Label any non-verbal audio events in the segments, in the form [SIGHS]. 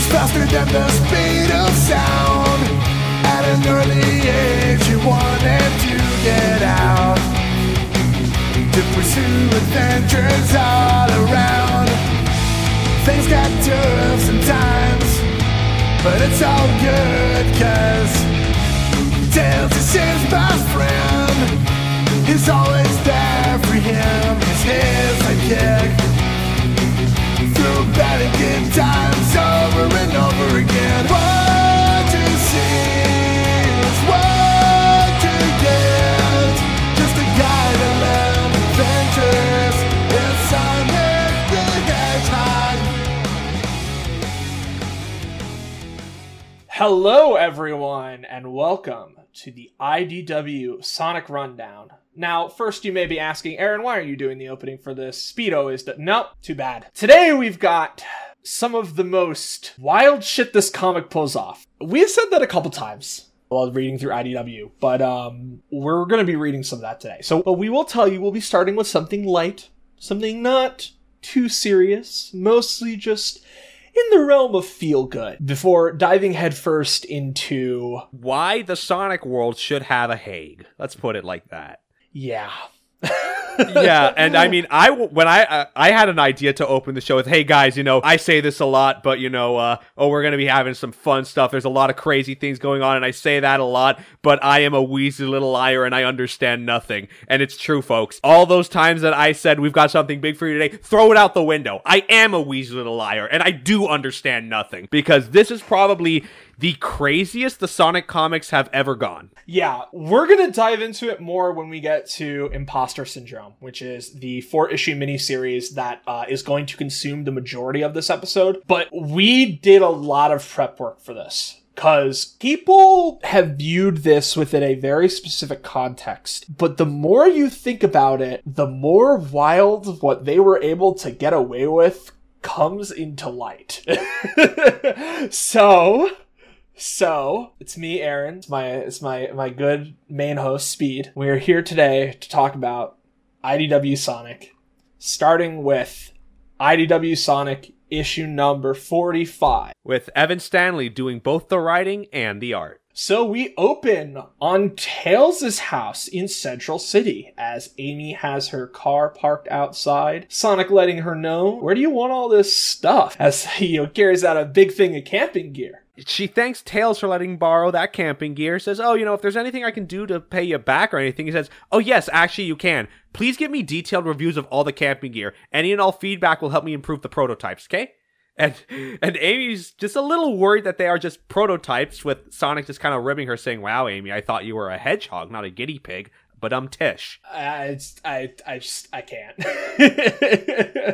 is faster than the speed of sound. At an early age, you wanted to get out to pursue adventures all around. Things got tough sometimes, but it's all good, cause is his best friend. He's always there for him, he's his sidekick. Through and times over and over again. What to see is what to get. Just a guy to live adventures. It's Sonic the Hedgehog. Hello, everyone, and welcome to the IDW Sonic Rundown. Now, first you may be asking, Aaron, why are you doing the opening for this? Speedo is the. Nope, too bad. Today we've got some of the most wild shit this comic pulls off. We have said that a couple times while reading through IDW, but um, we're going to be reading some of that today. So, but we will tell you we'll be starting with something light, something not too serious, mostly just in the realm of feel good before diving headfirst into why the Sonic world should have a Hague. Let's put it like that. Yeah. yeah, [LAUGHS] and I mean, I when I uh, I had an idea to open the show with, hey guys, you know, I say this a lot, but you know, uh, oh, we're gonna be having some fun stuff. There's a lot of crazy things going on, and I say that a lot, but I am a wheezy little liar, and I understand nothing. And it's true, folks. All those times that I said we've got something big for you today, throw it out the window. I am a wheezy little liar, and I do understand nothing because this is probably the craziest the Sonic comics have ever gone. Yeah, we're going to dive into it more when we get to Imposter Syndrome, which is the four issue miniseries that uh, is going to consume the majority of this episode. But we did a lot of prep work for this. Because people have viewed this within a very specific context. But the more you think about it, the more wild what they were able to get away with comes into light. [LAUGHS] so, so it's me, Aaron. It's my it's my my good main host, Speed. We are here today to talk about IDW Sonic, starting with IDW Sonic issue number forty-five. With Evan Stanley doing both the writing and the art. So we open on Tails' house in Central City as Amy has her car parked outside. Sonic letting her know, "Where do you want all this stuff?" As [LAUGHS] he you know, carries out a big thing of camping gear. She thanks Tails for letting borrow that camping gear. Says, "Oh, you know, if there's anything I can do to pay you back or anything," he says, "Oh yes, actually you can. Please give me detailed reviews of all the camping gear. Any and all feedback will help me improve the prototypes." Okay. And and Amy's just a little worried that they are just prototypes, with Sonic just kind of ribbing her, saying, "Wow, Amy, I thought you were a hedgehog, not a guinea pig." But I'm Tish. I, I, I just, I can't.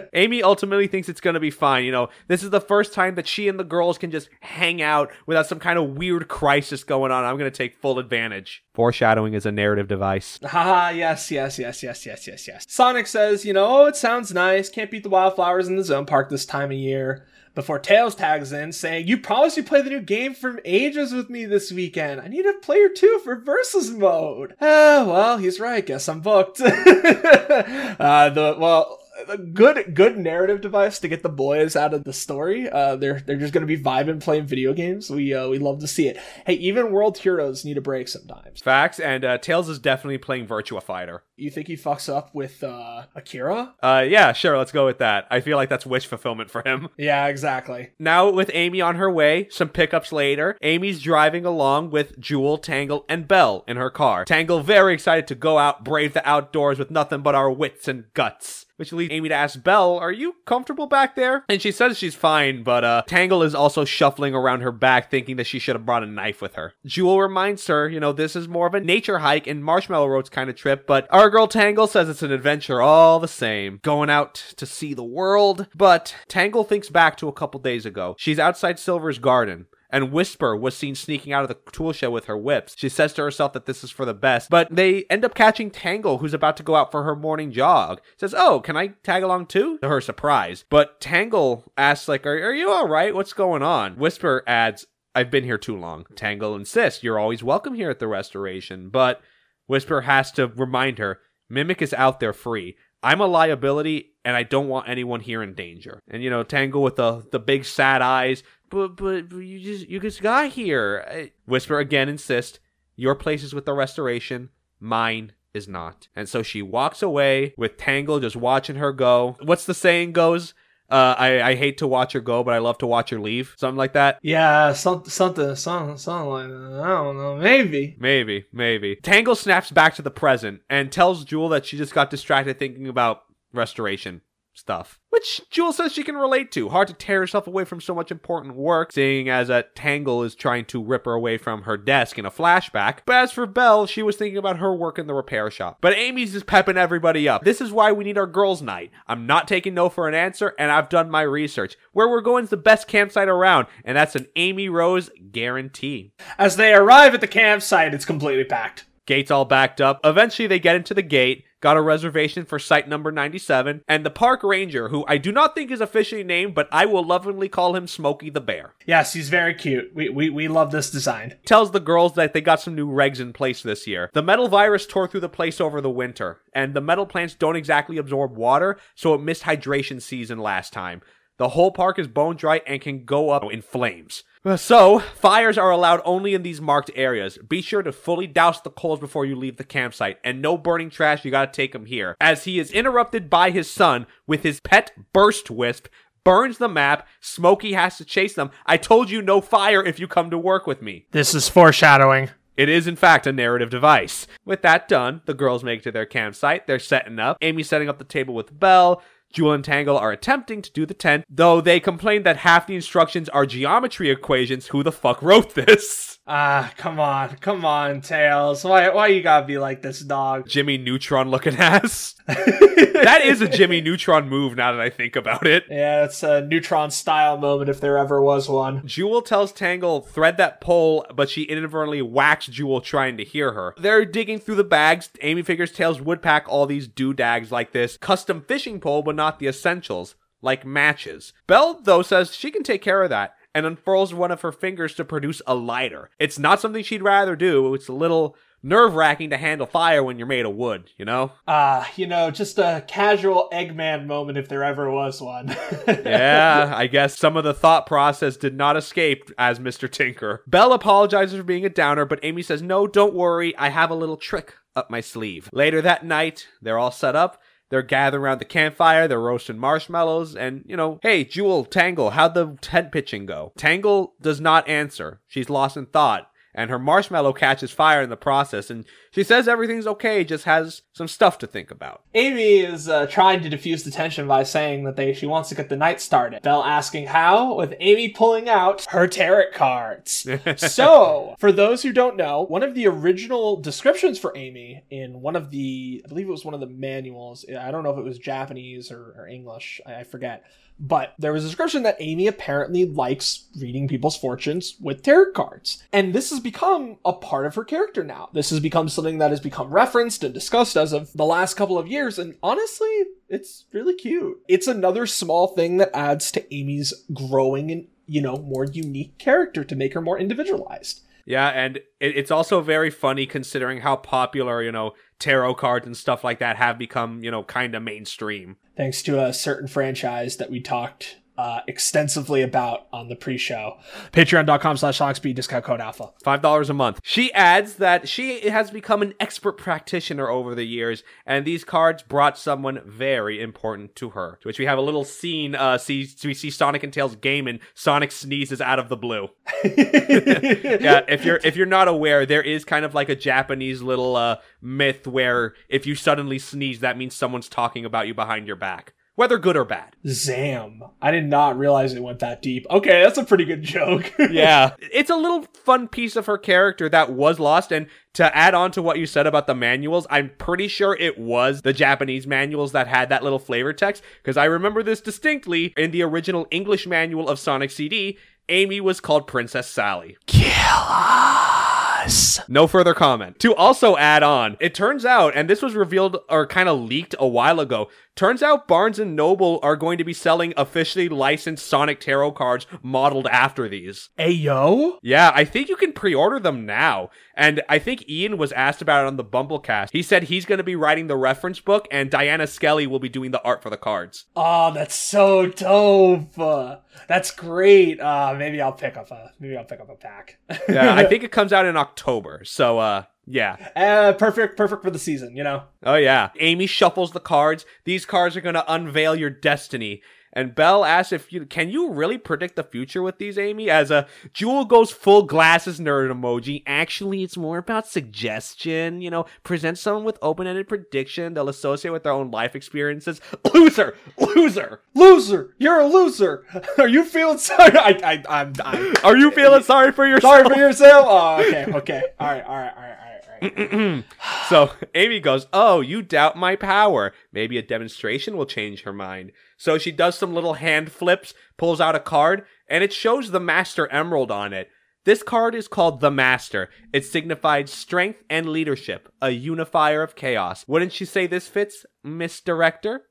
[LAUGHS] [LAUGHS] Amy ultimately thinks it's gonna be fine. You know, this is the first time that she and the girls can just hang out without some kind of weird crisis going on. I'm gonna take full advantage. Foreshadowing is a narrative device. [LAUGHS] Haha, yes, yes, yes, yes, yes, yes, yes. Sonic says, you know, oh, it sounds nice. Can't beat the wildflowers in the zone park this time of year. Before Tails tags in, saying, You promised you play the new game from ages with me this weekend. I need a player two for versus mode. Ah, [SIGHS] well, he's right. Guess I'm booked. [LAUGHS] uh, the, well, a good good narrative device to get the boys out of the story. Uh, they're they're just gonna be vibing playing video games. We uh, we love to see it. Hey, even world heroes need a break sometimes. Facts, and uh, Tails is definitely playing Virtua Fighter. You think he fucks up with uh, Akira? Uh, yeah, sure, let's go with that. I feel like that's wish fulfillment for him. [LAUGHS] Yeah, exactly. Now, with Amy on her way, some pickups later, Amy's driving along with Jewel, Tangle, and Belle in her car. Tangle very excited to go out, brave the outdoors with nothing but our wits and guts. Which leads Amy to ask Belle, are you comfortable back there? And she says she's fine, but uh, Tangle is also shuffling around her back, thinking that she should have brought a knife with her. Jewel reminds her, you know, this is more of a nature hike and Marshmallow Roads kind of trip, but our girl Tangle says it's an adventure all the same. Going out to see the world. But Tangle thinks back to a couple days ago. She's outside Silver's garden and Whisper was seen sneaking out of the tool shed with her wisps. She says to herself that this is for the best, but they end up catching Tangle, who's about to go out for her morning jog. Says, "Oh, can I tag along too?" To her surprise, but Tangle asks, "Like, are, are you all right? What's going on?" Whisper adds, "I've been here too long." Tangle insists, "You're always welcome here at the Restoration," but Whisper has to remind her, "Mimic is out there free." I'm a liability and I don't want anyone here in danger. And you know, Tangle with the the big sad eyes but but but you just you just got here. I- Whisper again insists your place is with the restoration, mine is not. And so she walks away with Tangle just watching her go. What's the saying goes? Uh, I, I hate to watch her go, but I love to watch her leave. Something like that. Yeah, something, something, something, something like that. I don't know. Maybe. Maybe, maybe. Tangle snaps back to the present and tells Jewel that she just got distracted thinking about restoration stuff. Which Jewel says she can relate to. Hard to tear herself away from so much important work, seeing as a Tangle is trying to rip her away from her desk in a flashback. But as for Belle, she was thinking about her work in the repair shop. But Amy's just pepping everybody up. This is why we need our girls' night. I'm not taking no for an answer, and I've done my research. Where we're going is the best campsite around, and that's an Amy Rose guarantee. As they arrive at the campsite, it's completely packed. Gates all backed up. Eventually, they get into the gate, got a reservation for site number 97, and the park ranger, who I do not think is officially named, but I will lovingly call him Smokey the Bear, Yes, he's very cute. We, we, we love this design. tells the girls that they got some new regs in place this year. The metal virus tore through the place over the winter, and the metal plants don't exactly absorb water, so it missed hydration season last time. The whole park is bone dry and can go up in flames. So, fires are allowed only in these marked areas. Be sure to fully douse the coals before you leave the campsite, and no burning trash, you gotta take him here. As he is interrupted by his son with his pet burst wisp, burns the map, Smokey has to chase them. I told you no fire if you come to work with me. This is foreshadowing. It is, in fact, a narrative device. With that done, the girls make it to their campsite. They're setting up. Amy's setting up the table with Belle. Jewel and Tangle are attempting to do the tent, though they complain that half the instructions are geometry equations. Who the fuck wrote this? Ah, come on, come on, Tails. Why, why you gotta be like this, dog? Jimmy Neutron looking [LAUGHS] ass. That is a Jimmy [LAUGHS] Neutron move now that I think about it. Yeah, it's a neutron style moment if there ever was one. Jewel tells Tangle, thread that pole, but she inadvertently whacks Jewel trying to hear her. They're digging through the bags. Amy figures Tails would pack all these doodags like this custom fishing pole, but not the essentials, like matches. Belle, though, says she can take care of that and unfurls one of her fingers to produce a lighter. It's not something she'd rather do. It's a little nerve wracking to handle fire when you're made of wood, you know? Ah, you know, just a casual Eggman moment if there ever was one. [LAUGHS] yeah, I guess some of the thought process did not escape as Mr. Tinker. Belle apologizes for being a downer, but Amy says, No, don't worry, I have a little trick up my sleeve. Later that night, they're all set up. They're gathering around the campfire, they're roasting marshmallows, and, you know, hey, Jewel, Tangle, how'd the tent pitching go? Tangle does not answer. She's lost in thought and her marshmallow catches fire in the process and she says everything's okay just has some stuff to think about Amy is uh, trying to diffuse the tension by saying that they she wants to get the night started. Belle asking how, with Amy pulling out her tarot cards. [LAUGHS] so, for those who don't know, one of the original descriptions for Amy in one of the, I believe it was one of the manuals. I don't know if it was Japanese or, or English. I, I forget. But there was a description that Amy apparently likes reading people's fortunes with tarot cards. And this has become a part of her character now. This has become something that has become referenced and discussed as of the last couple of years. And honestly, it's really cute. It's another small thing that adds to Amy's growing and, you know, more unique character to make her more individualized. yeah and it's also very funny considering how popular you know tarot cards and stuff like that have become you know kind of mainstream. Thanks to a certain franchise that we talked uh, extensively about on the pre-show. Patreon.com slash SonicSpeed, discount code alpha. Five dollars a month. She adds that she has become an expert practitioner over the years, and these cards brought someone very important to her. To which we have a little scene. Uh, see, we see Sonic and Tails game, and Sonic sneezes out of the blue. [LAUGHS] yeah, if you're if you're not aware, there is kind of like a Japanese little uh, myth where if you suddenly sneeze, that means someone's talking about you behind your back, whether good or bad. Zam. I did not realize it went that deep. Okay, that's a pretty good joke. [LAUGHS] yeah. It's a little fun piece of her character that was lost. And to add on to what you said about the manuals, I'm pretty sure it was the Japanese manuals that had that little flavor text. Because I remember this distinctly in the original English manual of Sonic CD. Amy was called Princess Sally. Kill us. us. No further comment. To also add on, it turns out, and this was revealed or kind of leaked a while ago, turns out Barnes and Noble are going to be selling officially licensed Sonic Tarot cards modeled after these. Ayo? Yeah, I think you can pre-order them now. And I think Ian was asked about it on the BumbleKast. He said he's going to be writing the reference book and Diana Skelly will be doing the art for the cards. Oh, that's so dope. Uh, that's great. Uh, maybe I'll pick up a maybe I'll pick up a pack. Yeah, I [LAUGHS] think it comes out in October. So uh yeah. uh, perfect, perfect for the season. You know. Oh yeah. Amy shuffles the cards. These cards are going to unveil your destiny. And Belle asks if you can you really predict the future with these, Amy? As a Jewel goes full glasses nerd emoji. Actually, it's more about suggestion. You know, present someone with open-ended prediction they'll associate with their own life experiences. [CLEARS THROAT] Loser, loser. Loser, you're a loser. [LAUGHS] Are you feeling sorry? [LAUGHS] I, I, I'm, I'm Are you [LAUGHS] feeling sorry for yourself? sorry for yourself. Oh, okay, okay. All right, all right, all right, all right. All right. [CLEARS THROAT] So Amy goes, Oh, you doubt my power. Maybe a demonstration will change her mind. So she does some little hand flips, pulls out a card, and it shows the Master Emerald on it. This card is called the Master. It signifies strength and leadership, a unifier of chaos. Wouldn't you say this fits, Miss Director?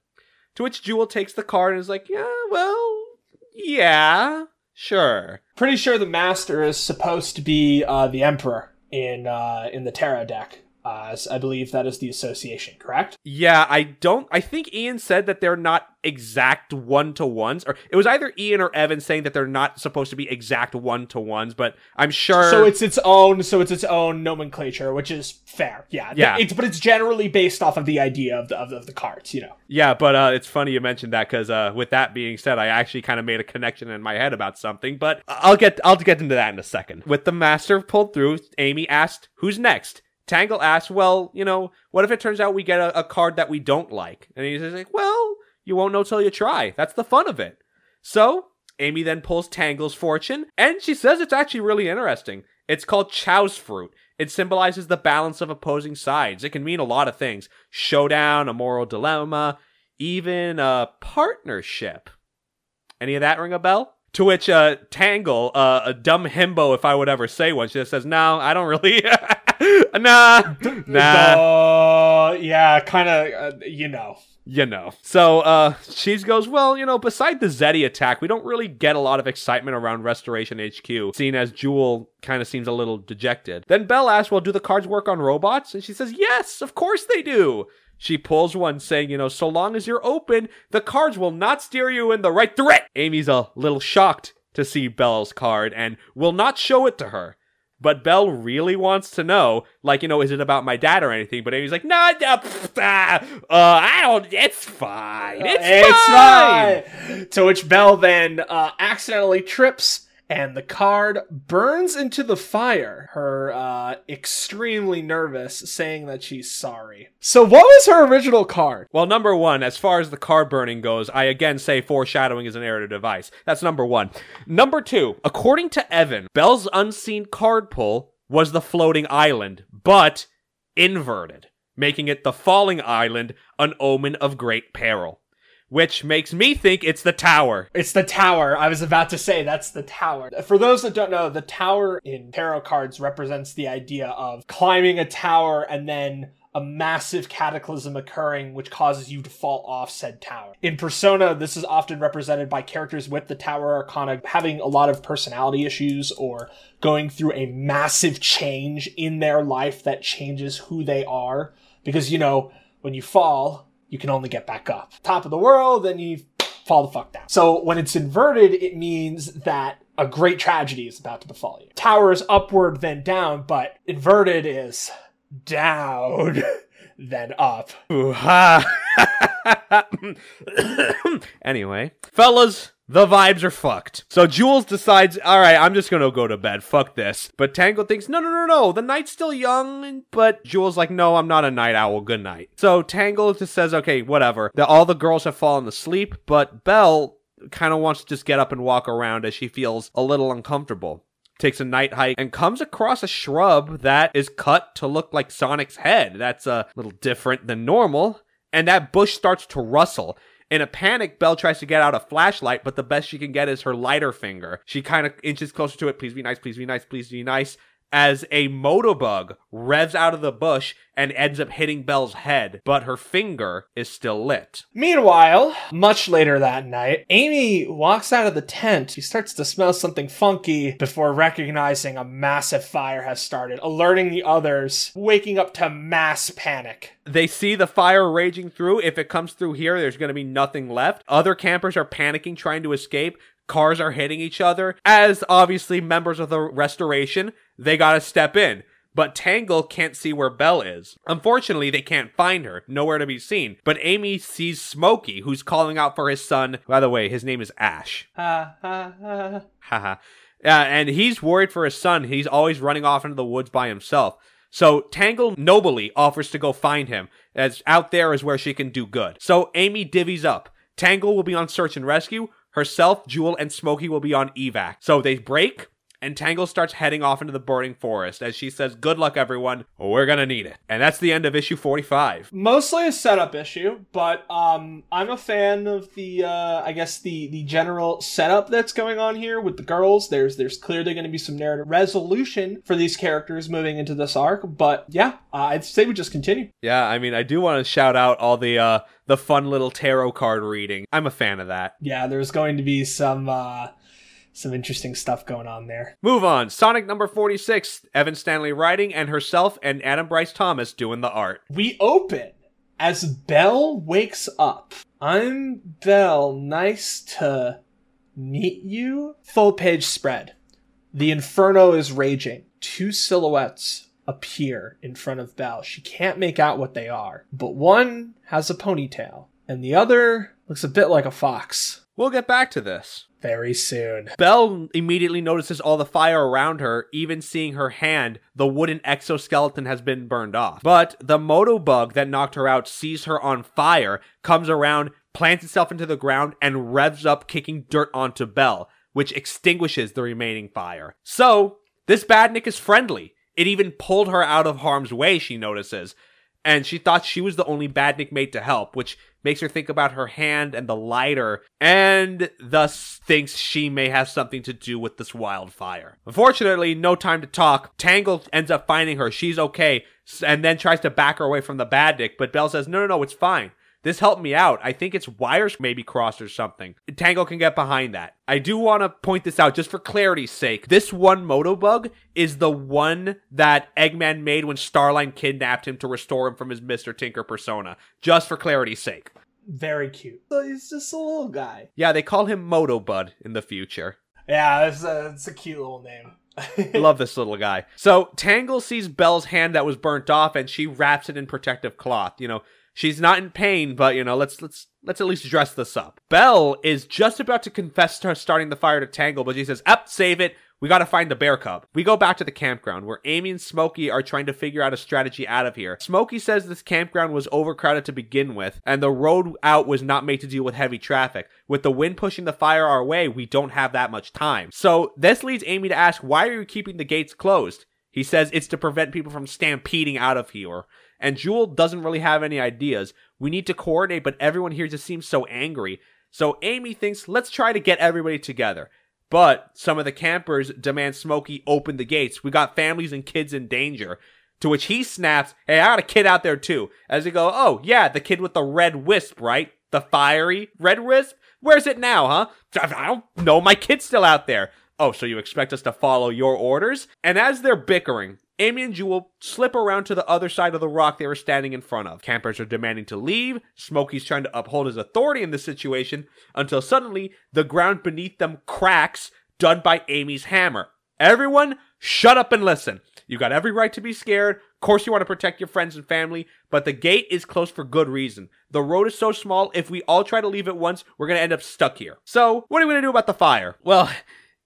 To which Jewel takes the card and is like, Yeah, well, yeah, sure. Pretty sure the master is supposed to be uh, the emperor in uh, in the tarot deck. Uh, I believe that is the association, correct? Yeah, I don't. I think Ian said that they're not exact one to ones, or it was either Ian or Evan saying that they're not supposed to be exact one to ones. But I'm sure. So it's its own, so it's its own nomenclature, which is fair. Yeah, Yeah. It's but it's generally based off of the idea of the of the, of the cards. You know. yeah, but uh, it's funny you mentioned that because uh, with that being said, I actually kind of made a connection in my head about something. But I'll get I'll get into that in a second. With the master pulled through, Amy asked, "Who's next?" Tangle asks, "Well, you know, what if it turns out we get a, a card that we don't like?" And he's like, "Well, you won't know till you try. That's the fun of it." So Amy then pulls Tangle's fortune, and she says it's actually really interesting. It's called Chow's fruit. It symbolizes the balance of opposing sides. It can mean a lot of things showdown, a moral dilemma, even a partnership. Any of that ring a bell? To which uh, Tangle, uh, a dumb himbo, if I would ever say one, she just says, No, I don't really. [LAUGHS] nah, nah. Uh, yeah, kind of. Uh, you know. You know. So uh she goes, Well, you know, beside the Zeti attack, we don't really get a lot of excitement around Restoration HQ, seeing as Jewel kind of seems a little dejected. Then Belle asks, Well, do the cards work on robots? And she says, Yes, of course they do. She pulls one saying, you know, so long as you're open, the cards will not steer you in the right direction. Amy's a little shocked to see Belle's card and will not show it to her. But Belle really wants to know, like, you know, is it about my dad or anything? But Amy's like, no, no, pff, ah, uh, I don't, it's fine. It's, It's fine. fine. To which Belle then uh, accidentally trips and the card burns into the fire. Her uh, extremely nervous, saying that she's sorry. So, what was her original card? Well, number one, as far as the card burning goes, I again say foreshadowing is an narrative device. That's number one. Number two, according to Evan, Belle's unseen card pull was the floating island, but inverted, making it the falling island, an omen of great peril. Which makes me think it's the tower. It's the tower. I was about to say that's the tower. For those that don't know, the tower in tarot cards represents the idea of climbing a tower and then a massive cataclysm occurring which causes you to fall off said tower. In Persona, this is often represented by characters with the tower arcana having a lot of personality issues or going through a massive change in their life that changes who they are. Because, you know, when you fall, you can only get back up. Top of the world, then you fall the fuck down. So when it's inverted, it means that a great tragedy is about to befall you. Tower is upward, then down, but inverted is down, [LAUGHS] then up. Ooh, ha. [LAUGHS] anyway, fellas, the vibes are fucked. So Jules decides, all right, I'm just gonna go to bed. Fuck this. But Tangle thinks, no, no, no, no. The night's still young. But Jewel's like, no, I'm not a night owl. Good night. So Tangle just says, okay, whatever. All the girls have fallen asleep, but Belle kind of wants to just get up and walk around as she feels a little uncomfortable takes a night hike and comes across a shrub that is cut to look like Sonic's head. That's a little different than normal. And that bush starts to rustle. In a panic, Belle tries to get out a flashlight, but the best she can get is her lighter finger. She kind of inches closer to it. Please be nice, please be nice, please be nice. As a motobug revs out of the bush and ends up hitting Belle's head, but her finger is still lit. Meanwhile, much later that night, Amy walks out of the tent. She starts to smell something funky before recognizing a massive fire has started, alerting the others, waking up to mass panic. They see the fire raging through. If it comes through here, there's going to be nothing left. Other campers are panicking, trying to escape. Cars are hitting each other. As obviously members of the restoration, they got to step in. But Tangle can't see where Belle is. Unfortunately, they can't find her, nowhere to be seen. But Amy sees Smokey, who's calling out for his son. By the way, his name is Ash. Ha ha ha. Haha. Yeah, and he's worried for his son. He's always running off into the woods by himself. So Tangle nobly offers to go find him, as out there is where she can do good. So Amy divvies up. Tangle will be on search and rescue. Herself, Jewel, and Smokey will be on evac. So they break, and Tangle starts heading off into the burning forest as she says, Good luck, everyone. We're gonna need it. And that's the end of issue 45. Mostly a setup issue, but um, I'm a fan of the, uh, I guess the the general setup that's going on here with the girls. There's there's clearly going to be some narrative resolution for these characters moving into this arc, but yeah, uh, I'd say we just continue. Yeah, I mean, I do want to shout out all the uh, the fun little tarot card reading. I'm a fan of that. Yeah, there's going to be some uh, some interesting stuff going on there. Move on. Sonic number 46. Evan Stanley writing, and herself and Adam Bryce Thomas doing the art. We open as Belle wakes up. I'm Belle. Nice to meet you. Full page spread. The inferno is raging. Two silhouettes appear in front of Belle. She can't make out what they are, but one has a ponytail, and the other looks a bit like a fox. We'll get back to this. Very soon. Belle immediately notices all the fire around her, even seeing her hand, the wooden exoskeleton has been burned off. But the moto bug that knocked her out sees her on fire, comes around, plants itself into the ground, and revs up, kicking dirt onto Belle, which extinguishes the remaining fire. So, this badnik is friendly. It even pulled her out of harm's way, she notices. And she thought she was the only badnik mate to help, which makes her think about her hand and the lighter, and thus thinks she may have something to do with this wildfire. Unfortunately, no time to talk. Tangle ends up finding her. She's okay, and then tries to back her away from the badnik, but Belle says, no, no, no, it's fine. This helped me out. I think its wires maybe crossed or something. Tangle can get behind that. I do want to point this out just for clarity's sake. This one moto bug is the one that Eggman made when Starline kidnapped him to restore him from his Mr. Tinker persona. Just for clarity's sake. Very cute. So he's just a little guy. Yeah, they call him Moto Bud in the future. Yeah, it's a, it's a cute little name. [LAUGHS] Love this little guy. So Tangle sees Belle's hand that was burnt off and she wraps it in protective cloth. You know, she's not in pain, but you know, let's let's let's at least dress this up. Belle is just about to confess to her starting the fire to Tangle, but she says, Up, save it. We gotta find the bear cub. We go back to the campground where Amy and Smokey are trying to figure out a strategy out of here. Smokey says this campground was overcrowded to begin with, and the road out was not made to deal with heavy traffic. With the wind pushing the fire our way, we don't have that much time. So this leads Amy to ask, why are you keeping the gates closed? He says it's to prevent people from stampeding out of here. And Jewel doesn't really have any ideas. We need to coordinate, but everyone here just seems so angry. So Amy thinks, let's try to get everybody together. But some of the campers demand Smokey open the gates. We got families and kids in danger. To which he snaps, Hey, I got a kid out there too. As they go, Oh, yeah, the kid with the red wisp, right? The fiery red wisp? Where's it now, huh? I don't know. My kid's still out there. Oh, so you expect us to follow your orders? And as they're bickering, Amy and Jewel slip around to the other side of the rock they were standing in front of. Campers are demanding to leave. Smokey's trying to uphold his authority in this situation until suddenly the ground beneath them cracks, done by Amy's hammer. Everyone, shut up and listen. You got every right to be scared. Of course, you want to protect your friends and family, but the gate is closed for good reason. The road is so small, if we all try to leave at once, we're going to end up stuck here. So, what are we going to do about the fire? Well,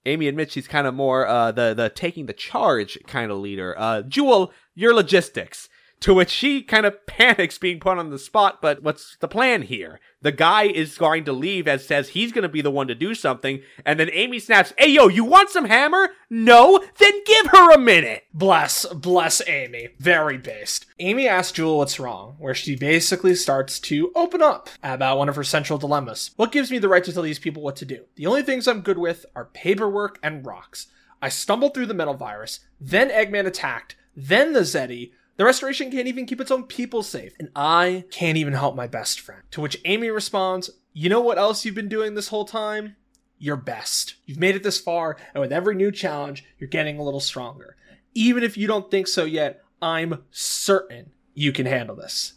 Amy admits she's kind of more uh, the the taking the charge kind of leader. Uh, Jewel, your logistics. To which she kind of panics being put on the spot, but what's the plan here? The guy is going to leave as says he's going to be the one to do something, and then Amy snaps, Hey yo, you want some hammer? No? Then give her a minute! Bless, bless Amy. Very based. Amy asks Jewel what's wrong, where she basically starts to open up about one of her central dilemmas. What gives me the right to tell these people what to do? The only things I'm good with are paperwork and rocks. I stumbled through the metal virus, then Eggman attacked, then the Zeti. The Restoration can't even keep its own people safe, and I can't even help my best friend. To which Amy responds, You know what else you've been doing this whole time? Your best. You've made it this far, and with every new challenge, you're getting a little stronger. Even if you don't think so yet, I'm certain you can handle this.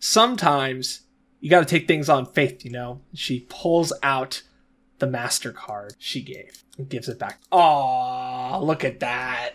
Sometimes you gotta take things on faith, you know? She pulls out the MasterCard she gave and gives it back. Aw, look at that.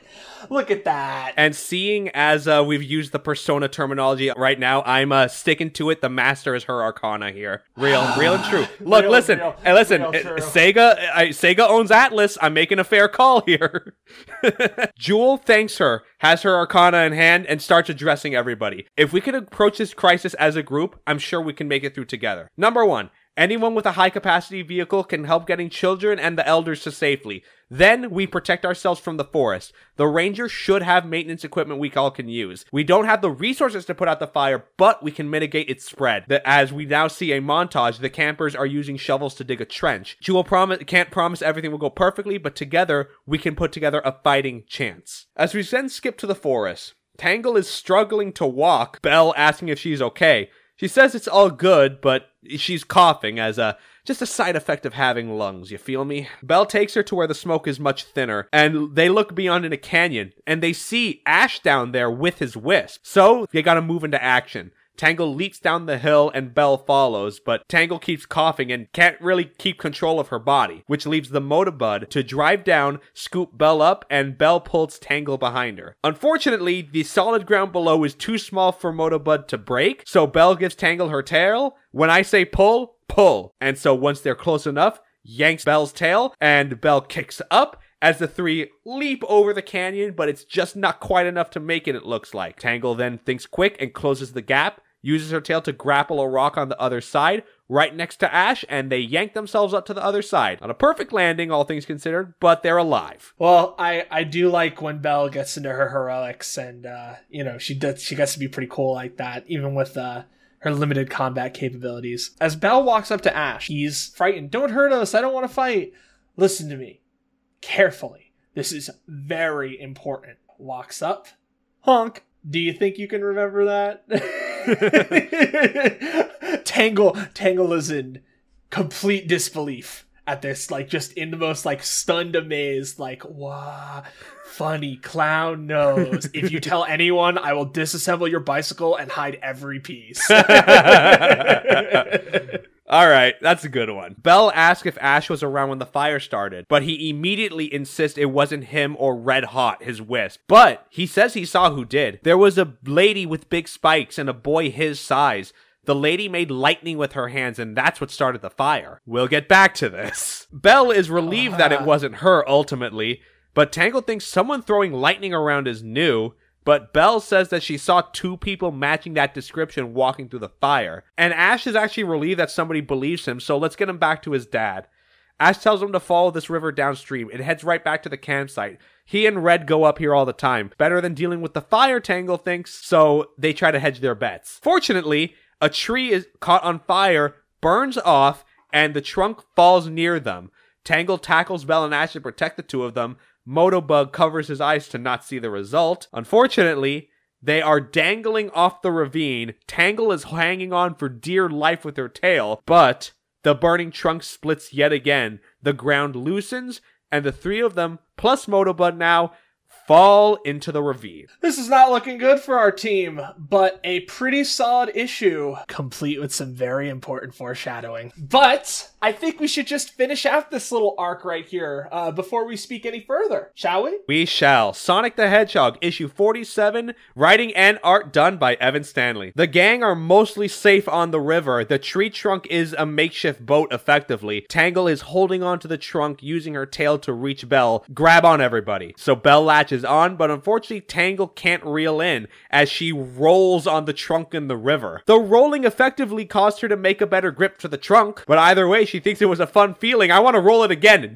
Look at that. And seeing as uh, we've used the persona terminology right now, I'm uh, sticking to it. The master is her arcana here. Real, [SIGHS] real and true. Look, Real, listen, real, hey, listen. real uh. Sega, I, Sega owns Atlus. I'm making a fair call here. [LAUGHS] Jewel thanks her, has her arcana in hand, and starts addressing everybody. If we can approach this crisis as a group, I'm sure we can make it through together. Number one. Anyone with a high capacity vehicle can help getting children and the elders to safely. Then we protect ourselves from the forest. The ranger should have maintenance equipment we all can use. We don't have the resources to put out the fire, but we can mitigate its spread. As we now see a montage, the campers are using shovels to dig a trench. Promise can't promise everything will go perfectly, but together we can put together a fighting chance. As we then skip to the forest, Tangle is struggling to walk, Belle asking if she's okay. She says it's all good, but she's coughing as a just a side effect of having lungs, you feel me? Belle takes her to where the smoke is much thinner, and they look beyond in a canyon, and they see Ash down there with his wisp. So they gotta move into action. Tangle leaps down the hill and Belle follows, but Tangle keeps coughing and can't really keep control of her body, which leaves the Motobud to drive down, scoop Belle up, and Belle pulls Tangle behind her. Unfortunately, the solid ground below is too small for Motobud to break, so Belle gives Tangle her tail. When I say pull, pull. And so once they're close enough, yanks Belle's tail, and Belle kicks up as the three leap over the canyon, but it's just not quite enough to make it, it looks like. Tangle then thinks quick and closes the gap, uses her tail to grapple a rock on the other side, right next to Ash, and they yank themselves up to the other side. Not a perfect landing, all things considered, but they're alive. Well, I I do like when Belle gets into her heroics, and uh, you know she does she gets to be pretty cool like that, even with uh, her limited combat capabilities. As Belle walks up to Ash, he's frightened. Don't hurt us! I don't want to fight. Listen to me, carefully. This is very important. Walks up, honk. Do you think you can remember that? [LAUGHS] Tangle Tangle is in complete disbelief at this, like just in the most like stunned amaze, like wow, funny clown knows. if you tell anyone, I will disassemble your bicycle and hide every piece. [LAUGHS] All right, that's a good one. Belle asks if Ash was around when the fire started, but he immediately insists it wasn't him or Red Hot, his wisp. But he says he saw who did. There was a lady with big spikes and a boy his size. The lady made lightning with her hands, and that's what started the fire. We'll get back to this. [LAUGHS] Belle is relieved that it ah. wasn't her ultimately, but Tangle thinks someone throwing lightning around is new. But Belle says that she saw two people matching that description walking through the fire. And Ash is actually relieved that somebody believes him, so let's get him back to his dad. Ash tells him to follow this river downstream. It heads right back to the campsite. He and Red go up here all the time. Better than dealing with the fire, Tangle thinks, so they try to hedge their bets. Fortunately, a tree is caught on fire, burns off, and the trunk falls near them. Tangle tackles Belle and Ash to protect the two of them. Motobug covers his eyes to not see the result. Unfortunately, they are dangling off the ravine. Tangle is hanging on for dear life with her tail, but the burning trunk splits yet again. The ground loosens, and the three of them, plus Motobug now, fall into the ravine. This is not looking good for our team, but a pretty solid issue, complete with some very important foreshadowing. But I think we should just finish out this little arc right here uh, before we speak any further, shall we? We shall. Sonic the Hedgehog, issue 47, writing and art done by Evan Stanley. The gang are mostly safe on the river. The tree trunk is a makeshift boat, effectively. Tangle is holding onto the trunk, using her tail to reach Belle. Grab on, everybody. So Belle latches on, but unfortunately, Tangle can't reel in as she rolls on the trunk in the river. The rolling effectively caused her to make a better grip for the trunk, but either way, she thinks it was a fun feeling. I want to roll it again.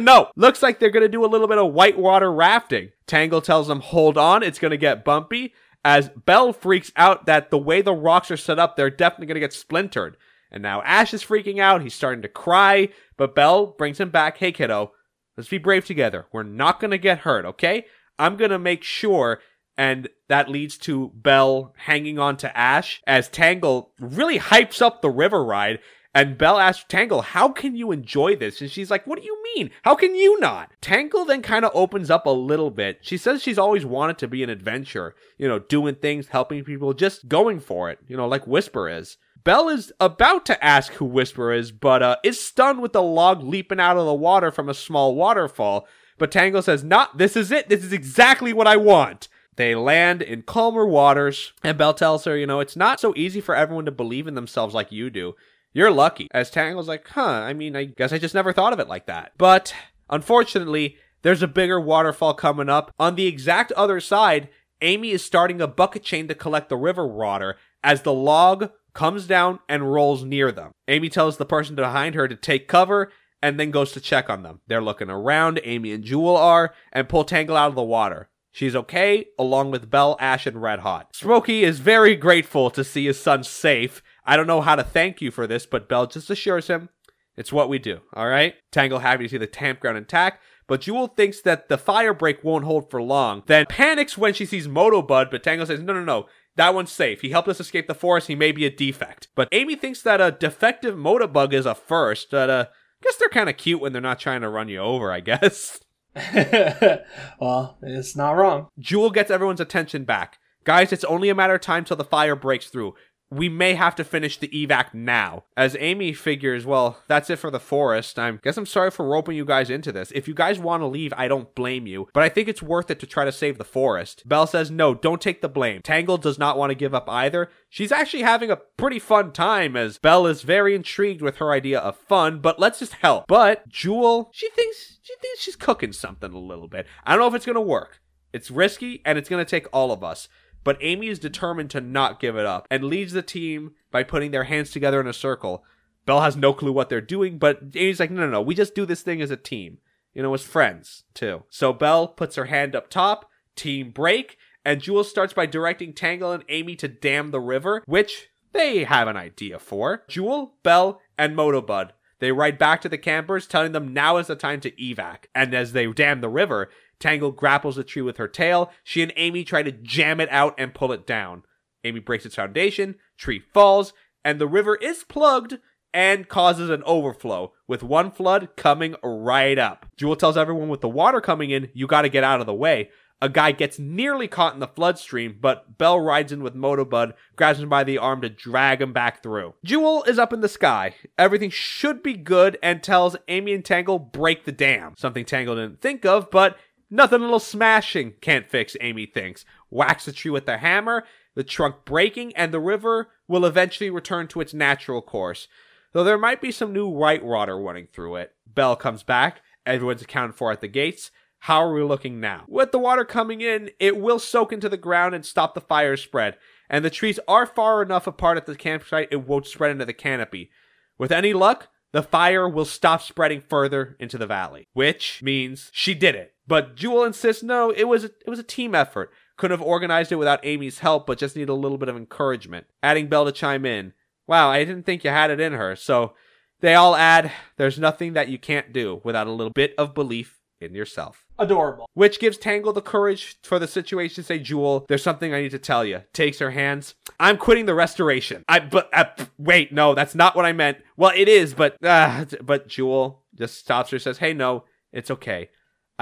No. Looks like they're to do a little bit of whitewater rafting. Tangle tells them, hold on, it's to get bumpy. As Belle freaks out that the way the rocks are set up, they're definitely to get splintered. And now Ash is freaking out. He's starting to cry, but Belle brings him back. Hey, kiddo, Let's be brave together. We're not going to get hurt, okay? I'm going to make sure and that leads to Belle hanging on to Ash as Tangle really hypes up the river ride. And Belle asks Tangle, How can you enjoy this? And she's like, What do you mean? How can you not? Tangle then kind of opens up a little bit. She says she's always wanted to be an adventurer, you know, doing things, helping people, just going for it, you know, like Whisper is. Belle is about to ask who Whisper is, but uh, is stunned with the log leaping out of the water from a small waterfall. But Tangle says, Not, this is it. This is exactly what I want. They land in calmer waters, and Belle tells her, you know, it's not so easy for everyone to believe in themselves like you do. You're lucky. As Tangle's like, huh, I mean, I guess I just never thought of it like that. But unfortunately, there's a bigger waterfall coming up. On the exact other side, Amy is starting a bucket chain to collect the river water as the log comes down and rolls near them. Amy tells the person behind her to take cover and then goes to check on them. They're looking around, Amy and Jewel are, and pull Tangle out of the water. She's okay, along with Belle, Ash, and Red Hot. Smokey is very grateful to see his son safe. I don't know how to thank you for this, but Belle just assures him it's what we do, alright? Tangle happy to see the campground intact, but Jewel thinks that the fire break won't hold for long, then panics when she sees Motobud, but Tangle says, no, no, no, that one's safe. He helped us escape the forest, he may be a defect. But Amy thinks that a defective Motobug is a first, but uh, I guess they're kind of cute when they're not trying to run you over, I guess. [LAUGHS] well, it's not wrong. Jewel gets everyone's attention back. Guys, it's only a matter of time till the fire breaks through we may have to finish the evac now. As Amy figures, well, that's it for the forest. I guess I'm sorry for roping you guys into this. If you guys want to leave, I don't blame you, but I think it's worth it to try to save the forest. Belle says, no, don't take the blame. Tangle does not want to give up either. She's actually having a pretty fun time as Belle is very intrigued with her idea of fun, but let's just help. But Jewel, she thinks she thinks she's cooking something a little bit. I don't know if it's gonna work. It's risky and it's gonna take all of us. But Amy is determined to not give it up and leads the team by putting their hands together in a circle. Belle has no clue what they're doing, but Amy's like, no, no, no, we just do this thing as a team. You know, as friends, too. So Belle puts her hand up top, team break, and Jewel starts by directing Tangle and Amy to dam the river, which they have an idea for. Jewel, Belle, and Motobud. They ride back to the campers, telling them now is the time to evac. And as they dam the river, Tangle grapples the tree with her tail. She and Amy try to jam it out and pull it down. Amy breaks its foundation, tree falls, and the river is plugged and causes an overflow, with one flood coming right up. Jewel tells everyone with the water coming in, you gotta get out of the way. A guy gets nearly caught in the flood stream, but Belle rides in with Motobud, grabs him by the arm to drag him back through. Jewel is up in the sky. Everything should be good and tells Amy and Tangle break the dam. Something Tangle didn't think of, but Nothing a little smashing can't fix, Amy thinks. Wax the tree with the hammer, the trunk breaking, and the river will eventually return to its natural course. Though there might be some new white water running through it. Belle comes back. Everyone's accounted for at the gates. How are we looking now? With the water coming in, it will soak into the ground and stop the fire spread. And the trees are far enough apart at the campsite, it won't spread into the canopy. With any luck, the fire will stop spreading further into the valley, which means she did it. But Jewel insists no, it was a, it was a team effort. Couldn't have organized it without Amy's help, but just need a little bit of encouragement. Adding Belle to chime in. Wow, I didn't think you had it in her. So they all add, there's nothing that you can't do without a little bit of belief in yourself. Adorable. Which gives Tangle the courage for the situation to say, Jewel, there's something I need to tell you. Takes her hands. I'm quitting the restoration. I, but, uh, wait, no, that's not what I meant. Well, it is, but, uh, but Jewel just stops her, says, hey, no, it's okay.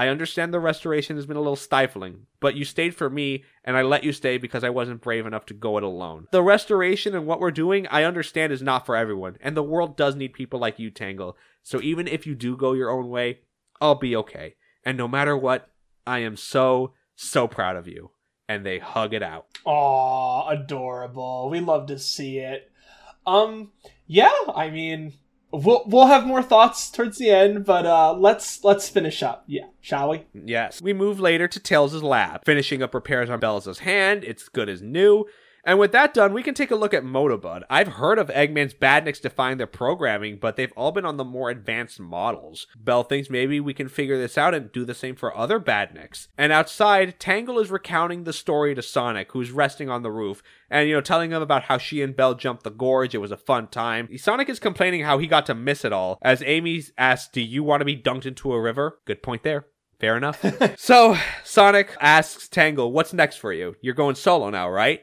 I understand the restoration has been a little stifling, but you stayed for me, and I let you stay because I wasn't brave enough to go it alone. The restoration and what we're doing, I understand is not for everyone, and the world does need people like you, Tangle. So even if you do go your own way, I'll be okay. And no matter what, I am so, so proud of you. And they hug it out. Aw, adorable. We love to see it. Um, yeah, I mean, We'll we'll have more thoughts towards the end, but uh, let's let's finish up. Yeah, shall we? Yes. We move later to Tails' lab, finishing up repairs on Belle's hand. It's good as new. And with that done, we can take a look at Motobud. I've heard of Eggman's badniks define their programming, but they've all been on the more advanced models. Belle thinks maybe we can figure this out and do the same for other badniks. And outside, Tangle is recounting the story to Sonic, who's resting on the roof, and you know, telling him about how she and Belle jumped the gorge. It was a fun time. Sonic is complaining how he got to miss it all, as Amy asks, Do you want to be dunked into a river? Good point there. Fair enough. [LAUGHS] so, Sonic asks Tangle, What's next for you? You're going solo now, right?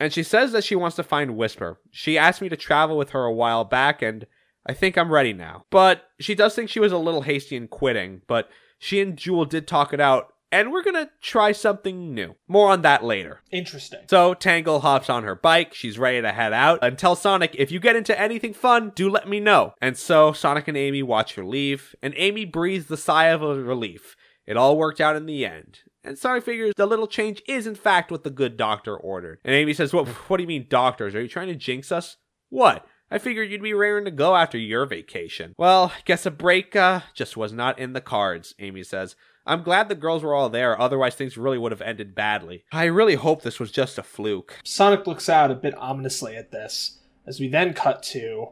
And she says that she wants to find Whisper. She asked me to travel with her a while back, and I think I'm ready now. But she does think she was a little hasty in quitting, but she and Jewel did talk it out, and we're gonna try something new. More on that later. Interesting. So Tangle hops on her bike, she's ready to head out, and tell Sonic, if you get into anything fun, do let me know. And so Sonic and Amy watch her leave, and Amy breathes the sigh of relief. It all worked out in the end. And Sonic figures the little change is in fact what the good doctor ordered. And Amy says, What what do you mean doctors? Are you trying to jinx us? What? I figured you'd be raring to go after your vacation. Well, guess a break uh, just was not in the cards, Amy says. I'm glad the girls were all there, otherwise things really would have ended badly. I really hope this was just a fluke. Sonic looks out a bit ominously at this, as we then cut to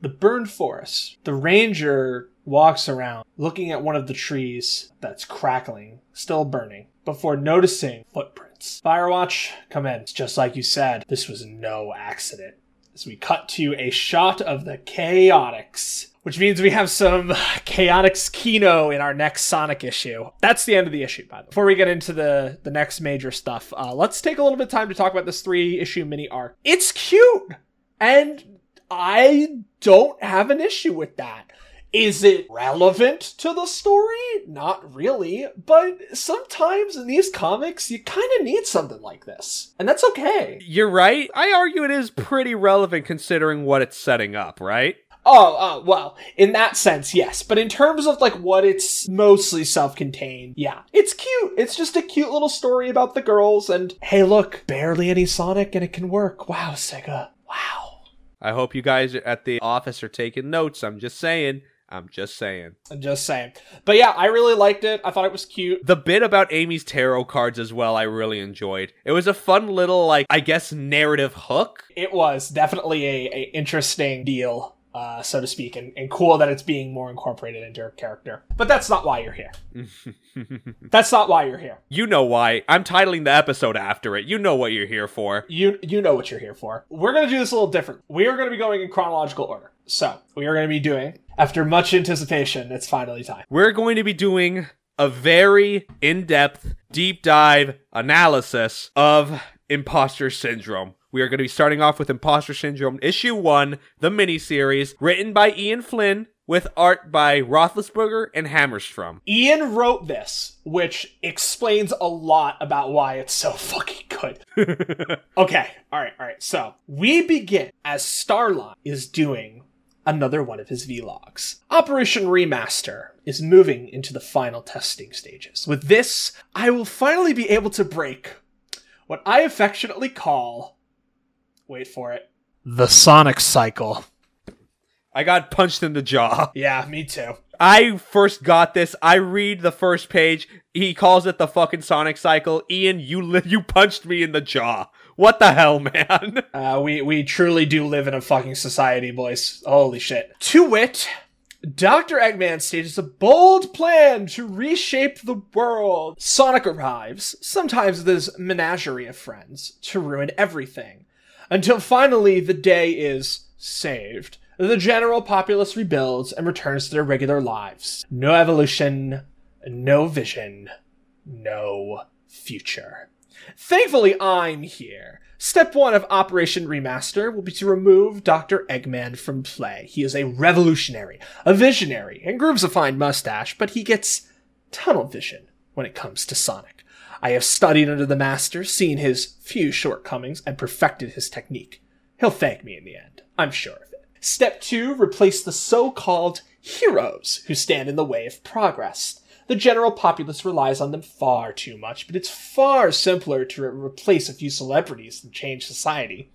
the burned forest. The ranger walks around, looking at one of the trees that's crackling, still burning, before noticing footprints. Firewatch, come in. It's just like you said, this was no accident. As we cut to a shot of the Chaotix, which means we have some [LAUGHS] Chaotix Kino in our next Sonic issue. That's the end of the issue, by the way. Before we get into the, the next major stuff, uh, let's take a little bit of time to talk about this three issue mini arc. It's cute! And I don't have an issue with that. Is it relevant to the story? Not really, but sometimes in these comics, you kind of need something like this. And that's okay. You're right. I argue it is pretty relevant considering what it's setting up, right? Oh, uh, well, in that sense, yes. But in terms of like what it's mostly self-contained, yeah, it's cute. It's just a cute little story about the girls, and hey, look, barely any Sonic, and it can work. Wow, Sega. Wow. I hope you guys at the office are taking notes. I'm just saying. I'm just saying. I'm just saying. But yeah, I really liked it. I thought it was cute. The bit about Amy's tarot cards as well, I really enjoyed. It was a fun little, like, I guess, narrative hook. It was definitely a, a interesting deal. Uh, so to speak, and, and cool that it's being more incorporated into her character. But that's not why you're here. [LAUGHS] that's not why you're here. You know why. I'm titling the episode after it. You know what you're here for. You you know what you're here for. We're gonna do this a little different. We are gonna be going in chronological order. So we are gonna be doing, after much anticipation, it's finally time. We're going to be doing a very in depth, deep dive analysis of imposter syndrome. We are going to be starting off with Imposter Syndrome Issue 1, the miniseries, written by Ian Flynn, with art by Rothlisberger and Hammerstrom. Ian wrote this, which explains a lot about why it's so fucking good. [LAUGHS] okay, alright, alright. So, we begin as Starline is doing another one of his vlogs. Operation Remaster is moving into the final testing stages. With this, I will finally be able to break what I affectionately call wait for it the Sonic cycle. I got punched in the jaw. [LAUGHS] Yeah, me too. I first got this. I read the first page. He calls it the fucking Sonic cycle. Ian, you li- you punched me in the jaw. What the hell, [LAUGHS] man? Uh, we we truly do live in a fucking society, boys. Holy shit. To wit, Dr. Eggman stages a bold plan to reshape the world. Sonic arrives, sometimes with his menagerie of friends, to ruin everything. Until finally the day is saved. The general populace rebuilds and returns to their regular lives. No evolution, no vision, no future. Thankfully, I'm here. Step one of Operation Remaster will be to remove Dr. Eggman from play. He is a revolutionary, a visionary, and grooves a fine mustache, but he gets tunnel vision when it comes to Sonic. I have studied under the master, seen his few shortcomings, and perfected his technique. He'll thank me in the end. I'm sure of it. Step two, replace the so-called heroes who stand in the way of progress. The general populace relies on them far too much, but it's far simpler to re- replace a few celebrities than change society.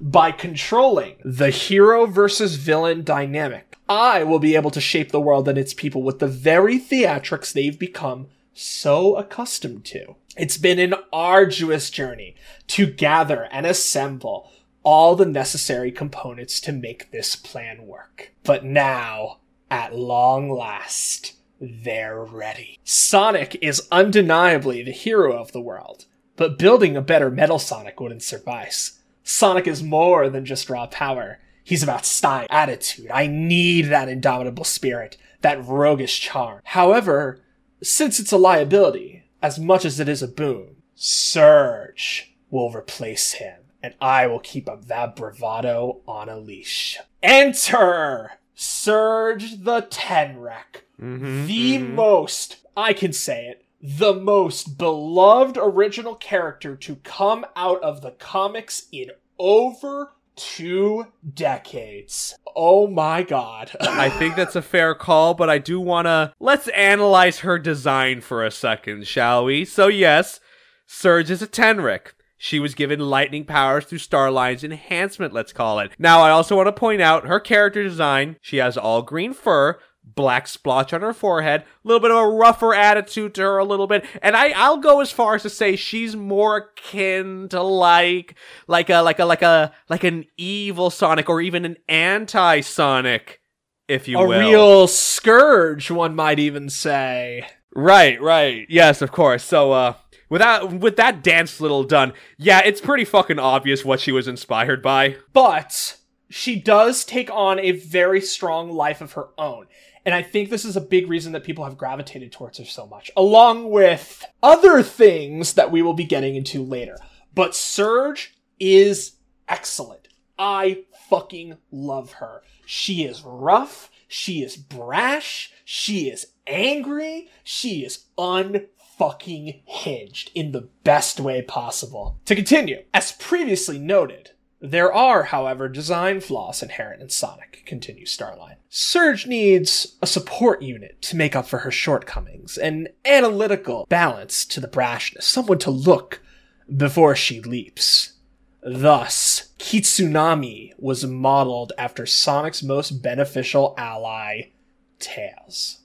By controlling the hero versus villain dynamic, I will be able to shape the world and its people with the very theatrics they've become so accustomed to. It's been an arduous journey to gather and assemble all the necessary components to make this plan work. But now, at long last, they're ready. Sonic is undeniably the hero of the world, but building a better Metal Sonic wouldn't suffice. Sonic is more than just raw power. He's about style, attitude. I need that indomitable spirit, that roguish charm. However, since it's a liability, as much as it is a boon, Surge will replace him, and I will keep up that bravado on a leash. Enter Surge the Tenrec, Mm-hmm, the most, I can say it, the most beloved original character to come out of the comics in over two decades. Oh my god. [LAUGHS] I think that's a fair call, but I do want to let's analyze her design for a second, shall we? So yes, Surge is a Tenrec. She was given lightning powers through Starline's enhancement, let's call it. Now, I also want to point out her character design. She has all green fur, black splotch on her forehead, a little bit of a rougher attitude to her, a little bit. And I, I'll go as far as to say she's more akin to like, like a, like a, like a, like an evil Sonic or even an anti-Sonic, if you a will. A real scourge, one might even say. Right, right. Yes, of course. So, uh, without with that dance little done, yeah, it's pretty fucking obvious what she was inspired by. But she does take on a very strong life of her own. And I think this is a big reason that people have gravitated towards her so much, along with other things that we will be getting into later. But Surge is excellent. I fucking love her. She is rough. She is brash. She is angry. She is unfucking hinged in the best way possible. To continue, as previously noted, there are, however, design flaws inherent in Sonic, continues Starline. Surge needs a support unit to make up for her shortcomings, an analytical balance to the brashness, someone to look before she leaps. Thus, Kitsunami was modeled after Sonic's most beneficial ally, Tails.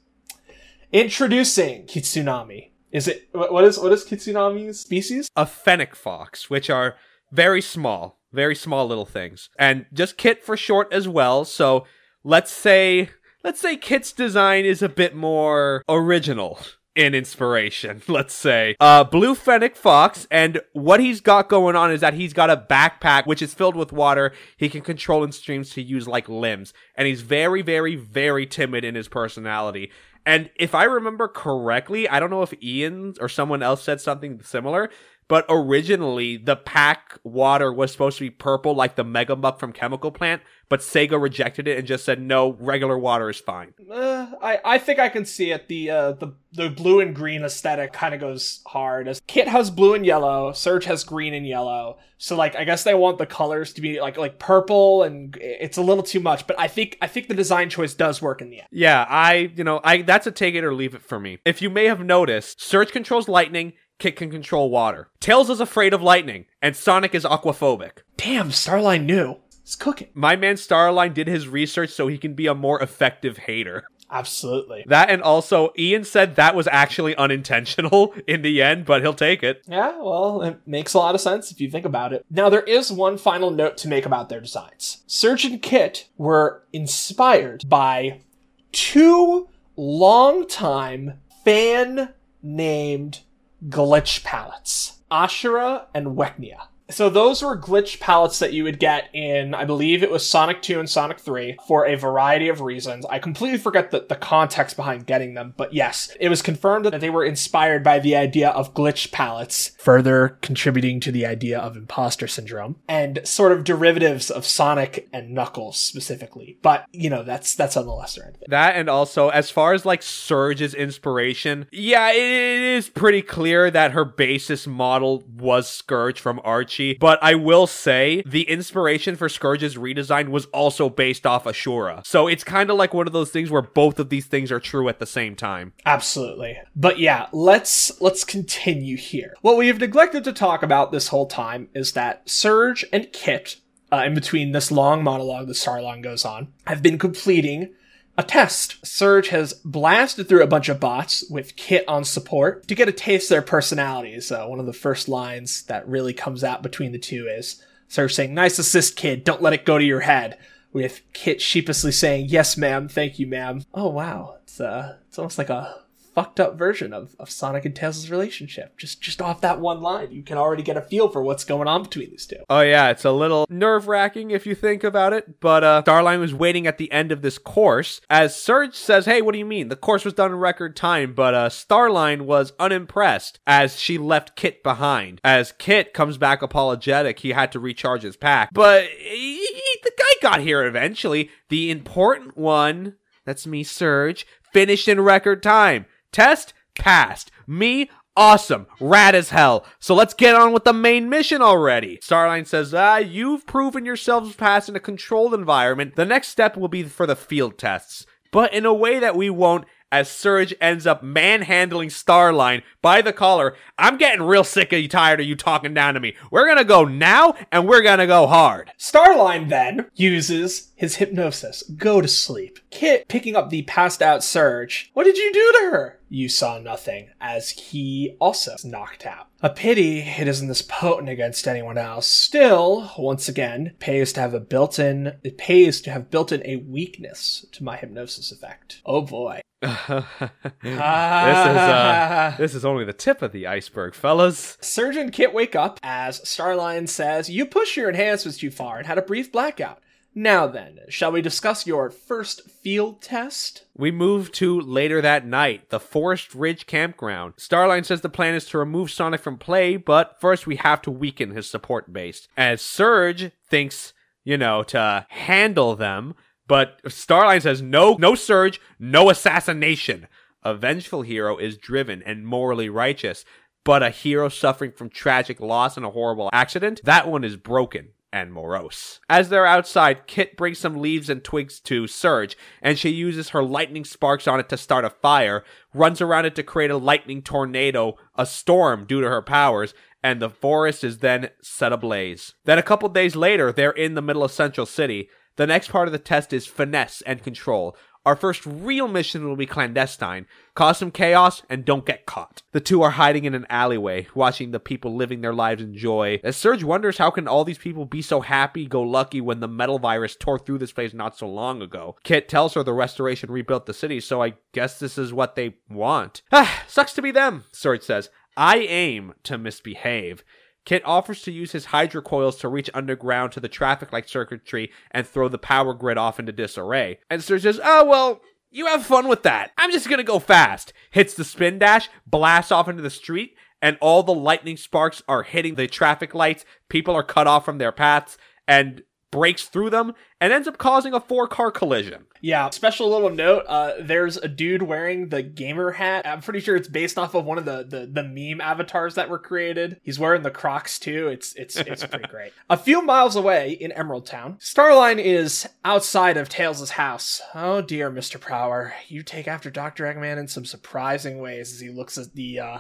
Introducing Kitsunami. Is it what is what is Kitsunami's species? A fennec fox, which are very small, very small little things, and just Kit for short as well. So let's say let's say Kit's design is a bit more original in inspiration, [LAUGHS] let's say. Uh, Blue Fennec Fox, and what he's got going on is that he's got a backpack which is filled with water he can control in streams to use like limbs. And he's very, very, very timid in his personality. And if I remember correctly, I don't know if Ian or someone else said something similar, but originally the pack water was supposed to be purple like the Mega Muck from Chemical Plant, but Sega rejected it and just said no, regular water is fine. Uh, I I think I can see it. The uh, the the blue and green aesthetic kind of goes hard. As Kit has blue and yellow, Surge has green and yellow. So like I guess they want the colors to be like like purple, and it's a little too much. But I think I think the design choice does work in the end. Yeah, I, you know, I that's a take it or leave it for me. If you may have noticed, Surge controls lightning, Kit can control water. Tails is afraid of lightning, and Sonic is aquaphobic. Damn, Starline knew. It's cooking. My man Starline did his research so he can be a more effective hater. Absolutely. That and also Ian said that was actually unintentional [LAUGHS] in the end, but he'll take it. Yeah, well, it makes a lot of sense if you think about it. Now, there is one final note to make about their designs. Surge and Kit were inspired by two longtime fan named glitch palettes Ashura and Wechnia. So those were glitch palettes that you would get in, I believe it was Sonic 2 and Sonic 3 for a variety of reasons. I completely forget the, the context behind getting them, but yes, it was confirmed that they were inspired by the idea of glitch palettes, further contributing to the idea of imposter syndrome, and sort of derivatives of Sonic and Knuckles specifically. But, you know, that's that's on the lesser end. That and also, as far as like Surge's inspiration, yeah, it is pretty clear that her basis model was Scourge from Archie. But I will say the inspiration for Scourge's redesign was also based off Ashura. So it's kind of like one of those things where both of these things are true at the same time. Absolutely. But yeah, let's let's continue here. What we have neglected to talk about this whole time is that Surge and Kit, uh, in between this long monologue that Starline goes on, have been completing A test. Surge has blasted through a bunch of bots with Kit on support to get a taste of their personalities. Uh, one of the first lines that really comes out between the two is Surge saying, Nice assist, kid. Don't let it go to your head. With Kit sheepishly saying, Yes, ma'am. Thank you, ma'am. Oh, wow. It's, uh, it's almost like a fucked up version of, of Sonic and Tails' relationship. Just just off that one line, you can already get a feel for what's going on between these two. Oh yeah, it's a little nerve wracking if you think about it. But uh, Starline was waiting at the end of this course as Surge says, "Hey, what do you mean? The course was done in record time." But uh, Starline was unimpressed as she left Kit behind. As Kit comes back apologetic, he had to recharge his pack. But he, he- the guy got here eventually. The important one, that's me, Surge, finished in record time. Test passed. Me awesome, rad as hell. So let's get on with the main mission already. Starline says, ah, you've proven yourselves past in a controlled environment. The next step will be for the field tests, but in a way that we won't. As Surge ends up manhandling Starline by the collar, I'm getting real sick of you, tired of you talking down to me. We're gonna go now, and we're gonna go hard. Starline then uses his hypnosis. Go to sleep. Kit picking up the passed out Surge. What did you do to her? You saw nothing, as he also is knocked out. A pity it isn't this potent against anyone else. Still, once again, pays to have a built-in it pays to have built in a weakness to my hypnosis effect. Oh boy. This is uh, [LAUGHS] this is only the tip of the iceberg, fellas. Surgeon can't wake up as Starline says, You pushed your enhancements too far and had a brief blackout. Now then, shall we discuss your first field test? We move to later that night, the Forest Ridge campground. Starline says the plan is to remove Sonic from play, but first we have to weaken his support base. As Surge thinks, you know, to handle them, but Starline says no, no Surge, no assassination. A vengeful hero is driven and morally righteous, but a hero suffering from tragic loss and a horrible accident, that one is broken and morose. As they're outside, Kit brings some leaves and twigs to Surge, and she uses her lightning sparks on it to start a fire, runs around it to create a lightning tornado, a storm due to her powers, and the forest is then set ablaze. Then a couple days later, they're in the middle of Central City. The next part of the test is finesse and control. Our first real mission will be clandestine. Cause some chaos and don't get caught. The two are hiding in an alleyway, watching the people living their lives in joy. As Surge wonders how can all these people be so happy go lucky when the metal virus tore through this place not so long ago. Kit tells her the restoration rebuilt the city, so I guess this is what they want. [SIGHS] Ah, sucks to be them, Surge says. I aim to misbehave. Kit offers to use his hydrocoils to reach underground to the traffic light circuitry and throw the power grid off into disarray. And Surge says, Oh, well, you have fun with that. I'm just gonna go fast. Hits the spin dash, blasts off into the street, and all the lightning sparks are hitting the traffic lights. People are cut off from their paths and breaks through them and ends up causing a four car collision. Yeah, special little note, uh, there's a dude wearing the gamer hat. I'm pretty sure it's based off of one of the, the, the meme avatars that were created. He's wearing the Crocs too. It's it's it's pretty [LAUGHS] great. A few miles away in Emerald Town, Starline is outside of Tails' house. Oh dear, Mr. Prower. You take after Dr. Eggman in some surprising ways as he looks at the uh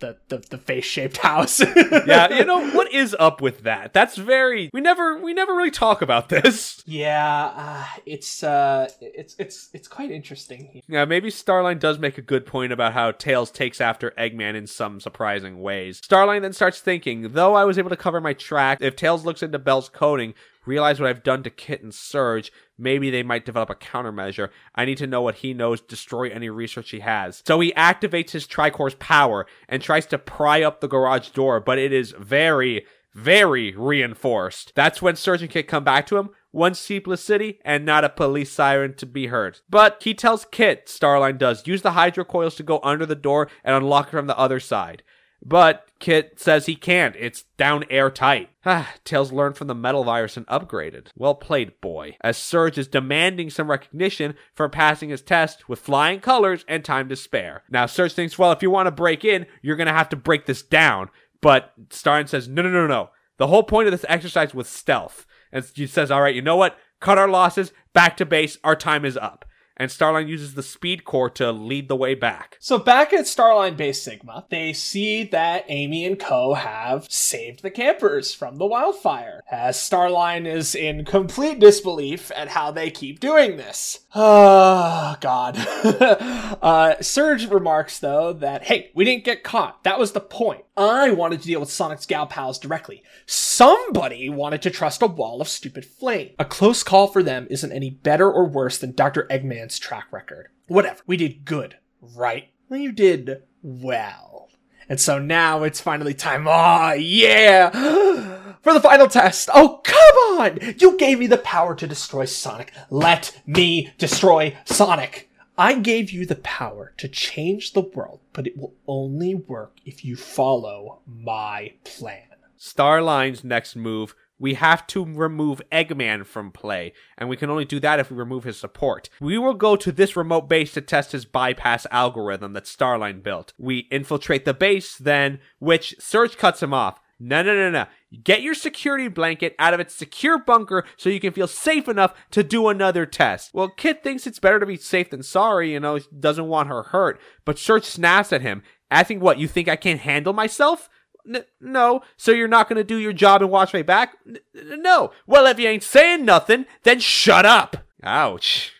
the, the, the face shaped [LAUGHS] house. Yeah, you know what is up with that? That's very we never we never really talk about this. Yeah, uh, it's uh, it's it's it's quite interesting. Yeah, maybe Starline does make a good point about how Tails takes after Eggman in some surprising ways. Starline then starts thinking, though I was able to cover my track, if Tails looks into Belle's coding, realize what I've done to Kit and Surge, maybe they might develop a countermeasure. I need to know what he knows, destroy any research he has. So he activates his Tricore's power and tries to pry up the garage door, but it is very, very reinforced. That's when Surge and Kit come back to him. One sleepless city and not a police siren to be heard. But he tells Kit, Starline does, use the hydro coils to go under the door and unlock it from the other side. But Kit says he can't. It's down airtight. [SIGHS] Ah, Tails learned from the metal virus and upgraded. Well played, boy. As Surge is demanding some recognition for passing his test with flying colors and time to spare. Now Surge thinks, well, if you want to break in, you're gonna have to break this down. But Starn says, no, no, no, no. The whole point of this exercise was stealth. And he says, all right, you know what? Cut our losses, back to base, our time is up. And Starline uses the speed core to lead the way back. So back at Starline Base Sigma, they see that Amy and Co have saved the campers from the wildfire. As Starline is in complete disbelief at how they keep doing this. Oh God. [LAUGHS] uh, Surge remarks though that hey, we didn't get caught. That was the point. I wanted to deal with Sonic's gal pals directly. Somebody wanted to trust a wall of stupid flame. A close call for them isn't any better or worse than Dr. Eggman's track record. Whatever. We did good, right? You did well. And so now it's finally time. Oh, yeah! [GASPS] For the final test. Oh, come on! You gave me the power to destroy Sonic. Let me destroy Sonic. I gave you the power to change the world, but it will only work if you follow my plan. Starline's next move we have to remove Eggman from play, and we can only do that if we remove his support. We will go to this remote base to test his bypass algorithm that Starline built. We infiltrate the base, then, which Surge cuts him off. No, no, no, no. Get your security blanket out of its secure bunker so you can feel safe enough to do another test. Well, Kit thinks it's better to be safe than sorry, you know, doesn't want her hurt, but Surge snaps at him, asking what, you think I can't handle myself? N- no. So you're not going to do your job and watch my back? N- no. Well, if you ain't saying nothing, then shut up. Ouch.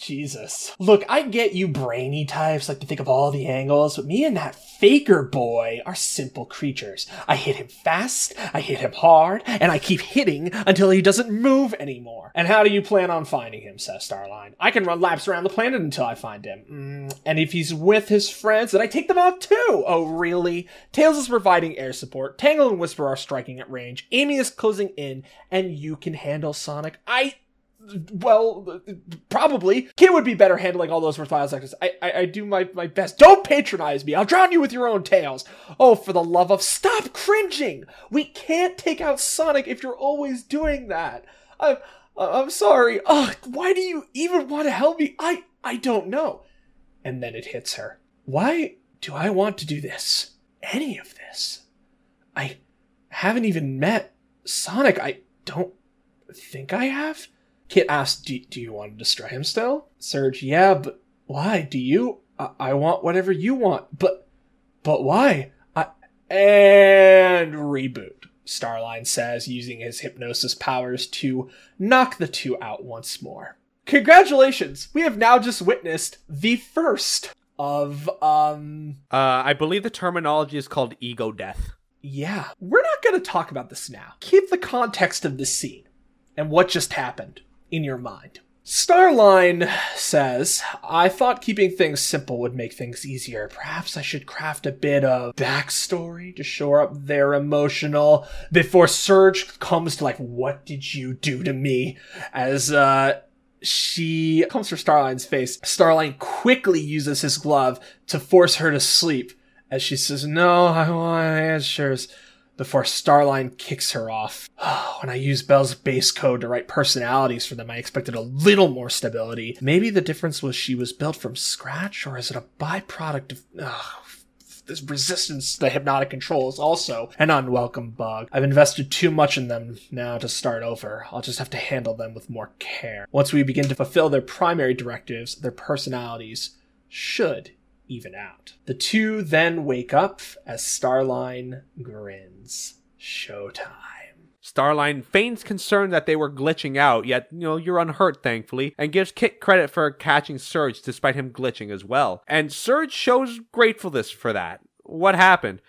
Jesus. Look, I get you brainy types like to think of all the angles, but me and that faker boy are simple creatures. I hit him fast, I hit him hard, and I keep hitting until he doesn't move anymore. And how do you plan on finding him, says Starline. I can run laps around the planet until I find him. Mm, and if he's with his friends, then I take them out too. Oh, really? Tails is providing air support, Tangle and Whisper are striking at range, Amy is closing in, and you can handle Sonic. I well, probably. Kid would be better handling all those worthwhile sectors. I, I, I do my, my best. Don't patronize me. I'll drown you with your own tails. Oh, for the love of stop cringing. We can't take out Sonic if you're always doing that. I'm, I'm sorry. Ugh, why do you even want to help me? I, I don't know. And then it hits her. Why do I want to do this? Any of this? I haven't even met Sonic. I don't think I have. Kit asks, do, do you want to destroy him still? Surge, yeah, but why? Do you? I, I want whatever you want, but, but why? I, and reboot. Starline says, using his hypnosis powers to knock the two out once more. Congratulations! We have now just witnessed the first of, um. Uh, I believe the terminology is called ego death. Yeah, we're not gonna talk about this now. Keep the context of the scene and what just happened in your mind. Starline says, I thought keeping things simple would make things easier. Perhaps I should craft a bit of backstory to shore up their emotional before Surge comes to like, what did you do to me? As, uh, she comes for Starline's face. Starline quickly uses his glove to force her to sleep as she says, no, I want answers before Starline kicks her off. [SIGHS] when I used Belle's base code to write personalities for them, I expected a little more stability. Maybe the difference was she was built from scratch, or is it a byproduct of. This resistance to hypnotic control is also an unwelcome bug. I've invested too much in them now to start over. I'll just have to handle them with more care. Once we begin to fulfill their primary directives, their personalities should even out. The two then wake up as Starline grins. Showtime. Starline feigns concern that they were glitching out, yet, you know, you're unhurt, thankfully, and gives Kit credit for catching Surge despite him glitching as well. And Surge shows gratefulness for that. What happened?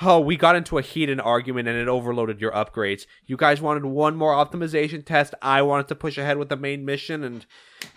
Oh, we got into a heated argument and it overloaded your upgrades. You guys wanted one more optimization test. I wanted to push ahead with the main mission, and,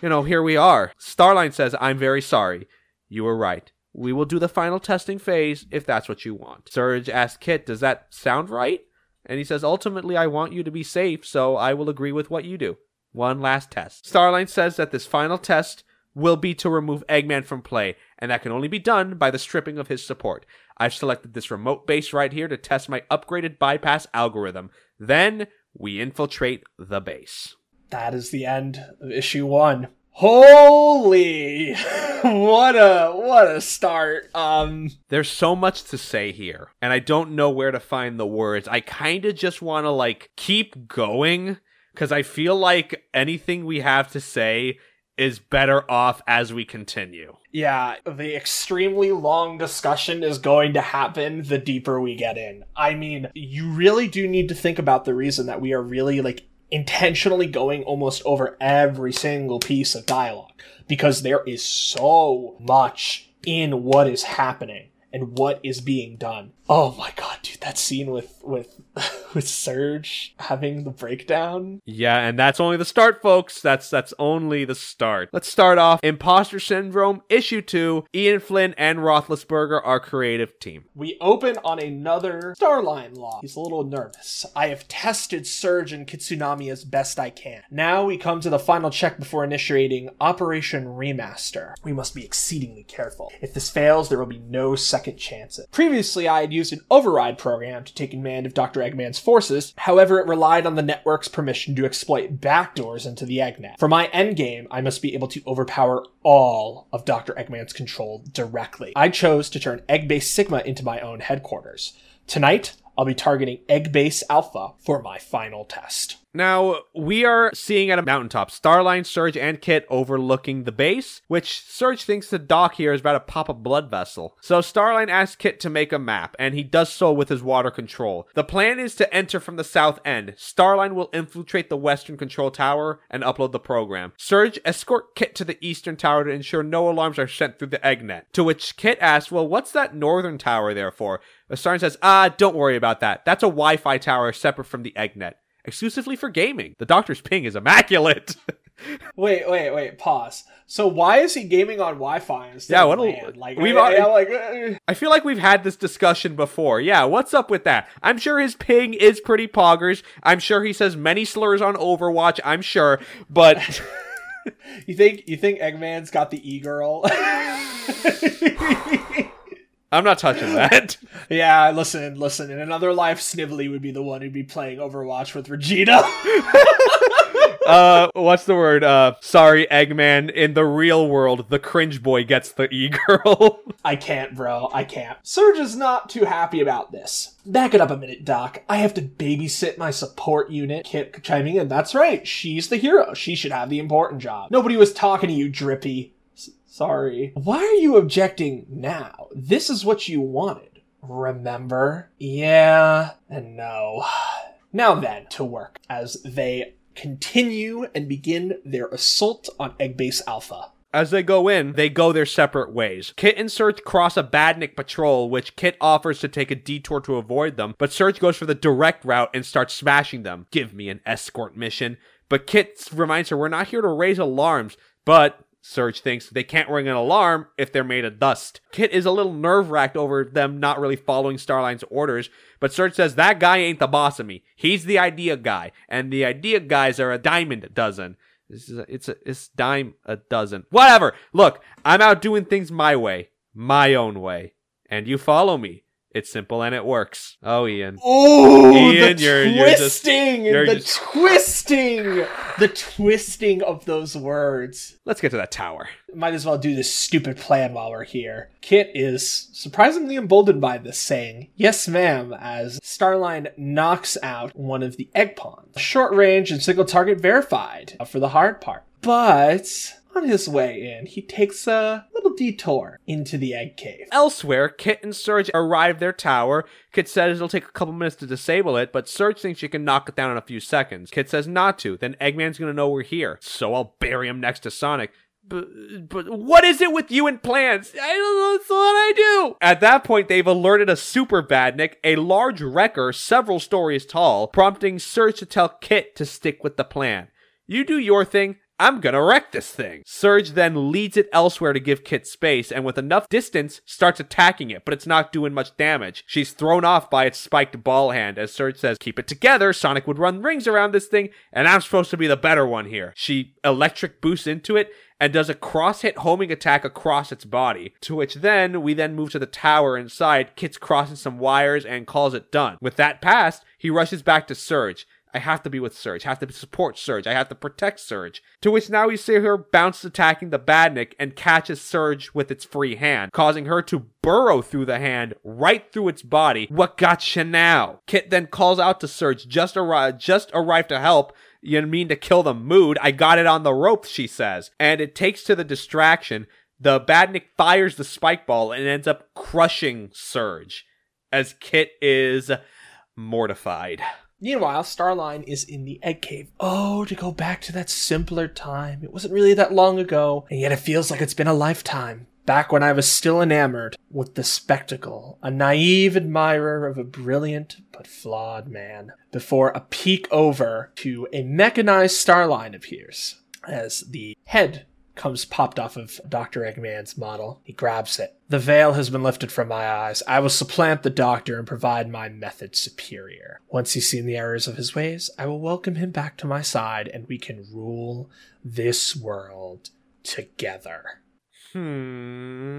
you know, here we are. Starline says, I'm very sorry. You were right. We will do the final testing phase if that's what you want. Surge asks Kit, Does that sound right? And he says, Ultimately, I want you to be safe, so I will agree with what you do. One last test. Starline says that this final test will be to remove Eggman from play, and that can only be done by the stripping of his support. I've selected this remote base right here to test my upgraded bypass algorithm. Then we infiltrate the base. That is the end of issue one. Holy [LAUGHS] what a what a start. Um there's so much to say here and I don't know where to find the words. I kind of just want to like keep going cuz I feel like anything we have to say is better off as we continue. Yeah, the extremely long discussion is going to happen the deeper we get in. I mean, you really do need to think about the reason that we are really like intentionally going almost over every single piece of dialogue because there is so much in what is happening and what is being done. Oh my god, dude, that scene with with [LAUGHS] with Surge having the breakdown. Yeah, and that's only the start, folks. That's that's only the start. Let's start off Imposter Syndrome Issue 2. Ian Flynn and Rothlisberger are creative team. We open on another Starline law. He's a little nervous. I have tested Surge and Kitsunami as best I can. Now we come to the final check before initiating Operation Remaster. We must be exceedingly careful. If this fails, there will be no second chances. Previously, I had used an override program to take command of Dr. Eggman's forces. However, it relied on the network's permission to exploit backdoors into the Eggnet. For my endgame, I must be able to overpower all of Dr. Eggman's control directly. I chose to turn Eggbase Sigma into my own headquarters. Tonight, I'll be targeting Eggbase Alpha for my final test. Now, we are seeing at a mountaintop Starline, Surge, and Kit overlooking the base, which Surge thinks the dock here is about to pop a blood vessel. So Starline asks Kit to make a map, and he does so with his water control. The plan is to enter from the south end. Starline will infiltrate the western control tower and upload the program. Surge escort Kit to the eastern tower to ensure no alarms are sent through the Eggnet. To which Kit asks, well, what's that northern tower there for? Starline says, ah, don't worry about that. That's a Wi-Fi tower separate from the Eggnet exclusively for gaming. The doctor's ping is immaculate. [LAUGHS] wait, wait, wait. Pause. So why is he gaming on Wi-Fi instead Yeah, of what a- LAN? Like we've I, I, like uh, I feel like we've had this discussion before. Yeah, what's up with that? I'm sure his ping is pretty poggers. I'm sure he says many slurs on Overwatch. I'm sure, but [LAUGHS] you think you think Eggman's got the e-girl? [LAUGHS] I'm not touching that. [LAUGHS] yeah, listen, listen. In another life, Snively would be the one who'd be playing Overwatch with Regina. [LAUGHS] uh, what's the word? Uh, sorry, Eggman. In the real world, the cringe boy gets the [LAUGHS] e girl. I can't, bro. I can't. Surge is not too happy about this. Back it up a minute, Doc. I have to babysit my support unit. Kip chiming in. That's right. She's the hero. She should have the important job. Nobody was talking to you, Drippy. Sorry. Why are you objecting now? This is what you wanted. Remember? Yeah and no. [SIGHS] Now then, to work as they continue and begin their assault on Eggbase Alpha. As they go in, they go their separate ways. Kit and Surge cross a Badnik patrol, which Kit offers to take a detour to avoid them, but Surge goes for the direct route and starts smashing them. Give me an escort mission. But Kit reminds her, we're not here to raise alarms, but Surge thinks they can't ring an alarm if they're made of dust. Kit is a little nerve wracked over them not really following Starline's orders, but Surge says that guy ain't the boss of me. He's the idea guy, and the idea guys are a diamond dozen. This is a, it's a it's dime a dozen. Whatever. Look, I'm out doing things my way, my own way, and you follow me. It's simple and it works. Oh, Ian. Oh, Ian, the you're- you're just- twisting, you're the just- twisting, the twisting of those words. Let's get to that tower. Might as well do this stupid plan while we're here. Kit is surprisingly emboldened by this, saying, Yes, ma'am, as Starline knocks out one of the egg pawns. Short range and single target verified for the hard part. But on his way in, he takes a little detour into the egg cave. Elsewhere, Kit and Surge arrive their tower. Kit says it'll take a couple minutes to disable it, but Surge thinks she can knock it down in a few seconds. Kit says not to, then Eggman's gonna know we're here, so I'll bury him next to Sonic. But, but what is it with you and plants? I don't know, what I do. At that point, they've alerted a super badnik, a large wrecker several stories tall, prompting Surge to tell Kit to stick with the plan. You do your thing, I'm gonna wreck this thing. Surge then leads it elsewhere to give Kit space, and with enough distance, starts attacking it, but it's not doing much damage. She's thrown off by its spiked ball hand as Surge says, Keep it together. Sonic would run rings around this thing, and I'm supposed to be the better one here. She electric boosts into it and does a cross hit homing attack across its body. To which then we then move to the tower inside. Kit's crossing some wires and calls it done. With that passed, he rushes back to Surge. I have to be with Surge. I have to support Surge. I have to protect Surge. To which now we see her bounce attacking the Badnik and catches Surge with its free hand, causing her to burrow through the hand right through its body. What gotcha now? Kit then calls out to Surge, just arrived, just arrived to help, you mean to kill the mood? I got it on the rope, she says. And it takes to the distraction. The Badnik fires the spike ball and ends up crushing Surge as Kit is mortified. Meanwhile, Starline is in the egg cave. Oh, to go back to that simpler time. It wasn't really that long ago, and yet it feels like it's been a lifetime. Back when I was still enamored with the spectacle, a naive admirer of a brilliant but flawed man, before a peek over to a mechanized Starline appears as the head comes popped off of Dr. Eggman's model. He grabs it. The veil has been lifted from my eyes. I will supplant the doctor and provide my method superior. Once he's seen the errors of his ways, I will welcome him back to my side and we can rule this world together. Hmm.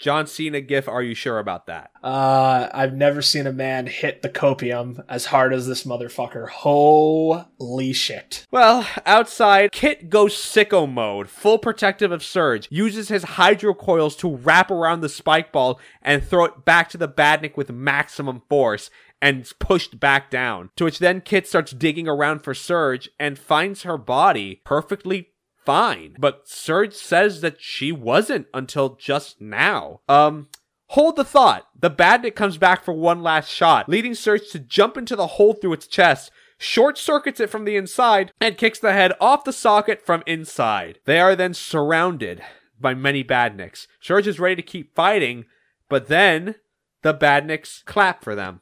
John Cena gif, are you sure about that? Uh, I've never seen a man hit the copium as hard as this motherfucker. Holy shit. Well, outside, Kit goes sicko mode, full protective of Surge, uses his hydro coils to wrap around the spike ball and throw it back to the Badnik with maximum force and pushed back down. To which then Kit starts digging around for Surge and finds her body perfectly fine. But Surge says that she wasn't until just now. Um, hold the thought. The Badnik comes back for one last shot, leading Surge to jump into the hole through its chest, short circuits it from the inside, and kicks the head off the socket from inside. They are then surrounded by many Badniks. Surge is ready to keep fighting, but then the Badniks clap for them.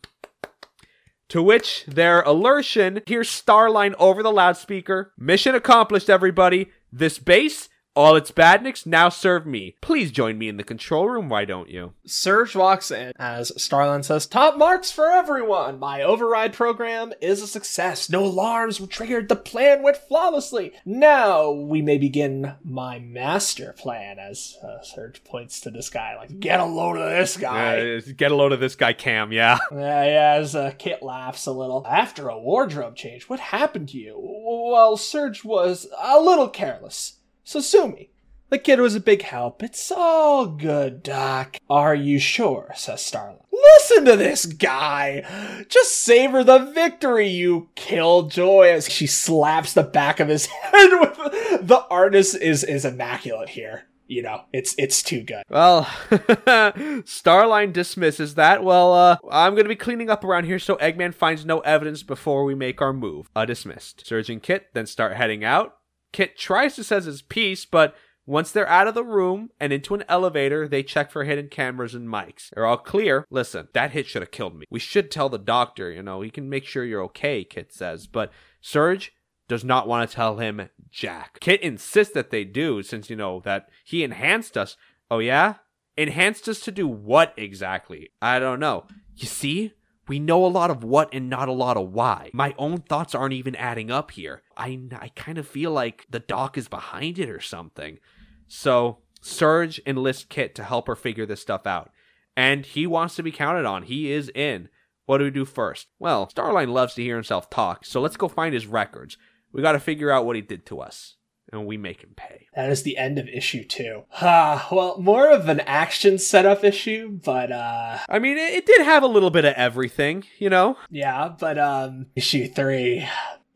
To which their Alertion hears Starline over the loudspeaker. Mission accomplished, everybody. This base, all its badniks now serve me. Please join me in the control room, why don't you? Surge walks in as Starline says, Top marks for everyone! My override program is a success. No alarms were triggered. The plan went flawlessly. Now we may begin my master plan as uh, Surge points to this guy. Like, get a load of this guy. Uh, get a load of this guy, Cam, yeah. [LAUGHS] Yeah, yeah, as uh, Kit laughs a little. After a wardrobe change, what happened to you? Well, Surge was a little careless. So sue me. The kid was a big help. It's all good, Doc. Are you sure? says Starlight. Listen to this guy. Just savor the victory, you killjoy, as she slaps the back of his [LAUGHS] head with the artist is is immaculate here. You know, it's it's too good. Well, [LAUGHS] Starline dismisses that. Well, uh, I'm gonna be cleaning up around here so Eggman finds no evidence before we make our move. Uh, dismissed. Surgeon Kit then start heading out. Kit tries to say his piece, but once they're out of the room and into an elevator, they check for hidden cameras and mics. They're all clear. Listen, that hit should have killed me. We should tell the doctor, you know, he can make sure you're okay, Kit says. But Surge does not want to tell him Jack. Kit insists that they do, since, you know, that he enhanced us. Oh, yeah? Enhanced us to do what exactly? I don't know. You see? We know a lot of what and not a lot of why. My own thoughts aren't even adding up here. I, I kind of feel like the doc is behind it or something. So, Surge enlists Kit to help her figure this stuff out. And he wants to be counted on. He is in. What do we do first? Well, Starline loves to hear himself talk, so let's go find his records. We gotta figure out what he did to us. And we make him pay. That is the end of issue two. Ah, well, more of an action setup issue, but uh I mean, it, it did have a little bit of everything, you know? yeah, but um issue three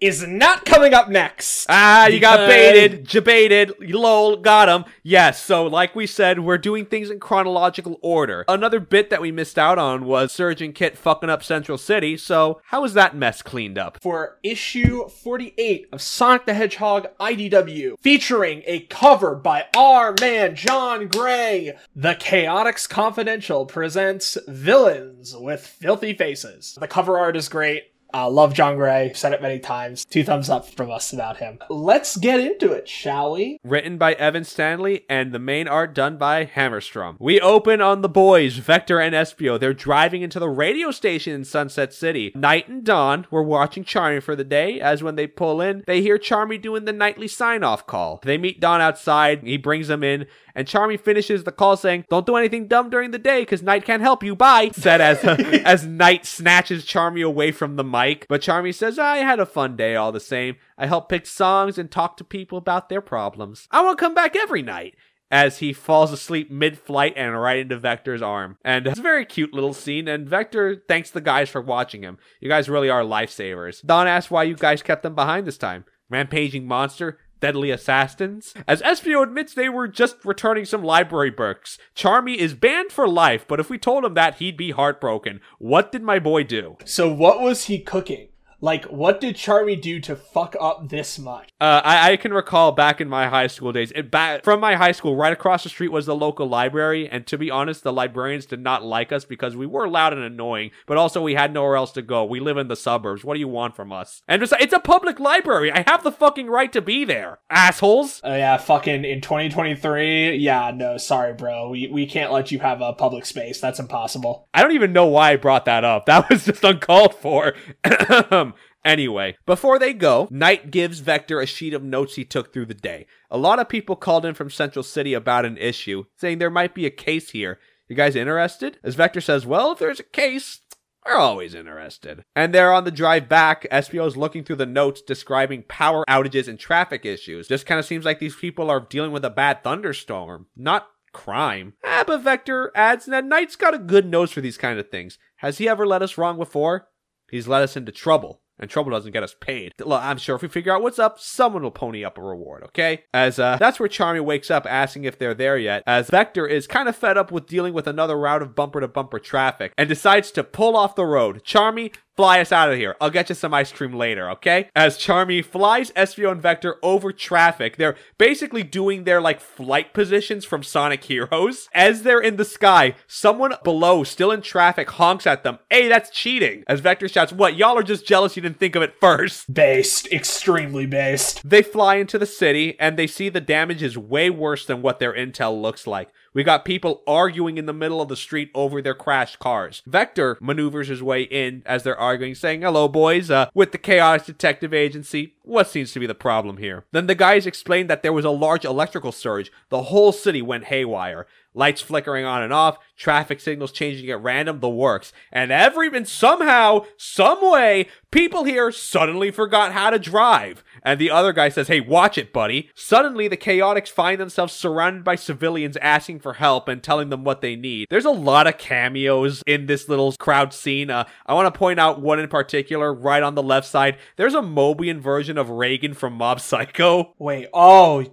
is not coming up next. Ah, you got baited, jebaited, lol, got him. Yes, so like we said, we're doing things in chronological order. Another bit that we missed out on was Surge and Kit fucking up Central City, so how is that mess cleaned up? for issue 48 of Sonic the Hedgehog IDW, featuring a cover by our man John Gray. The Chaotix Confidential presents Villains with Filthy Faces. The cover art is great. Uh, love John Gray. Said it many times. Two thumbs up from us about him. Let's get into it, shall we? Written by Evan Stanley and the main art done by Hammerstrom. We open on the boys, Vector and Espio. They're driving into the radio station in Sunset City. Night and Dawn were watching Charmy for the day, as when they pull in, they hear Charmy doing the nightly sign off call. They meet Dawn outside, he brings them in, and Charmy finishes the call saying, Don't do anything dumb during the day, because Night can't help you. Bye. [LAUGHS] Said as, [LAUGHS] as Night snatches Charmy away from the mic. But Charmy says, I had a fun day all the same. I helped pick songs and talk to people about their problems. I want to come back every night. as he falls asleep mid-flight and right into Vector's arm. And it's a very cute little scene, and Vector thanks the guys for watching him. You guys really are lifesavers. Don asks why you guys kept them behind this time. Rampaging monster, deadly assassins? As Espio admits they were just returning some library books. Charmy is banned for life, but if we told him that, he'd be heartbroken. What did my boy do? So what was he cooking? Like, what did Charmy do to fuck up this much? Uh, I, I can recall back in my high school days. It back from my high school, right across the street was the local library, and to be honest, the librarians did not like us because we were loud and annoying. But also, we had nowhere else to go. We live in the suburbs. What do you want from us? And besides, it's a public library. I have the fucking right to be there, assholes. Oh yeah, fucking in 2023. Yeah, no, sorry, bro. We we can't let you have a public space. That's impossible. I don't even know why I brought that up. That was just uncalled for. [CLEARS THROAT] Anyway, before they go, Knight gives Vector a sheet of notes he took through the day. A lot of people called in from Central City about an issue, saying there might be a case here. You guys interested? As Vector says, well, if there's a case, we're always interested. And they're on the drive back. Espio is looking through the notes describing power outages and traffic issues. Just kind of seems like these people are dealing with a bad thunderstorm, not crime. Ah, but Vector adds that Knight's got a good nose for these kind of things. Has he ever led us wrong before? He's led us into trouble and trouble doesn't get us paid. Look, I'm sure if we figure out what's up, someone will pony up a reward, okay? As uh, that's where Charmy wakes up asking if they're there yet, as Vector is kind of fed up with dealing with another route of bumper to bumper traffic and decides to pull off the road. Charmy fly us out of here. I'll get you some ice cream later, okay? As Charmy flies Espio and Vector over traffic, they're basically doing their like flight positions from Sonic Heroes. As they're in the sky, someone below, still in traffic, honks at them. Hey, that's cheating. As Vector shouts, What? Y'all are just jealous you didn't think of it first. Based, extremely based. They fly into the city and they see the damage is way worse than what their intel looks like. We got people arguing in the middle of the street over their crashed cars. Vector maneuvers his way in as they're arguing, saying, Hello, boys, uh, with the Chaos Detective Agency. What seems to be the problem here? Then the guys explained that there was a large electrical surge. The whole city went haywire. Lights flickering on and off, traffic signals changing at random, the works. And every, and somehow, some way, people here suddenly forgot how to drive. And the other guy says, hey, watch it, buddy. Suddenly, the Chaotix find themselves surrounded by civilians asking for help and telling them what they need. There's a lot of cameos in this little crowd scene. Uh, I want to point out one in particular, right on the left side. There's a Mobian version of Reigen from Mob Psycho. Wait, oh,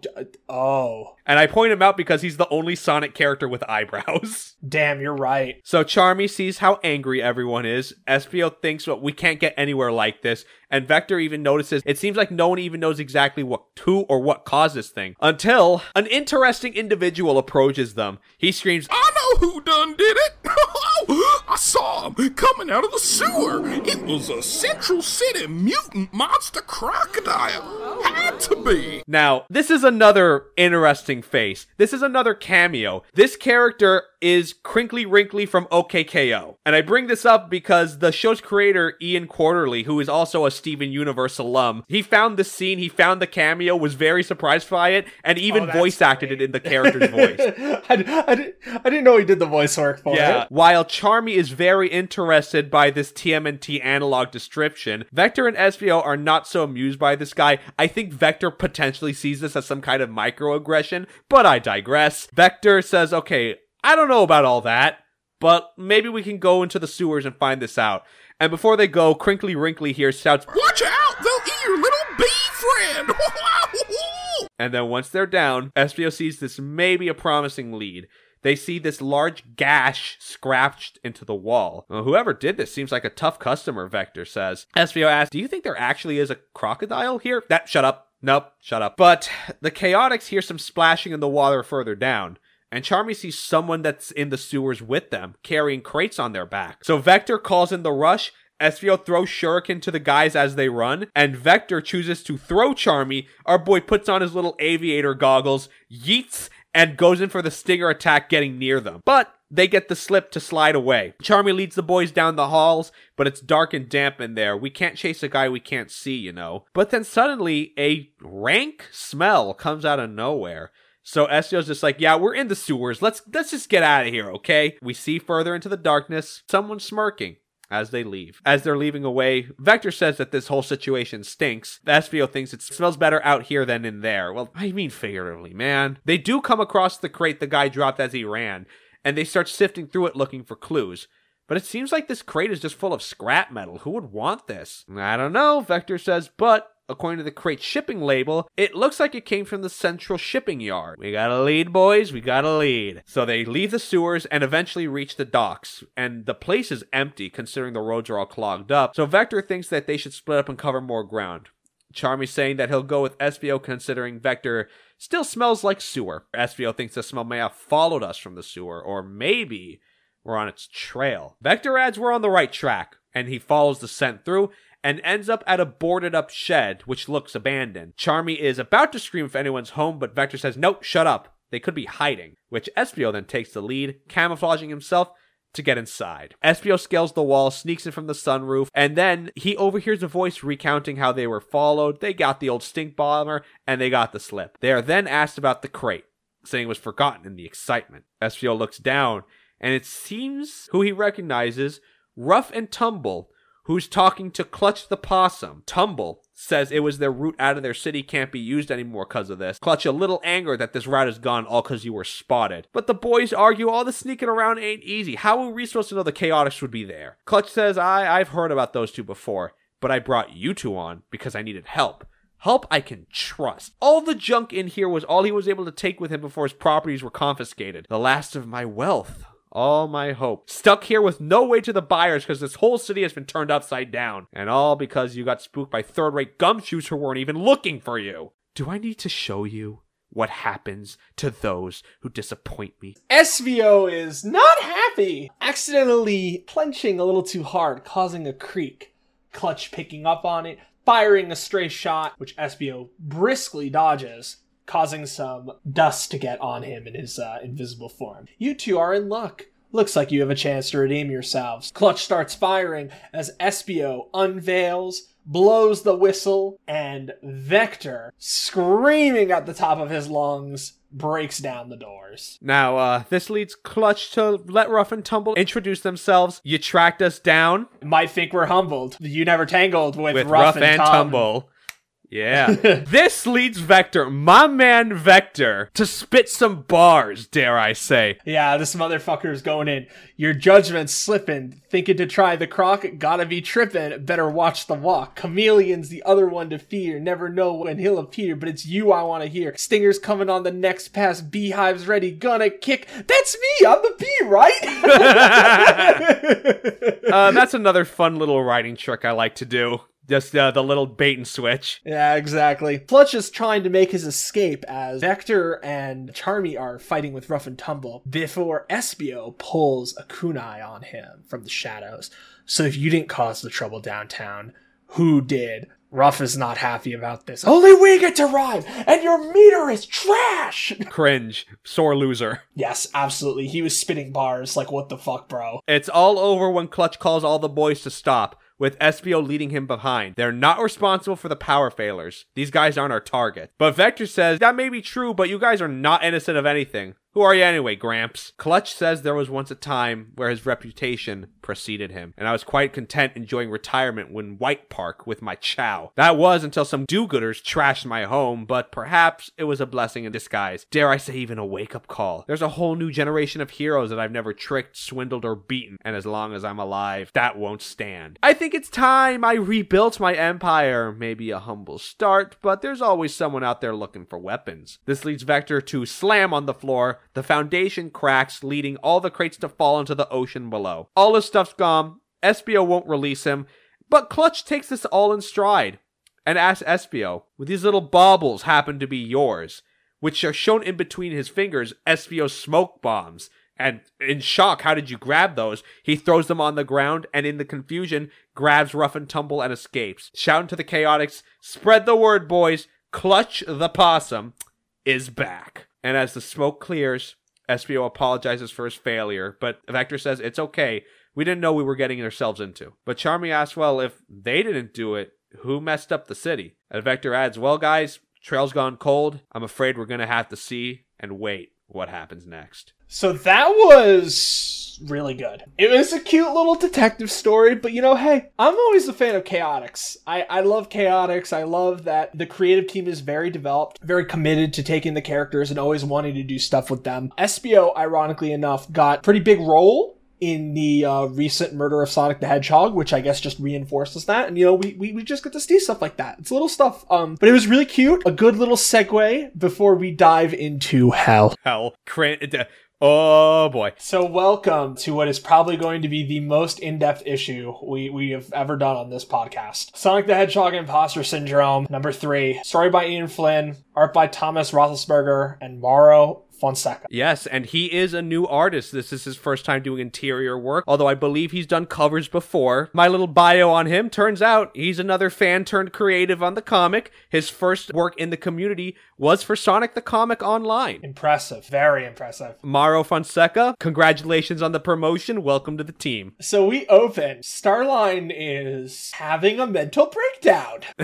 oh. And I point him out because he's the only Sonic character with eyebrows. [LAUGHS] Damn, you're right. So Charmy sees how angry everyone is. Espio thinks well, we can't get anywhere like this. And Vector even notices it seems like no one even knows exactly what who or what caused this thing. Until an interesting individual approaches them. He screams, I know who done did it. [LAUGHS] Oh, I saw him coming out of the sewer. It was a Central City mutant monster crocodile. Had to be. Now, this is another interesting face. This is another cameo. This character is Crinkly Wrinkly from OKKO. And I bring this up because the show's creator, Ian Quartey, who is also a Steven Universe alum, he found the scene, he found the cameo, was very surprised by it, and even Oh, that's voice acted great. it in the character's [LAUGHS] voice. I, I, didn't- I didn't know he did the voice work for Yeah. it. While Charmy is very interested by this TMNT analog description, Vector and Espio are not so amused by this guy. I think Vector potentially sees this as some kind of microaggression, but I digress. Vector says, okay, I don't know about all that, but maybe we can go into the sewers and find this out. And before they go, Crinkly Wrinkly here shouts, Watch out, they'll eat your little bee friend. [LAUGHS] And then once they're down, Espio sees this may be a promising lead. They see this large gash scratched into the wall. Well, whoever did this seems like a tough customer, Vector says. Espio asks, Do you think there actually is a crocodile here? That, shut up. Nope, shut up. But the Chaotix hear some splashing in the water further down. And Charmy sees someone that's in the sewers with them, carrying crates on their back. So Vector calls in the rush, Espio throws Shuriken to the guys as they run, and Vector chooses to throw Charmy. Our boy puts on his little aviator goggles, yeets, and goes in for the stinger attack getting near them. But they get the slip to slide away. Charmy leads the boys down the halls, but it's dark and damp in there. We can't chase a guy we can't see, you know. But then suddenly, a rank smell comes out of nowhere. So Espio's just like, yeah, we're in the sewers. Let's let's just get out of here, okay? We see further into the darkness, someone smirking. As they leave. As they're leaving away, Vector says that this whole situation stinks. Espio thinks it smells better out here than in there. Well, I mean figuratively, man. They do come across the crate the guy dropped as he ran, and they start sifting through it looking for clues. But it seems like this crate is just full of scrap metal. Who would want this? I don't know, Vector says, but according to the crate shipping label, it looks like it came from the central shipping yard. We got a lead, boys. We got a lead. So they leave the sewers and eventually reach the docks. And the place is empty considering the roads are all clogged up. So Vector thinks that they should split up and cover more ground. Charmy saying that he'll go with Espio considering Vector still smells like sewer. Espio thinks the smell may have followed us from the sewer, or maybe we're on its trail. Vector adds we're on the right track, and he follows the scent through and ends up at a boarded up shed which looks abandoned. Charmy is about to scream if anyone's home, but Vector says, Nope, shut up. They could be hiding, which Espio then takes the lead, camouflaging himself to get inside. Espio scales the wall, sneaks in from the sunroof, and then he overhears a voice recounting how they were followed, they got the old stink bomber, and they got the slip. They are then asked about the crate, saying it was forgotten in the excitement. Espio looks down, and it seems who he recognizes, Rough and Tumble, who's talking to Clutch the Possum. Tumble says it was their route out of their city can't be used anymore because of this. Clutch a little anger that this route is gone all because you were spotted. But the boys argue all the sneaking around ain't easy. How are we supposed to know the Chaotix would be there? Clutch says, I, I've heard about those two before, but I brought you two on because I needed help. Help I can trust. All the junk in here was all he was able to take with him before his properties were confiscated. The last of my wealth all my hope. Stuck here with no way to the buyers because this whole city has been turned upside down. And all because you got spooked by third rate gumshoes who weren't even looking for you. Do I need to show you what happens to those who disappoint me? Espio is not happy, accidentally clenching a little too hard, causing a creak. Clutch picking up on it, firing a stray shot, which Espio briskly dodges, causing some dust to get on him in his uh, invisible form. You two are in luck. Looks like you have a chance to redeem yourselves. Clutch starts firing as Espio unveils, blows the whistle, and Vector, screaming at the top of his lungs, breaks down the doors. Now, uh, this leads Clutch to let Rough and Tumble introduce themselves. You tracked us down Might think we're humbled. You never tangled with, with Rough, Rough, and, Tum- Tumble. Yeah. [LAUGHS] this leads Vector, my man Vector, to spit some bars, dare I say. Yeah, this motherfucker's going in. Your judgment's slipping. Thinking to try the croc, gotta be tripping. Better watch the walk. Chameleon's the other one to fear. Never know when he'll appear, but it's you I wanna hear. Stinger's coming on the next pass. Beehive's ready. Gonna kick. That's me. I'm the bee, right? [LAUGHS] [LAUGHS] Uh, that's another fun little writing trick I like to do. Just uh, the little bait and switch. Yeah, exactly. Clutch is trying to make his escape as Vector and Charmy are fighting with Rough and Tumble before Espio pulls a kunai on him from the shadows. So if you didn't cause the trouble downtown, who did? Rough is not happy about this. Only we get to ride, and your meter is trash! [LAUGHS] Cringe. Sore loser. yes, absolutely. He was spitting bars like, what the fuck, bro? It's all over when Clutch calls all the boys to stop, with Espio leading him behind. They're not responsible for the power failures. These guys aren't our target. But Vector says, that may be true, but you guys are not innocent of anything. Who are you anyway, Gramps? Clutch says there was once a time where his reputation preceded him, and I was quite content enjoying retirement in White Park with my chow. That was until some do-gooders trashed my home, but perhaps it was a blessing in disguise. Dare I say even a wake-up call. There's a whole new generation of heroes that I've never tricked, swindled, or beaten, and as long as I'm alive, that won't stand. I think it's time I rebuilt my empire. Maybe a humble start, but there's always someone out there looking for weapons. This leads Vector to slam on the floor. The foundation cracks, leading all the crates to fall into the ocean below. All his stuff's gone. Espio won't release him, but Clutch takes this all in stride and asks Espio, "Would these little baubles happen to be yours?" Which are shown in between his fingers, Espio's smoke bombs. And in shock, how did you grab those? He throws them on the ground and in the confusion grabs Rough and Tumble and escapes. Shouting to the Chaotix, spread the word, boys. Clutch the possum is back. And as the smoke clears, Espio apologizes for his failure, but Vector says it's okay. We didn't know we were getting ourselves into. But Charmy asks, well, if they didn't do it, who messed up the city? And Vector adds, well, guys, trail's gone cold. I'm afraid we're going to have to see and wait. What happens next. So that was really good. It was a cute little detective story, but you know, hey, I'm always a fan of chaotix. I, I love chaotix. I love that the creative team is very developed, very committed to taking the characters and always wanting to do stuff with them. Espio, ironically enough, got pretty big role in the uh, recent murder of Sonic the Hedgehog, which I guess just reinforces that. And you know, we, we, we just get to see stuff like that. It's little stuff. Um, but it was really cute. A good little segue before we dive into hell. Hell, oh boy. So welcome to what is probably going to be the most in-depth issue we, we have ever done on this podcast. Sonic the Hedgehog Imposter Syndrome, number three. Story by Ian Flynn, art by Thomas Rothlisberger and Mauro Fonseca. Yes, and he is a new artist. This is his first time doing interior work, although I believe he's done covers before. My little bio on him turns out he's another fan turned creative on the comic. His first work in the community was for Sonic the Comic Online. Impressive. Very impressive. Mauro Fonseca, congratulations on the promotion. Welcome to the team. [LAUGHS] So we open. Starline is having a mental breakdown. [LAUGHS]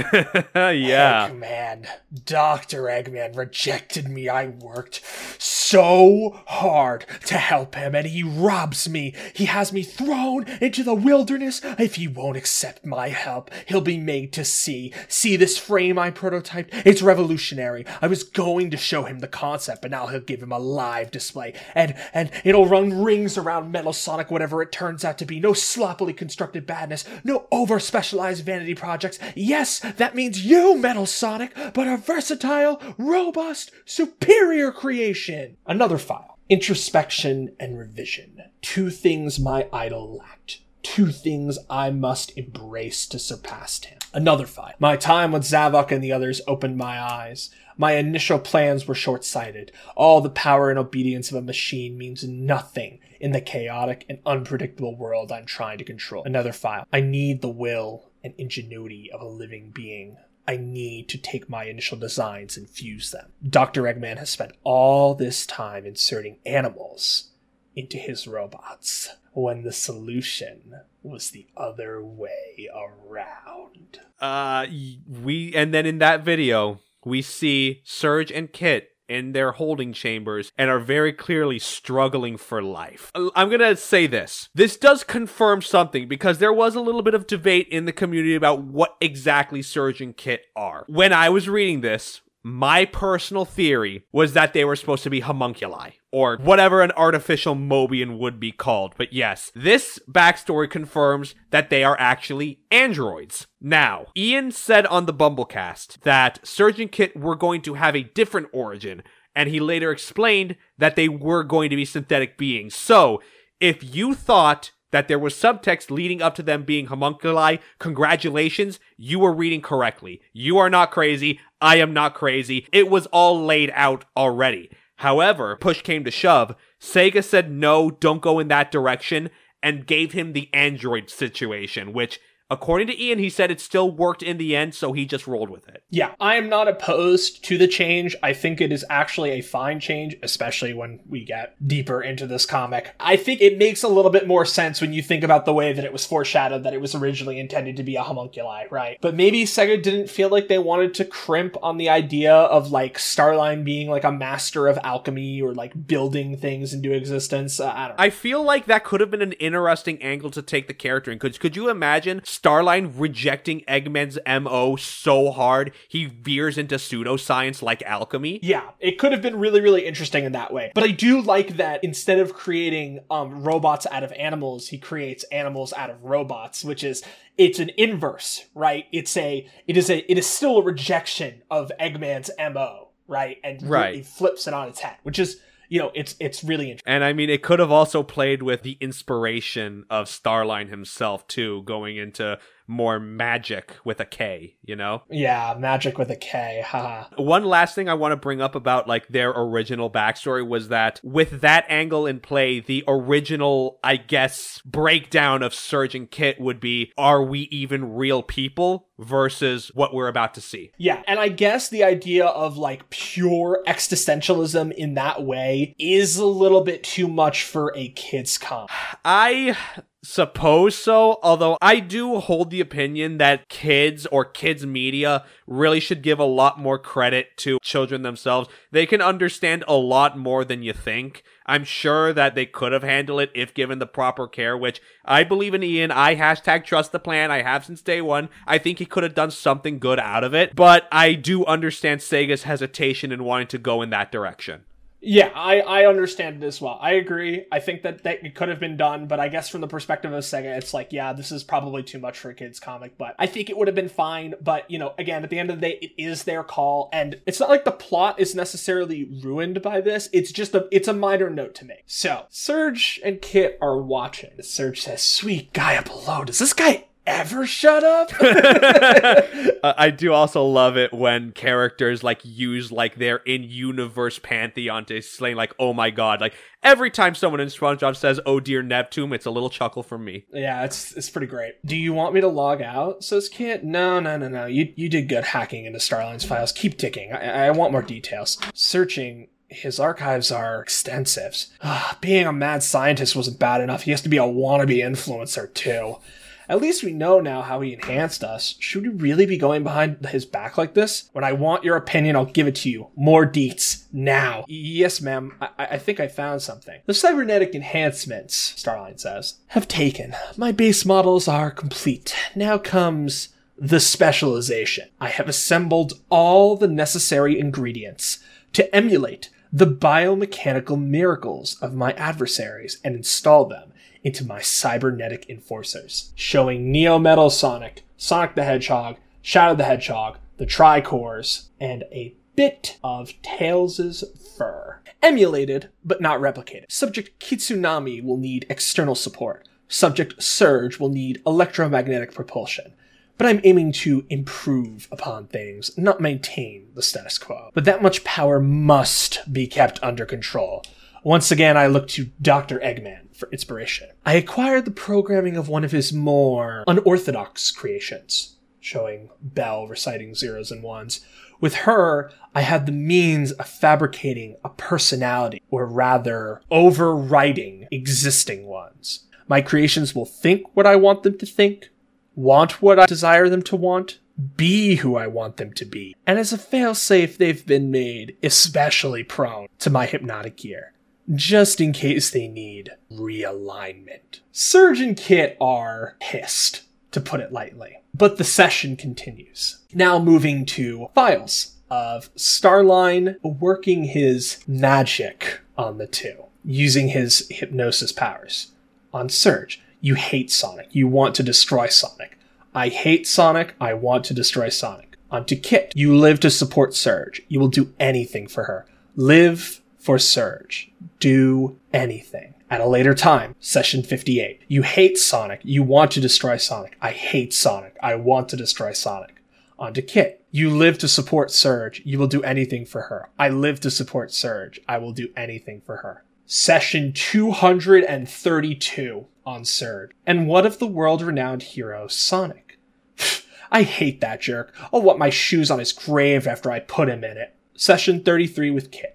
yeah. Eggman. Dr. Eggman rejected me. I worked so hard to help him, and he robs me. He has me thrown into the wilderness. If he won't accept my help, he'll be made to see. See this frame I prototyped? It's revolutionary. I was going to show him the concept, but now he'll give him a live display. And and it'll run rings around Metal Sonic, whatever it turns out to be. No sloppily constructed badness, no over specialized vanity projects. Yes, that means you, Metal Sonic, but a versatile, robust, superior creation. Another file. Introspection and revision. Two things my idol lacked. Two things I must embrace to surpass him. Another file. My time with Zavok and the others opened my eyes. My initial plans were short sighted. All the power and obedience of a machine means nothing in the chaotic and unpredictable world I'm trying to control. Another file. I need the will and ingenuity of a living being. I need to take my initial designs and fuse them. Dr. Eggman has spent all this time inserting animals into his robots when the solution was the other way around. Uh, we and then in that video we see Surge and Kit in their holding chambers and are very clearly struggling for life. Uh, I'm gonna say this. This does confirm something because there was a little bit of debate in the community about what exactly Surge and Kit are. When I was reading this, my personal theory was that they were supposed to be homunculi, or whatever an artificial Mobian would be called. But yes, this backstory confirms that they are actually androids. Now, Ian said on the BumbleKast that Surge and Kit were going to have a different origin, and he later explained that they were going to be synthetic beings. So, if you thought that there was subtext leading up to them being homunculi, congratulations, you were reading correctly. You are not crazy. I am not crazy. It was all laid out already. However, push came to shove. Sega said no, don't go in that direction, and gave him the android situation, which, according to Ian, he said it still worked in the end, so he just rolled with it. Yeah, I am not opposed to the change. I think it is actually a fine change, especially when we get deeper into this comic. I think it makes a little bit more sense when you think about the way that it was foreshadowed that it was originally intended to be a homunculi, right? But maybe Sega didn't feel like they wanted to crimp on the idea of like Starline being like a master of alchemy or like building things into existence. Uh, I don't know. I feel like that could have been an interesting angle to take the character in. Could, could you imagine Starline rejecting Eggman's MO so hard he veers into pseudoscience like alchemy? Yeah, it could have been really, really interesting in that way. But I do like that instead of creating um, robots out of animals, he creates animals out of robots, which is it's an inverse, right? It's a it is a it is still a rejection of Eggman's mo, right? And Right. he flips it on its head, which is you know it's it's really interesting. And I mean, it could have also played with the inspiration of Starline himself, too, going into more magic with a K, you know? Yeah, magic with a K, haha. One last thing I want to bring up about like their original backstory was that with that angle in play, the original, I guess, breakdown of Surge and Kit would be are we even real people versus what we're about to see? Yeah, and I guess the idea of like pure existentialism in that way is a little bit too much for a kids comic. I suppose so, although I do hold the opinion that kids or kids media really should give a lot more credit to children themselves. They can understand a lot more than you think. I'm sure that they could have handled it if given the proper care, which I believe in Ian. I hashtag trust the plan. I have since day one. I think he could have done something good out of it, but I do understand Sega's hesitation in wanting to go in that direction. Yeah, I, I understand it as well. I agree. I think that, that it could have been done, but I guess from the perspective of Sega, it's like, yeah, this is probably too much for a kid's comic, but I think it would have been fine. But, you know, again, at the end of the day, it is their call, and it's not like the plot is necessarily ruined by this. It's just a it's a minor note to make. So Surge and Kit are watching. Surge says, Sweet guy up below, does this guy ever shut up? [LAUGHS] Uh, I do also love it when characters like use like their in-universe pantheon to explain like, oh my god, like every time someone in SpongeBob says, "Oh dear Neptune," it's a little chuckle from me. Yeah, it's it's pretty great. Do you want me to log out? Says Kit. No, no, no, no. You you did good hacking into Starline's files. Keep ticking. I, I want more details. Searching. His archives are extensive. Ah, [SIGHS] Being a mad scientist wasn't bad enough. He has to be a wannabe influencer too. At least we know now how he enhanced us. Should we really be going behind his back like this? When I want your opinion, I'll give it to you. More deets. Now. Yes, ma'am. I, I think I found something. The cybernetic enhancements, Starline says, have taken. My base models are complete. Now comes the specialization. I have assembled all the necessary ingredients to emulate the biomechanical miracles of my adversaries and install them into my cybernetic enforcers, showing Neo Metal Sonic, Sonic the Hedgehog, Shadow the Hedgehog, the Tricores, and a bit of Tails' fur. Emulated, but not replicated. Subject Kitsunami will need external support. Subject Surge will need electromagnetic propulsion. But I'm aiming to improve upon things, not maintain the status quo. But that much power must be kept under control. Once again, I look to Dr. Eggman for inspiration. I acquired the programming of one of his more unorthodox creations, showing Belle reciting zeros and ones. With her, I had the means of fabricating a personality, or rather, overwriting existing ones. My creations will think what I want them to think, want what I desire them to want, be who I want them to be. And as a failsafe, they've been made especially prone to my hypnotic gear just in case they need realignment. Surge and Kit are pissed, to put it lightly. But the session continues. Now moving to files of Starline working his magic on the two, using his hypnosis powers. On Surge, you hate Sonic. You want to destroy Sonic. I hate Sonic. I want to destroy Sonic. On to Kit. You live to support Surge. You will do anything for her. Live for Surge. Do anything. At a later time, session 58. You hate Sonic. You want to destroy Sonic. I hate Sonic. I want to destroy Sonic. On to Kit. You live to support Surge. You will do anything for her. I live to support Surge. I will do anything for her. Session 232 on Surge. And what of the world renowned hero, Sonic? [SIGHS] I hate that jerk. I'll want my shoes on his grave after I put him in it. Session 33 with Kit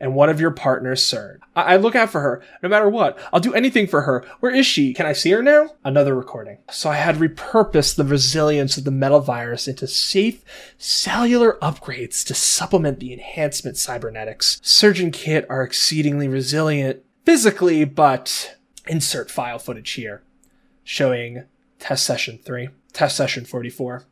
and one of your partners, Surge. I-, I look out for her, no matter what. I'll do anything for her. Where is she? Can I see her now? Another recording. So I had repurposed the resilience of the metal virus into safe cellular upgrades to supplement the enhancement cybernetics. Surge and Kit are exceedingly resilient physically, but insert file footage here showing test session 3, test session 44,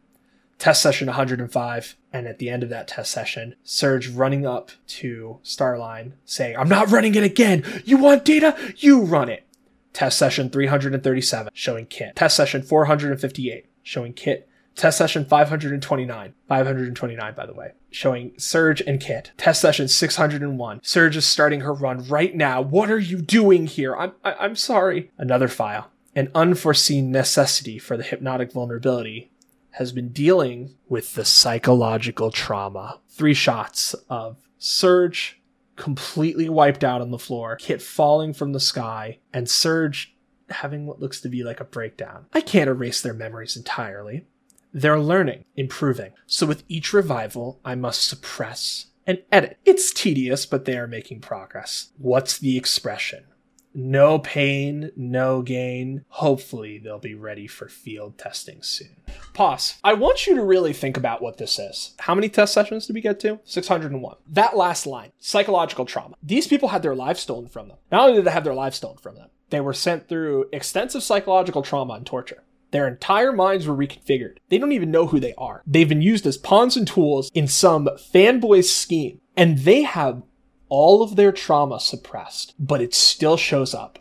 test session 105. And at the end of that test session, Surge running up to Starline saying, I'm not running it again. You want data? You run it. Test session 337 showing Kit. Test session 458 showing Kit. Test session 529. 529, by the way. Showing Surge and Kit. Test session 601. Surge is starting her run right now. What are you doing here? I'm, I- I'm sorry. Another file. An unforeseen necessity for the hypnotic vulnerability has been dealing with the psychological trauma. Three shots of Surge completely wiped out on the floor, Kit falling from the sky, and Surge having what looks to be like a breakdown. I can't erase their memories entirely. They're learning, improving. So with each revival, I must suppress and edit. It's tedious, but they are making progress. What's the expression? No pain, no gain. Hopefully, they'll be ready for field testing soon. Pause. I want you to really think about what this is. How many test sessions did we get to? 601. That last line psychological trauma. These people had their lives stolen from them. Not only did they have their lives stolen from them, they were sent through extensive psychological trauma and torture. Their entire minds were reconfigured. They don't even know who they are. They've been used as pawns and tools in some fanboy scheme. And they have all of their trauma suppressed, but it still shows up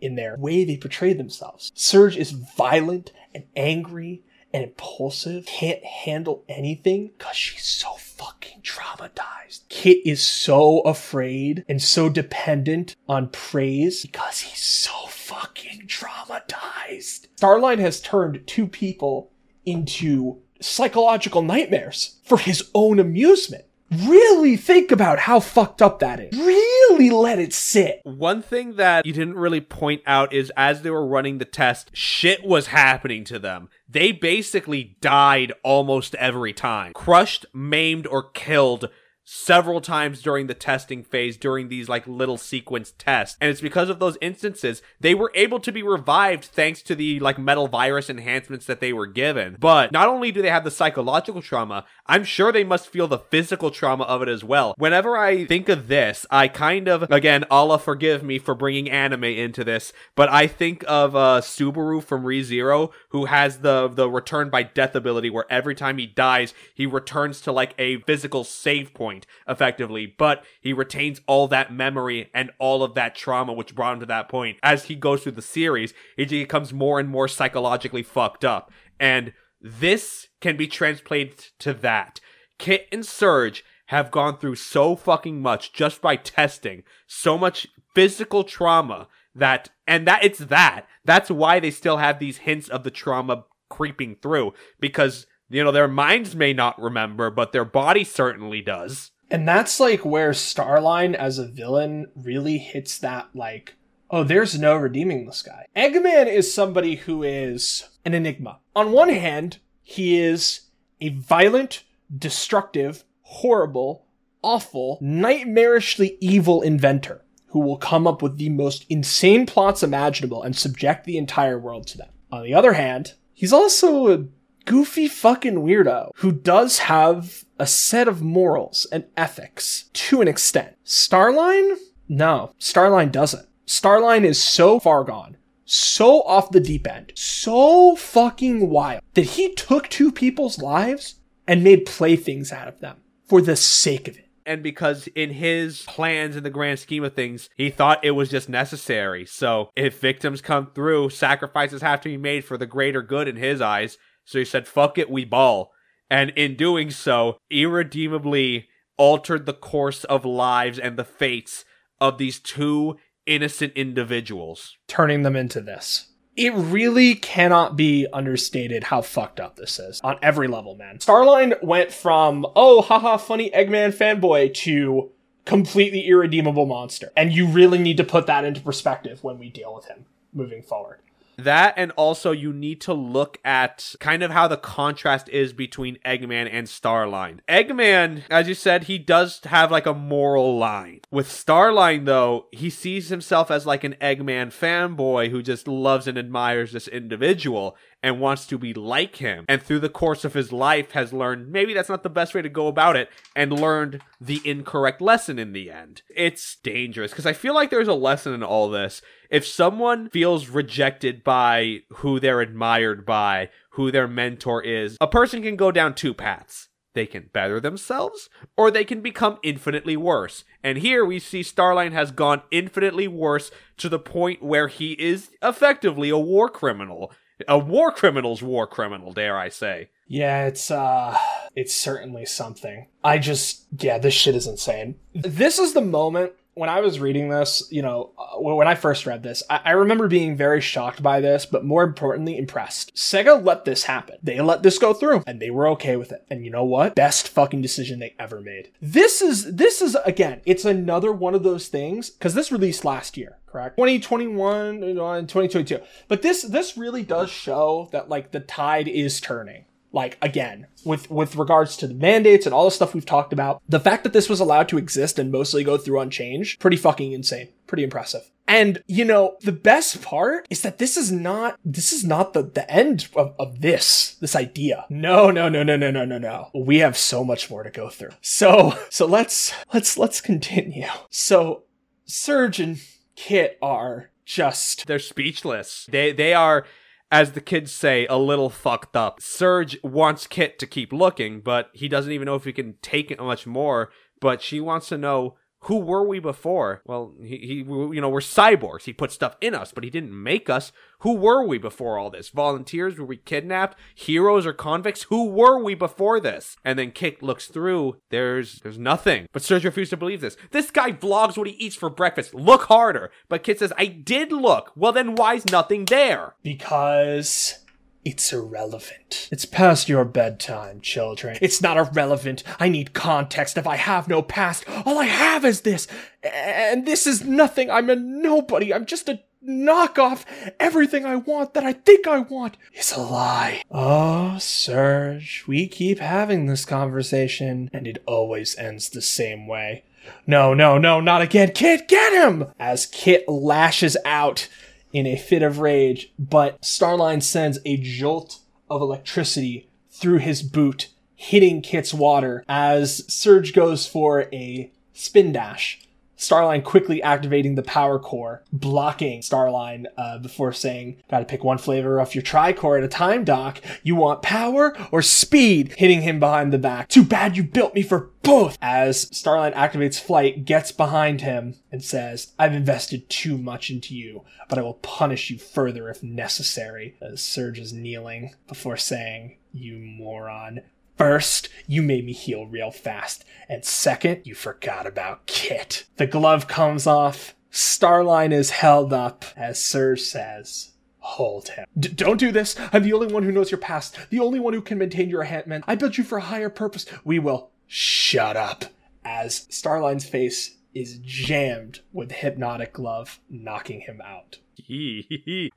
in their way they portray themselves. Surge is violent and angry and impulsive, can't handle anything because she's so fucking traumatized. Kit is so afraid and so dependent on praise because he's so fucking traumatized. Starline has turned two people into psychological nightmares for his own amusement. Really think about how fucked up that is. Really let it sit. One thing that you didn't really point out is as they were running the test, shit was happening to them. They basically died almost every time. Crushed, maimed, or killed several times during the testing phase during these like little sequence tests. And it's because of those instances they were able to be revived thanks to the like metal virus enhancements that they were given. But not only do they have the psychological trauma i'm sure they must feel the physical trauma of it as well. Whenever i think of this i kind of again allah forgive me for bringing anime into this but i think of uh subaru from rezero who has the the return by death ability where every time he dies he returns to like a physical save point effectively, but he retains all that memory and all of that trauma which brought him to that point. As he goes through the series, he becomes more and more psychologically fucked up. And this can be translated to that. Kit and Surge have gone through so fucking much just by testing, so much physical trauma that, and that it's that. That's why they still have these hints of the trauma creeping through because you know, their minds may not remember, but their body certainly does. And that's like where Starline as a villain really hits that like, oh, there's no redeeming this guy. Eggman is somebody who is an enigma. On one hand, he is a violent, destructive, horrible, awful, nightmarishly evil inventor who will come up with the most insane plots imaginable and subject the entire world to them. On the other hand, he's also a goofy fucking weirdo who does have a set of morals and ethics to an extent. Starline? No, Starline doesn't. Starline is so far gone, so off the deep end, so fucking wild that he took two people's lives and made playthings out of them for the sake of it. And because in his plans in the grand scheme of things, he thought it was just necessary. So if victims come through, sacrifices have to be made for the greater good in his eyes. So he said, fuck it, we ball. And in doing so, irredeemably altered the course of lives and the fates of these two innocent individuals. Turning them into this. It really cannot be understated how fucked up this is on every level, man. Starline went from, oh, haha, funny Eggman fanboy to completely irredeemable monster. And you really need to put that into perspective when we deal with him moving forward. That and also you need to look at kind of how the contrast is between Eggman and Starline. Eggman, as you said, he does have like a moral line. With Starline though, he sees himself as like an Eggman fanboy who just loves and admires this individual and wants to be like him. And through the course of his life has learned maybe that's not the best way to go about it and learned the incorrect lesson in the end. It's dangerous because I feel like there's a lesson in all this. If someone feels rejected by who they're admired by, who their mentor is, a person can go down two paths. They can better themselves, or they can become infinitely worse. And here we see Starline has gone infinitely worse to the point where he is effectively a war criminal a war criminal's war criminal, dare I say. Yeah, it's uh it's certainly something. I just yeah, this shit is insane. This is the moment when I was reading this, you know, uh, when I first read this, I-, I remember being very shocked by this, but more importantly, impressed. Sega let this happen. They let this go through, and they were okay with it. And you know what? Best fucking decision they ever made. This is this is again, it's another one of those things because this released last year, correct? 2021 you know, and 2022. But this this really does show that like the tide is turning like again with with regards to the mandates and all the stuff we've talked about the fact that this was allowed to exist and mostly go through unchanged pretty fucking insane pretty impressive And you know, the best part is that this is not this is not the, the end of, of this, this idea. No, no, no, no, no, no, no, no. We have so much more to go through. So so let's let's let's continue. So Surge and Kit are just They're speechless. They they are as the kids say, a little fucked up. Surge wants Kit to keep looking, but he doesn't even know if he can take it much more. But she wants to know who were we before? Well, he, he, you know, we're cyborgs. He put stuff in us, but he didn't make us. Who were we before all this? Volunteers? Were we kidnapped? Heroes or convicts? Who were we before this? And then Kit looks through. There's, there's nothing. But Surge refuses to believe this. This guy vlogs what he eats for breakfast. Look harder. But Kit says, I did look. Well, then why's nothing there? because it's irrelevant. It's past your bedtime, children. It's not irrelevant. I need context. If I have no past, all I have is this. And this is nothing. I'm a nobody. I'm just a knockoff. Everything I want that I think I want is a lie. Oh, Surge, we keep having this conversation, and it always ends the same way. No, no, no, not again. Kit, get him! As Kit lashes out in a fit of rage, but Starline sends a jolt of electricity through his boot, hitting Kit's water as Surge goes for a spin dash. Starline quickly activating the power core, blocking Starline uh, before saying, Gotta pick one flavor off your tricore at a time, Doc. You want power or speed? Hitting him behind the back. Too bad you built me for both! As Starline activates flight, gets behind him, and says, I've invested too much into you, but I will punish you further if necessary. As Surge is kneeling before saying, You moron. First, you made me heal real fast, and second, you forgot about Kit. The glove comes off, Starline is held up, as Sir says, Hold him. D- don't do this. I'm the only one who knows your past, the only one who can maintain your Ant-Man. I built you for a higher purpose. We will shut up. As Starline's face is jammed with hypnotic glove, knocking him out.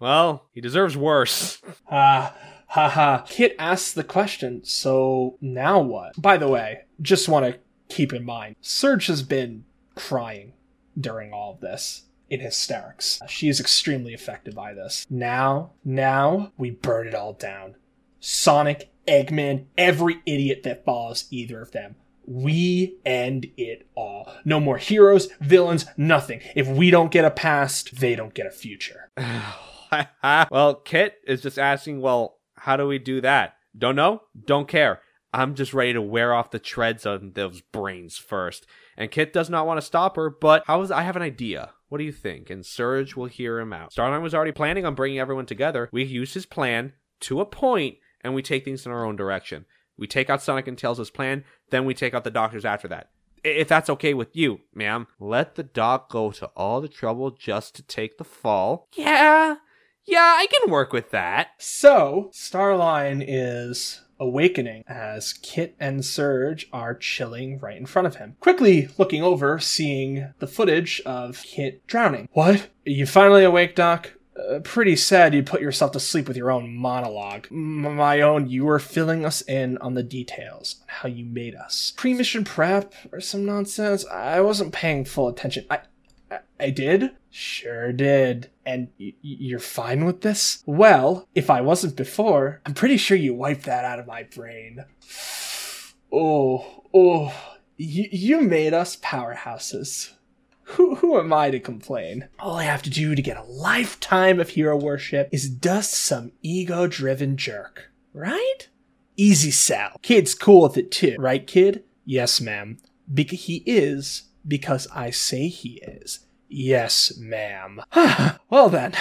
well, he deserves worse. Ah, haha. Kit asks the question, so now what? By the way, just want to keep in mind, Surge has been crying during all of this in hysterics. She is extremely affected by this. Now, now, we burn it all down. Sonic, Eggman, every idiot that follows either of them. We end it all. No more heroes, villains, nothing. If we don't get a past, they don't get a future. [SIGHS] well, Kit is just asking, well, how do we do that? Don't know? Don't care. I'm just ready to wear off the treads on those brains first. And Kit does not want to stop her, but how is I have an idea. What do you think? And Surge will hear him out. Starline was already planning on bringing everyone together. We use his plan to a point, and we take things in our own direction. We take out Sonic and Tails' plan, then we take out the doctors after that. If that's okay with you, ma'am, let the doc go to all the trouble just to take the fall. Yeah, yeah, I can work with that. So, Starline is awakening as Kit and Surge are chilling right in front of him. Quickly looking over, seeing the footage of Kit drowning. What? You finally awake, Doc? Uh, pretty sad you put yourself to sleep with your own monologue. M- my own, you were filling us in on the details on how you made us. Pre-mission prep or some nonsense? I wasn't paying full attention. I, I, I did? Sure did. And y- you're fine with this? Well, if I wasn't before, I'm pretty sure you wiped that out of my brain. [SIGHS] Oh, oh, you, you made us powerhouses. Who, who am I to complain? All I have to do to get a lifetime of hero worship is dust some ego driven jerk. Right? Easy sell. Kid's cool with it too, right, kid? Yes, ma'am. Bec- he is because I say he is. Yes, ma'am. [SIGHS] well then,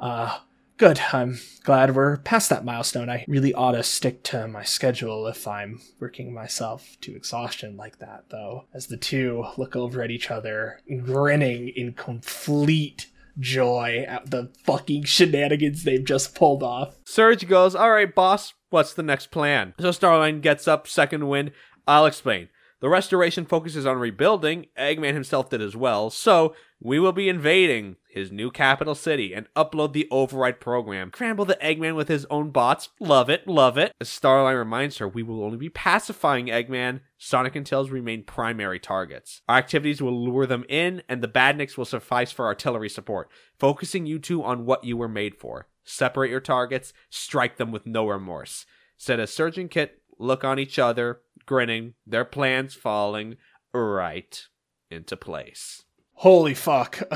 uh, good. I'm glad we're past that milestone. I really ought to stick to my schedule if I'm working myself to exhaustion like that, though. As the two look over at each other, grinning in complete joy at the fucking shenanigans they've just pulled off. Surge goes, All right, boss, what's the next plan? So Starline gets up, second wind. I'll explain. The restoration focuses on rebuilding. Eggman himself did as well. So we will be invading his new capital city, and upload the override program. Scramble the Eggman with his own bots. Love it, love it. As Starline reminds her, we will only be pacifying Eggman. Sonic and Tails remain primary targets. Our activities will lure them in, and the badniks will suffice for artillery support, focusing you two on what you were made for. Separate your targets, strike them with no remorse. Said a Surge and Kit look on each other, grinning, their plans falling right into place. Holy fuck. [LAUGHS]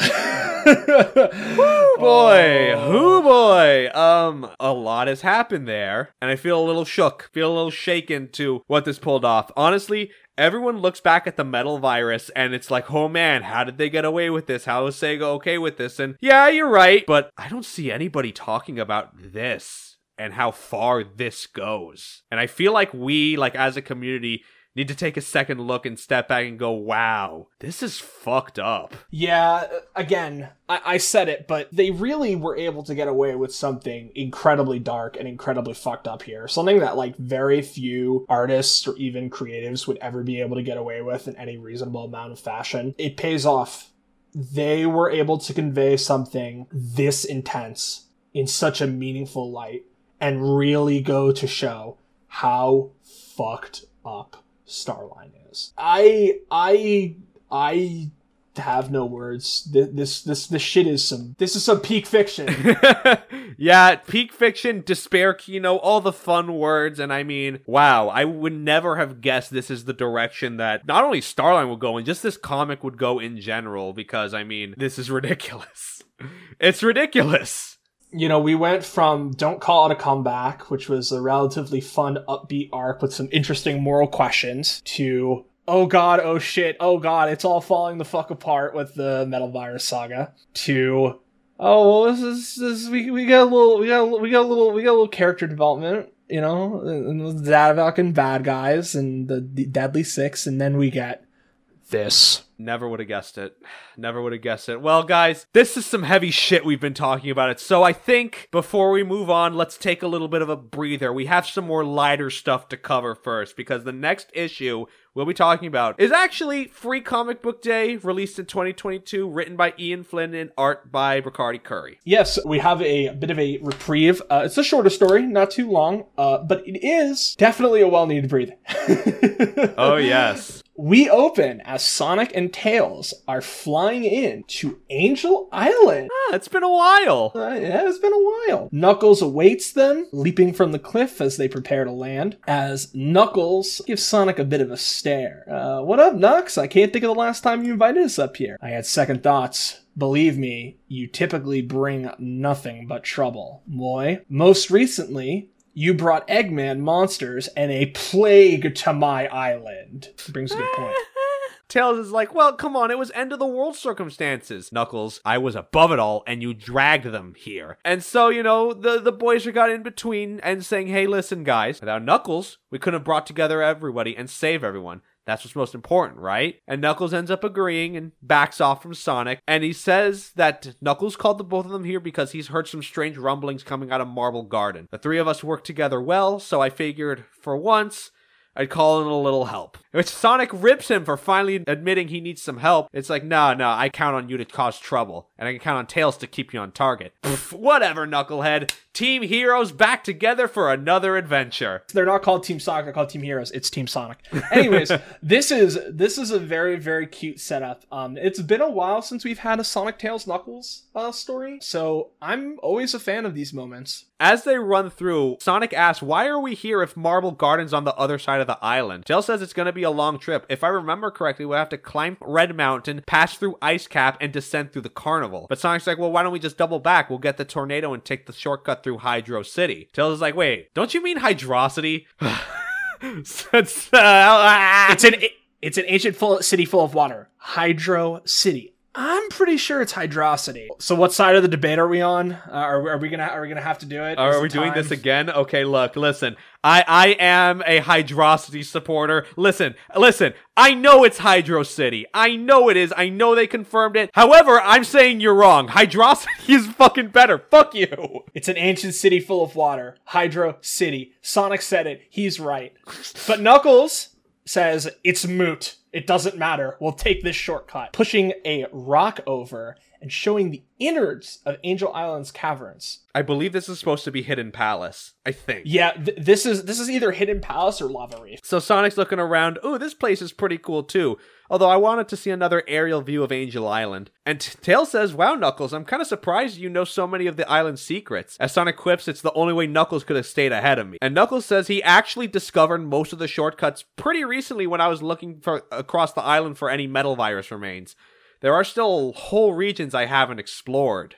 boy, whoo boy. Um, a lot has happened there, and I feel a little shook, feel a little shaken to what this pulled off. Honestly, everyone looks back at the metal virus and it's like, oh man, how did they get away with this? How is Sega okay with this? And yeah, you're right, but I don't see anybody talking about this and how far this goes. And I feel like we, like as a community, need to take a second look and step back and go, wow, this is fucked up. Yeah, again, I, I said it, but they really were able to get away with something incredibly dark and incredibly fucked up here. Something that, like, very few artists or even creatives would ever be able to get away with in any reasonable amount of fashion. It pays off. They were able to convey something this intense in such a meaningful light and really go to show how fucked up Starline is. I I I have no words. This this this, shit is some this is some peak fiction. [LAUGHS] yeah, peak fiction, despair kino, all the fun words, and I mean, wow, I would never have guessed this is the direction that not only Starline would go in, just this comic would go in general, because I mean, this is ridiculous. [LAUGHS] It's ridiculous you know, we went from Don't Call It a Comeback, which was a relatively fun, upbeat arc with some interesting moral questions, to Oh god, oh shit, oh god, it's all falling the fuck apart with the Metal Virus saga, to Oh, well, this is, this is we, we got a little, we got a, we got a little, we got a little character development, you know, and the Zadavok and bad guys and the, the Deadly Six, and then we get this. Never would have guessed it. Never would have guessed it. Well, guys, this is some heavy shit we've been talking about it. So I think before we move on, let's take a little bit of a breather. We have some more lighter stuff to cover first because the next issue we'll be talking about is actually Free Comic Book Day, released in 2022, written by Ian Flynn and art by Ricardi Curry. Yes, we have a bit of a reprieve. Uh, it's a shorter story, not too long, uh, but it is definitely a well needed breather. [LAUGHS] oh, yes. We open as Sonic and Tails are flying in to Angel Island. Ah, it's been a while. Uh, yeah, it's been a while. Knuckles awaits them, leaping from the cliff as they prepare to land. As Knuckles gives Sonic a bit of a stare. Uh, what up, Knux? I can't think of the last time you invited us up here. I had second thoughts. Believe me, you typically bring nothing but trouble. Boy, most recently, you brought Eggman monsters and a plague to my island. Brings a good point. [LAUGHS] Tails is like, well, come on, it was end of the world circumstances. Knuckles, I was above it all, and you dragged them here. And so, you know, the, the boys are got in between and saying, hey, listen, guys, without Knuckles, we couldn't have brought together everybody and save everyone. That's what's most important, right? And Knuckles ends up agreeing and backs off from Sonic. And he says that Knuckles called the both of them here because he's heard some strange rumblings coming out of Marble Garden. The three of us work together well, so I figured for once I'd call in a little help. Which Sonic rips him for finally admitting he needs some help. It's like, no, no, I count on you to cause trouble, and I can count on Tails to keep you on target. Pff, whatever, Knucklehead. Team Heroes back together for another adventure. They're not called Team Sonic, they're called Team Heroes. It's Team Sonic. Anyways, [LAUGHS] this is this is a very, very cute setup. Um, it's been a while since we've had a Sonic Tails Knuckles uh, story, so I'm always a fan of these moments. As they run through, Sonic asks, Why are we here if Marble Garden's on the other side of the island? Tails says it's going to be a long trip. If I remember correctly, we'll have to climb Red Mountain, pass through Ice Cap, and descend through the carnival. But Sonic's like, Well, why don't we just double back? We'll get the tornado and take the shortcut through Hydro City. Tails is like, Wait, don't you mean Hydrocity? it's, [LAUGHS] uh, It's an it's an ancient full city full of water. Hydro City. I'm pretty sure it's hydrocity. So, what side of the debate are we on? Uh, are, are we gonna are we gonna have to do it? Are Is we it doing this again? Okay, look, listen. I I am a Hydrocity supporter. Listen, listen. I know it's Hydro City. I know it is. I know they confirmed it. However, I'm saying you're wrong. Hydrocity [LAUGHS] is fucking better. Fuck you. It's an ancient city full of water. Hydro City. Sonic said it. He's right. [LAUGHS] But Knuckles says it's moot. It doesn't matter. We'll take this shortcut. Pushing a rock over and showing the innards of Angel Island's caverns. I believe this is supposed to be Hidden Palace. I think. Yeah, th- this is this is either Hidden Palace or Lava Reef. So Sonic's looking around. Ooh, this place is pretty cool too. Although I wanted to see another aerial view of Angel Island. And T- Tails says, Wow, Knuckles, I'm kind of surprised you know so many of the island's secrets. As Sonic quips, it's the only way Knuckles could have stayed ahead of me. And Knuckles says he actually discovered most of the shortcuts pretty recently when I was looking for across the island for any metal virus remains. There are still whole regions I haven't explored.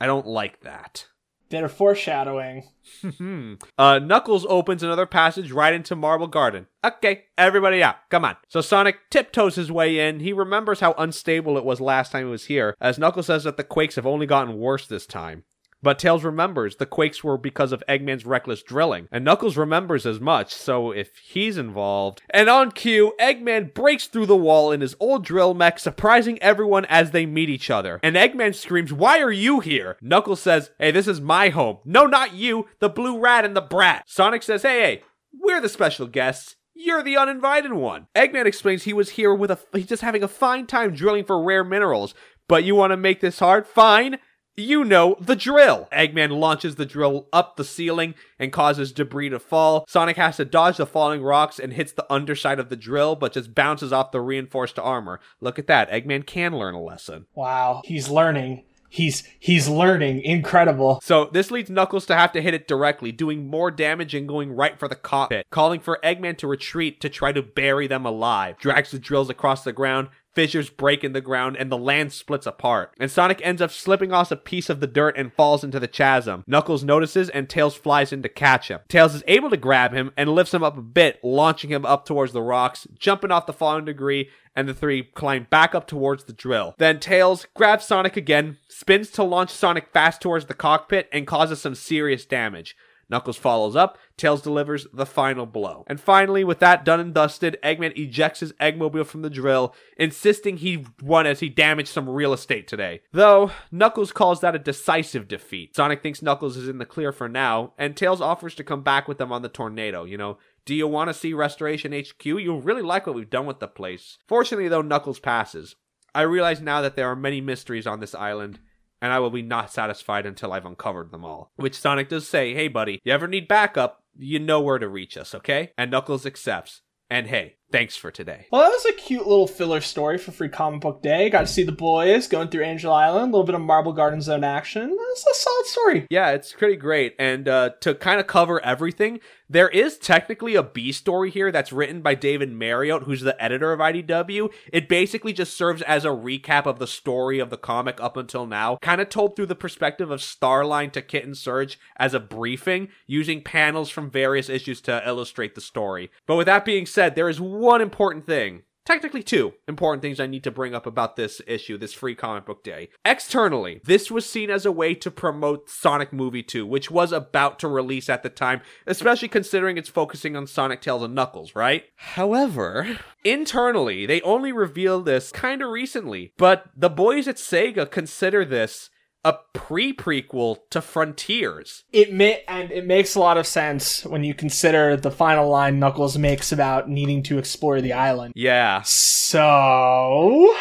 I don't like that. Of foreshadowing. [LAUGHS] Uh, Knuckles opens another passage right into Marble Garden. Okay, everybody out. Come on. So Sonic tiptoes his way in. He remembers how unstable it was last time he was here, as Knuckles says that the quakes have only gotten worse this time. But Tails remembers the quakes were because of Eggman's reckless drilling, and Knuckles remembers as much, so if he's involved. And on cue, Eggman breaks through the wall in his old drill mech, surprising everyone as they meet each other. And Eggman screams, Why are you here? Knuckles says, Hey, this is my home. No, not you, the blue rat and the brat. Sonic says, Hey, hey, we're the special guests. You're the uninvited one. Eggman explains he was here with a he's just having a fine time drilling for rare minerals. But you want to make this hard? Fine. You know, the drill. Eggman launches the drill up the ceiling and causes debris to fall. Sonic has to dodge the falling rocks and hits the underside of the drill, but just bounces off the reinforced armor. Look at that. Eggman can learn a lesson. Wow, he's learning. He's he's learning. Incredible. So this leads Knuckles to have to hit it directly, doing more damage and going right for the cockpit, calling for Eggman to retreat to try to bury them alive. Drags the drills across the ground, fissures break in the ground, and the land splits apart. And Sonic ends up slipping off a piece of the dirt and falls into the chasm. Knuckles notices and Tails flies in to catch him. Tails is able to grab him and lifts him up a bit, launching him up towards the rocks, jumping off the falling debris, and the three climb back up towards the drill. Then Tails grabs Sonic again, spins to launch Sonic fast towards the cockpit, and causes some serious damage. Knuckles follows up, Tails delivers the final blow. And finally, with that done and dusted, Eggman ejects his Eggmobile from the drill, insisting he won as he damaged some real estate today. Though, Knuckles calls that a decisive defeat. Sonic thinks Knuckles is in the clear for now, and Tails offers to come back with them on the tornado, you know. Do you want to see Restoration HQ? You'll really like what we've done with the place. Fortunately, though, Knuckles passes. I realize now that there are many mysteries on this island, and I will be not satisfied until I've uncovered them all. Which Sonic does say, hey buddy, you ever need backup, you know where to reach us, okay? And Knuckles accepts. And hey, thanks for today. Well, that was a cute little filler story for Free Comic Book Day. Got to see the boys going through Angel Island, a little bit of Marble Garden Zone action. That's a solid story. Yeah, it's pretty great. And uh, to kind of cover everything, there is technically a B story here that's written by David Mariotte, who's the editor of IDW. It basically just serves as a recap of the story of the comic up until now, kind of told through the perspective of Starline to Kit and Surge as a briefing, using panels from various issues to illustrate the story. But with that being said, there is one important thing technically two important things I need to bring up about this issue, this free comic book day. Externally, this was seen as a way to promote Sonic Movie 2, which was about to release at the time, especially considering it's focusing on Sonic Tails and Knuckles, right? However, internally, they only revealed this kind of recently, but the boys at Sega consider this a pre-prequel to Frontiers. It may and it makes a lot of sense when you consider the final line Knuckles makes about needing to explore the island. Yeah. So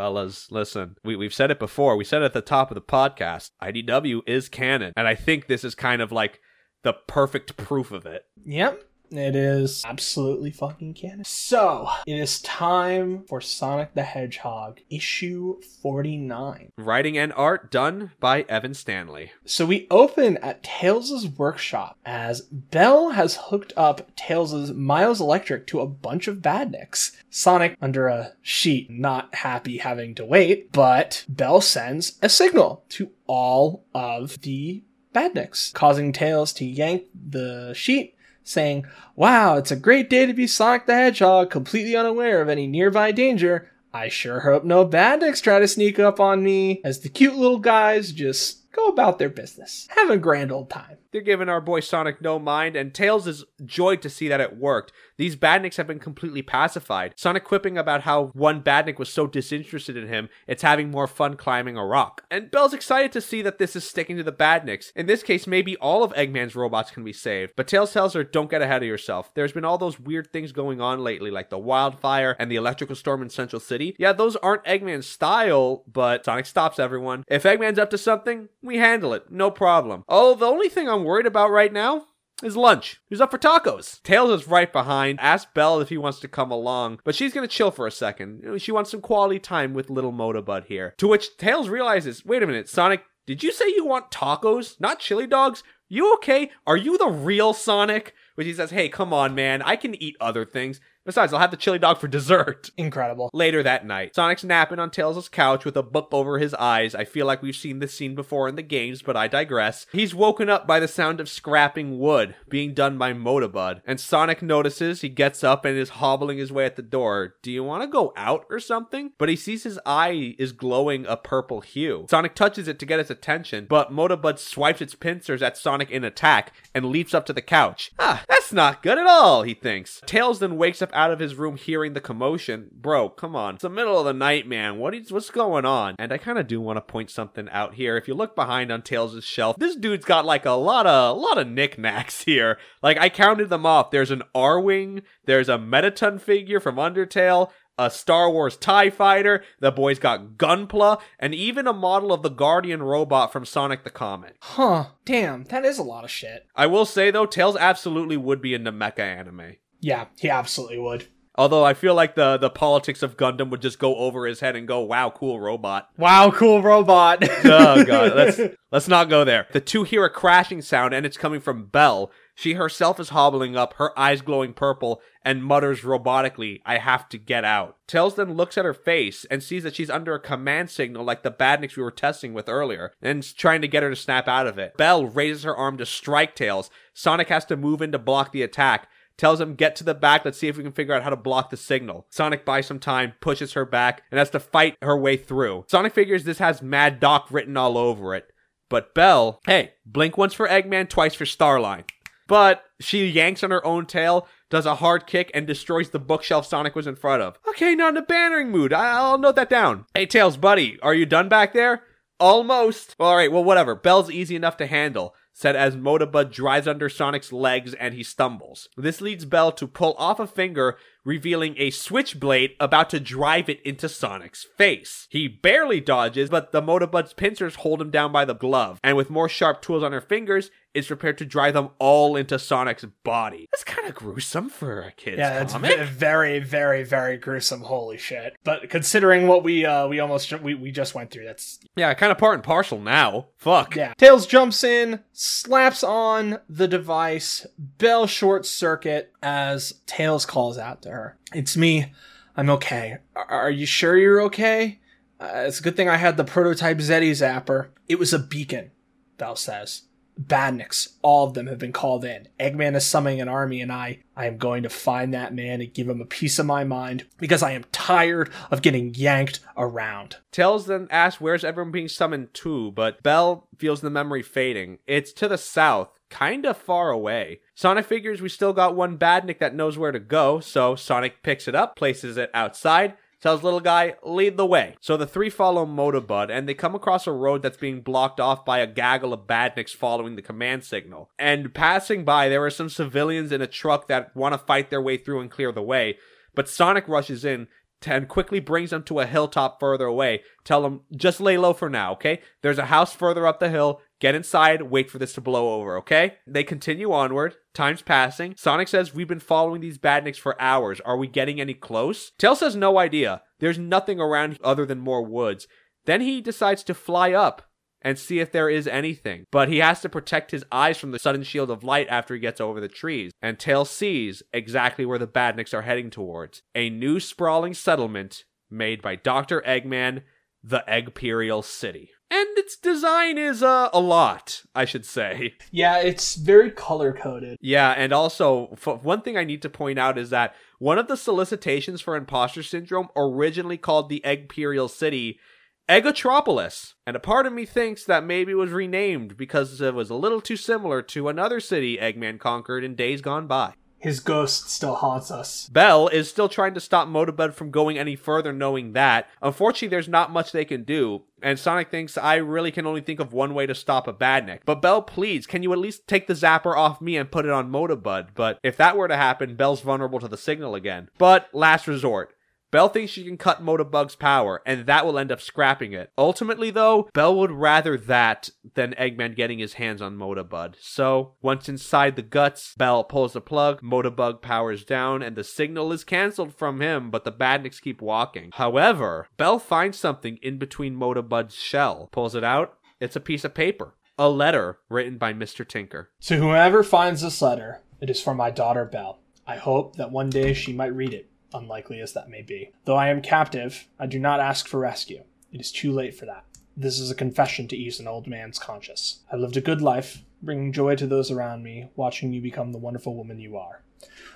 Fellas, listen, we, we've said it before. We said it at the top of the podcast. IDW is canon. And I think this is kind of like the perfect proof of it. Yep. It is absolutely fucking canon. So, it is time for Sonic the Hedgehog, issue 49. Writing and art done by Evan Stanley. So we open at Tails' workshop as Belle has hooked up Tails' Miles Electric to a bunch of badniks. Sonic under a sheet, not happy having to wait, but Belle sends a signal to all of the badniks, causing Tails to yank the sheet saying, Wow, it's a great day to be Sonic the Hedgehog, completely unaware of any nearby danger. I sure hope no bandits try to sneak up on me, as the cute little guys just go about their business. Have a grand old time. They're giving our boy Sonic no mind, and Tails is joyed to see that it worked. These badniks have been completely pacified. Sonic quipping about how one badnik was so disinterested in him, it's having more fun climbing a rock. And Belle's excited to see that this is sticking to the badniks. In this case, maybe all of Eggman's robots can be saved. But Tails tells her, don't get ahead of yourself. There's been all those weird things going on lately, like the wildfire and the electrical storm in Central City. Yeah, those aren't Eggman's style, but Sonic stops everyone. If Eggman's up to something, we handle it. No problem. Oh, the only thing I'm worried about right now is lunch. Who's up for tacos? Tails is right behind. Ask Belle if he wants to come along, but she's gonna chill for a second. She wants some quality time with little Motobug here. To which Tails realizes, wait a minute, Sonic, did you say you want tacos, not chili dogs? You okay? Are you the real Sonic? Which he says, hey, come on, man, I can eat other things. Besides, I'll have the chili dog for dessert. [LAUGHS] Incredible. Later that night, Sonic's napping on Tails' couch with a book over his eyes. I feel like we've seen this scene before in the games, but I digress. He's woken up by the sound of scrapping wood being done by Motobug, and Sonic notices. He gets up and is hobbling his way at the door. Do you want to go out or something? But he sees his eye is glowing a purple hue. Sonic touches it to get its attention, but Motobug swipes its pincers at Sonic in attack and leaps up to the couch. Ah, that's not good at all, he thinks. Tails then wakes up out of his room hearing the commotion. Bro, come on. It's the middle of the night, man. What is what's going on? And I kind of do want to point something out here. If you look behind on Tails' shelf, this dude's got like a lot of a lot of knickknacks [LAUGHS] here. Like I counted them off. There's an Arwing, there's a Mettaton figure from Undertale, a Star Wars TIE fighter, the boy's got Gunpla, and even a model of the Guardian robot from Sonic the Comet. Huh. Damn, that is a lot of shit. I will say though, Tails absolutely would be in the mecha anime. Yeah, he absolutely would. Although I feel like the the politics of Gundam would just go over his head and go, "Wow, cool robot." Wow, cool robot. [LAUGHS] oh god, let's let's not go there. The two hear a crashing sound, and it's coming from Belle. She herself is hobbling up, her eyes glowing purple, and mutters robotically, "I have to get out." Tails then looks at her face and sees that she's under a command signal like the badniks we were testing with earlier, and trying to get her to snap out of it. Belle raises her arm to strike Tails. Sonic has to move in to block the attack tells him get to the back. Let's see if we can figure out how to block the signal. Sonic buys some time pushes her back and has to fight her way through. Sonic figures this has mad doc written all over it. But belle hey blink once for eggman twice for starline. But she yanks on her own tail does a hard kick and destroys the bookshelf sonic was in front of. Okay not in a bannering mood. I'll note that down. Hey tails buddy are you done back there? Almost. All right, well, whatever. Belle's easy enough to handle, said as Motobug drives under Sonic's legs and he stumbles. This leads Belle to pull off a finger, revealing a switchblade about to drive it into Sonic's face. He barely dodges, but the Motobug's pincers hold him down by the glove, and with more sharp tools on her fingers, is prepared to drive them all into Sonic's body. That's kind of gruesome for a kid's yeah, it's comic. ve- very, very, very gruesome. Holy shit! But considering what we uh we almost we we just went through, that's yeah, kind of part and parcel now. Fuck. yeah. Tails jumps in, slaps on the device. Belle short circuit as Tails calls out to her. It's me. I'm okay. Are, you sure you're okay? Uh, it's a good thing I had the prototype Zeti zapper. It was a beacon, Belle says. Badniks, all of them have been called in. Eggman is summoning an army, and I, I am going to find that man and give him a piece of my mind because I am tired of getting yanked around. Tails then asks where's everyone being summoned to, but Belle feels the memory fading. It's to the south, kinda far away. Sonic figures we still got one badnik that knows where to go, so Sonic picks it up, places it outside, tells little guy, lead the way. So the three follow Motobug, and they come across a road that's being blocked off by a gaggle of badniks following the command signal. And passing by, there are some civilians in a truck that want to fight their way through and clear the way. But Sonic rushes in and quickly brings them to a hilltop further away. Tell them, just lay low for now, okay? There's a house further up the hill. Get inside, wait for this to blow over, okay? They continue onward. Time's passing. Sonic says, We've been following these badniks for hours. Are we getting any close? Tails has no idea. There's nothing around other than more woods. Then he decides to fly up and see if there is anything. But he has to protect his eyes from the sudden shield of light after he gets over the trees. And Tails sees exactly where the badniks are heading towards a new sprawling settlement made by Dr. Eggman, the Eggperial City. And its design is uh, a lot, I should say. Yeah, it's very color coded. Yeah, and also f- one thing I need to point out is that one of the solicitations for imposter syndrome originally called the Eggperial City Eggotropolis. And a part of me thinks that maybe it was renamed because it was a little too similar to another city Eggman conquered in days gone by. His ghost still haunts us. Belle is still trying to stop Motobug from going any further, knowing that. Unfortunately, there's not much they can do, and Sonic thinks I really can only think of one way to stop a badnik. But Belle pleads, can you at least take the zapper off me and put it on Motobug? But if that were to happen, Belle's vulnerable to the signal again. But last resort. Belle thinks she can cut Motobug's power, and that will end up scrapping it. Ultimately, though, Belle would rather that than Eggman getting his hands on Motobug. So, once inside the guts, Belle pulls the plug, Motobug powers down, and the signal is cancelled from him, but the Badniks keep walking. However, Belle finds something in between Motobug's shell, pulls it out, it's a piece of paper. A letter written by Mr. Tinker. To whoever finds this letter, it is for my daughter Belle. I hope that one day she might read it, unlikely as that may be. Though I am captive, I do not ask for rescue. It is too late for that. This is a confession to ease an old man's conscience. I lived a good life, bringing joy to those around me, watching you become the wonderful woman you are.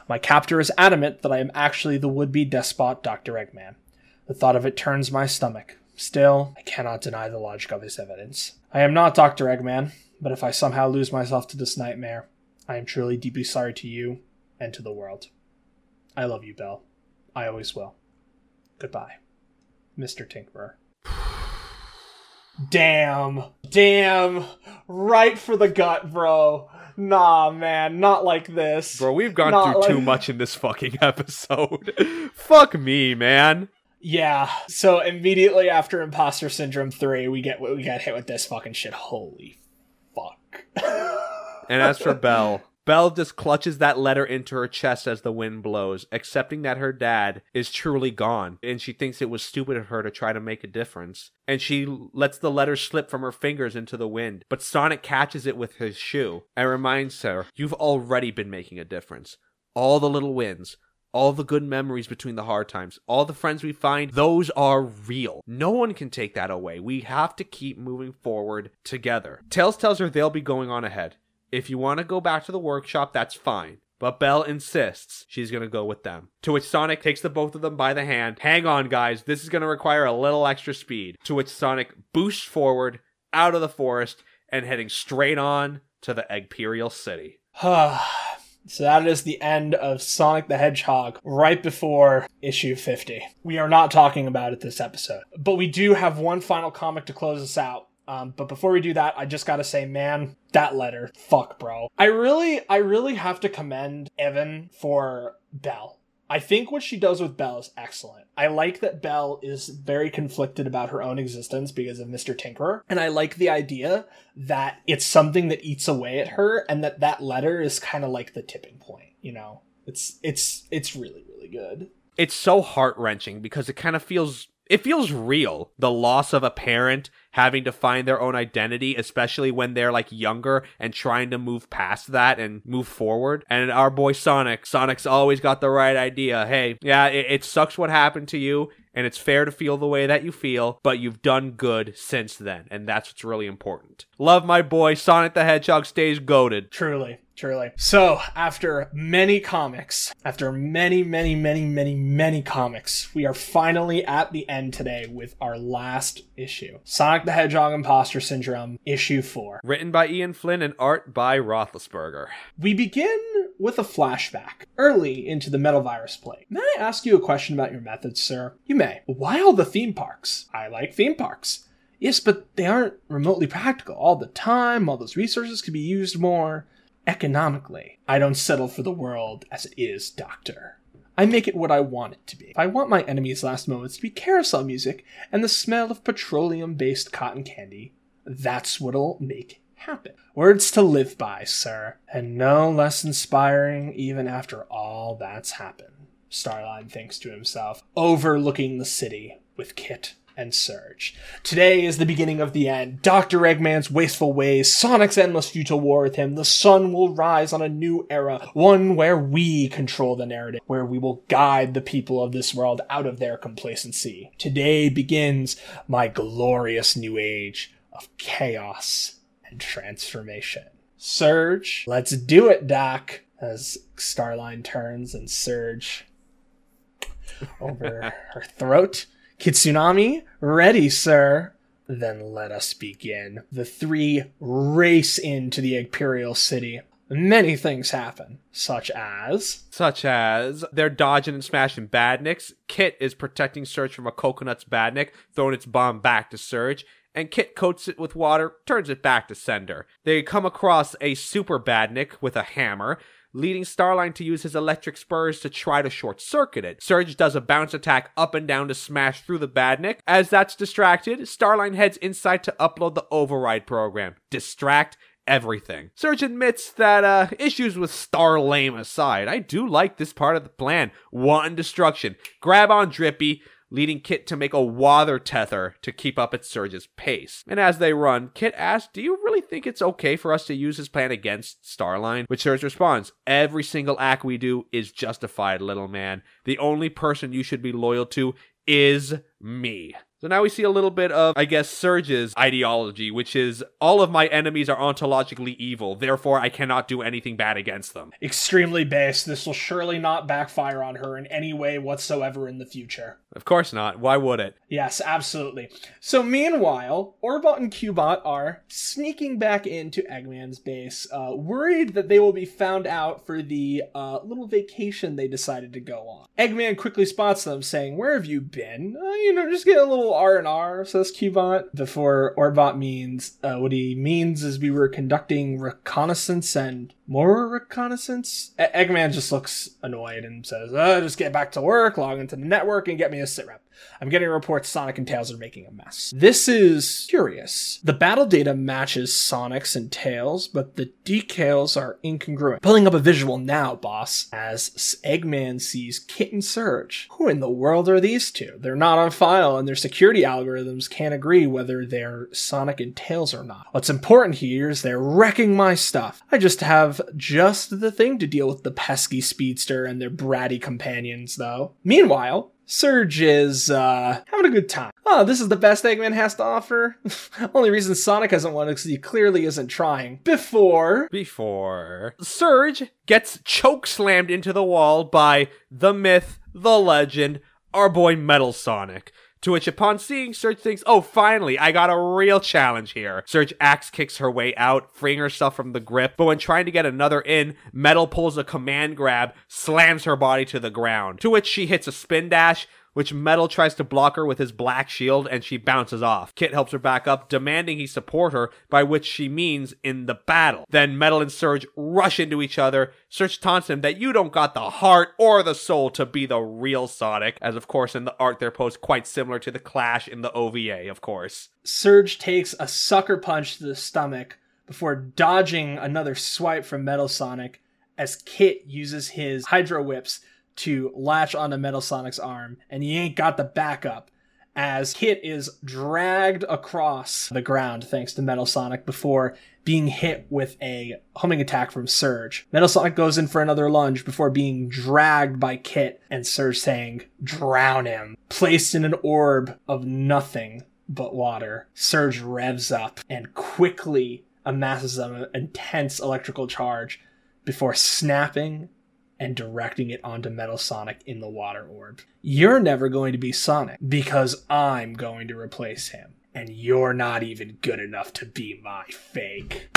My captor is adamant that I am actually the would be despot Dr. Eggman. The thought of it turns my stomach. Still, I cannot deny the logic of his evidence. I am not Dr. Eggman, but if I somehow lose myself to this nightmare, I am truly deeply sorry to you and to the world. I love you, Belle. I always will. Goodbye, Mr. Tinkerer. Damn. Damn. Right for the gut, bro. Nah, man, not like this. Bro, we've gone Not through like- too much in this fucking [LAUGHS] episode. Fuck me, man. Yeah. So immediately after Imposter Syndrome 3, we get we get hit with this fucking shit. Holy fuck. And as for [LAUGHS] Belle, Belle just clutches that letter into her chest as the wind blows, accepting that her dad is truly gone, and she thinks it was stupid of her to try to make a difference. And she lets the letter slip from her fingers into the wind, but Sonic catches it with his shoe and reminds her, You've already been making a difference. All the little wins, all the good memories between the hard times, all the friends we find, those are real. No one can take that away. We have to keep moving forward together. Tails tells her they'll be going on ahead. If you want to go back to the workshop, that's fine. But Belle insists she's going to go with them. To which Sonic takes the both of them by the hand. Hang on, guys, this is going to require a little extra speed. To which Sonic boosts forward out of the forest and heading straight on to the Eggperial City. [SIGHS] so that is the end of Sonic the Hedgehog right before issue 50. We are not talking about it this episode, but we do have one final comic to close us out. Um, but before we do that, I just gotta say, man, that letter, fuck, bro. I really, I really have to commend Evan for Belle. I think what she does with Belle is excellent. I like that Belle is very conflicted about her own existence because of Mr. Tinkerer, and I like the idea that it's something that eats away at her, and that that letter is kind of like the tipping point. You know, it's it's it's really really good. it's so heart wrenching because it kind of feels it feels real the loss of a parent having to find their own identity especially when they're like younger and trying to move past that and move forward and our boy sonic sonic's always got the right idea hey yeah it, it sucks what happened to you and it's fair to feel the way that you feel, but you've done good since then, and that's what's really important. Love my boy, Sonic the Hedgehog stays goaded. Truly, truly. So, after many comics, after many, many, many, many, many comics, we are finally at the end today with our last issue Sonic the Hedgehog Imposter Syndrome, issue 4. Written by Ian Flynn and art by Rothlisberger. We begin with a flashback early into the metal virus plague. May I ask you a question about your methods, sir? You may. Why all the theme parks? I like theme parks. Yes, but they aren't remotely practical all the time. All those resources could be used more economically. I don't settle for the world as it is, Doctor. I make it what I want it to be. I want my enemy's last moments to be carousel music and the smell of petroleum based cotton candy, that's what'll make happen. Words to live by, sir, and no less inspiring even after all that's happened. Starline thinks to himself, overlooking the city with Kit and Surge. Today is the beginning of the end. Dr. Eggman's wasteful ways, Sonic's endless futile war with him. The sun will rise on a new era, one where we control the narrative, where we will guide the people of this world out of their complacency. Today begins my glorious new age of chaos and transformation. Surge, let's do it, Doc. As Starline turns and Surge over her throat Kitsunami, ready, sir. Then let us begin. The three race into the Eggperial City. Many things happen, such as Such as they're dodging and smashing badniks. Kit is protecting Surge from a coconut's badnik, throwing its bomb back to Surge. And Kit coats it with water, turns it back to sender. They come across a super badnik with a hammer, leading Starline to use his electric spurs to try to short circuit it. Surge does a bounce attack up and down to smash through the badnik. As that's distracted, Starline heads inside to upload the override program. Distract everything. Surge admits that uh, issues with Star Lame aside, I do like this part of the plan. Wanton destruction. Grab on Drippy, leading Kit to make a water tether to keep up at Surge's pace. And as they run, Kit asks, Do you really think it's okay for us to use his plan against Starline? Which Surge responds, Every single act we do is justified, little man. The only person you should be loyal to is me. So now we see a little bit of, I guess, Surge's ideology, which is all of my enemies are ontologically evil, therefore I cannot do anything bad against them. extremely base. This will surely not backfire on her in any way whatsoever in the future. Of course not. Why would it? Yes, absolutely. So meanwhile, Orbot and Cubot are sneaking back into Eggman's base, uh, worried that they will be found out for the uh, little vacation they decided to go on. Eggman quickly spots them, saying, "Where have you been? Uh, you know, just get a little R and R," says Cubot. Before Orbot means uh, what he means is we were conducting reconnaissance and more reconnaissance. E- Eggman just looks annoyed and says, uh, "Just get back to work, log into the network, and get me a sit rep." I'm getting reports Sonic and Tails are making a mess. This is curious. The battle data matches Sonic's and Tails, but the decals are incongruent. Pulling up a visual now, boss, as Eggman sees Kit and Surge. Who in the world are these two? They're not on file, and their security algorithms can't agree whether they're Sonic and Tails or not. What's important here is they're wrecking my stuff. I just have just the thing to deal with the pesky speedster and their bratty companions, though. Meanwhile, Surge is uh, having a good time. Oh, this is the best Eggman has to offer. [LAUGHS] Only reason Sonic hasn't won is because he clearly isn't trying. Before Before Surge gets choke slammed into the wall by the myth, the legend, our boy Metal Sonic. To which, upon seeing Surge, thinks, "Oh, finally, I got a real challenge here." Surge axe kicks her way out, freeing herself from the grip. But when trying to get another in, Metal pulls a command grab, slams her body to the ground. To which she hits a spin dash, which Metal tries to block her with his black shield and she bounces off. Kit helps her back up, demanding he support her, by which she means in the battle. Then Metal and Surge rush into each other. Surge taunts him that you don't got the heart or the soul to be the real Sonic, as of course in the art they're posed quite similar to the Clash in the OVA, of course. Surge takes a sucker punch to the stomach before dodging another swipe from Metal Sonic as Kit uses his Hydro Whips to latch onto Metal Sonic's arm, and he ain't got the backup. As Kit is dragged across the ground thanks to Metal Sonic before being hit with a homing attack from Surge. Metal Sonic goes in for another lunge before being dragged by Kit and Surge saying, Drown him. Placed in an orb of nothing but water, Surge revs up and quickly amasses an intense electrical charge before snapping and directing it onto Metal Sonic in the water orb. You're never going to be Sonic because I'm going to replace him. And you're not even good enough to be my fake.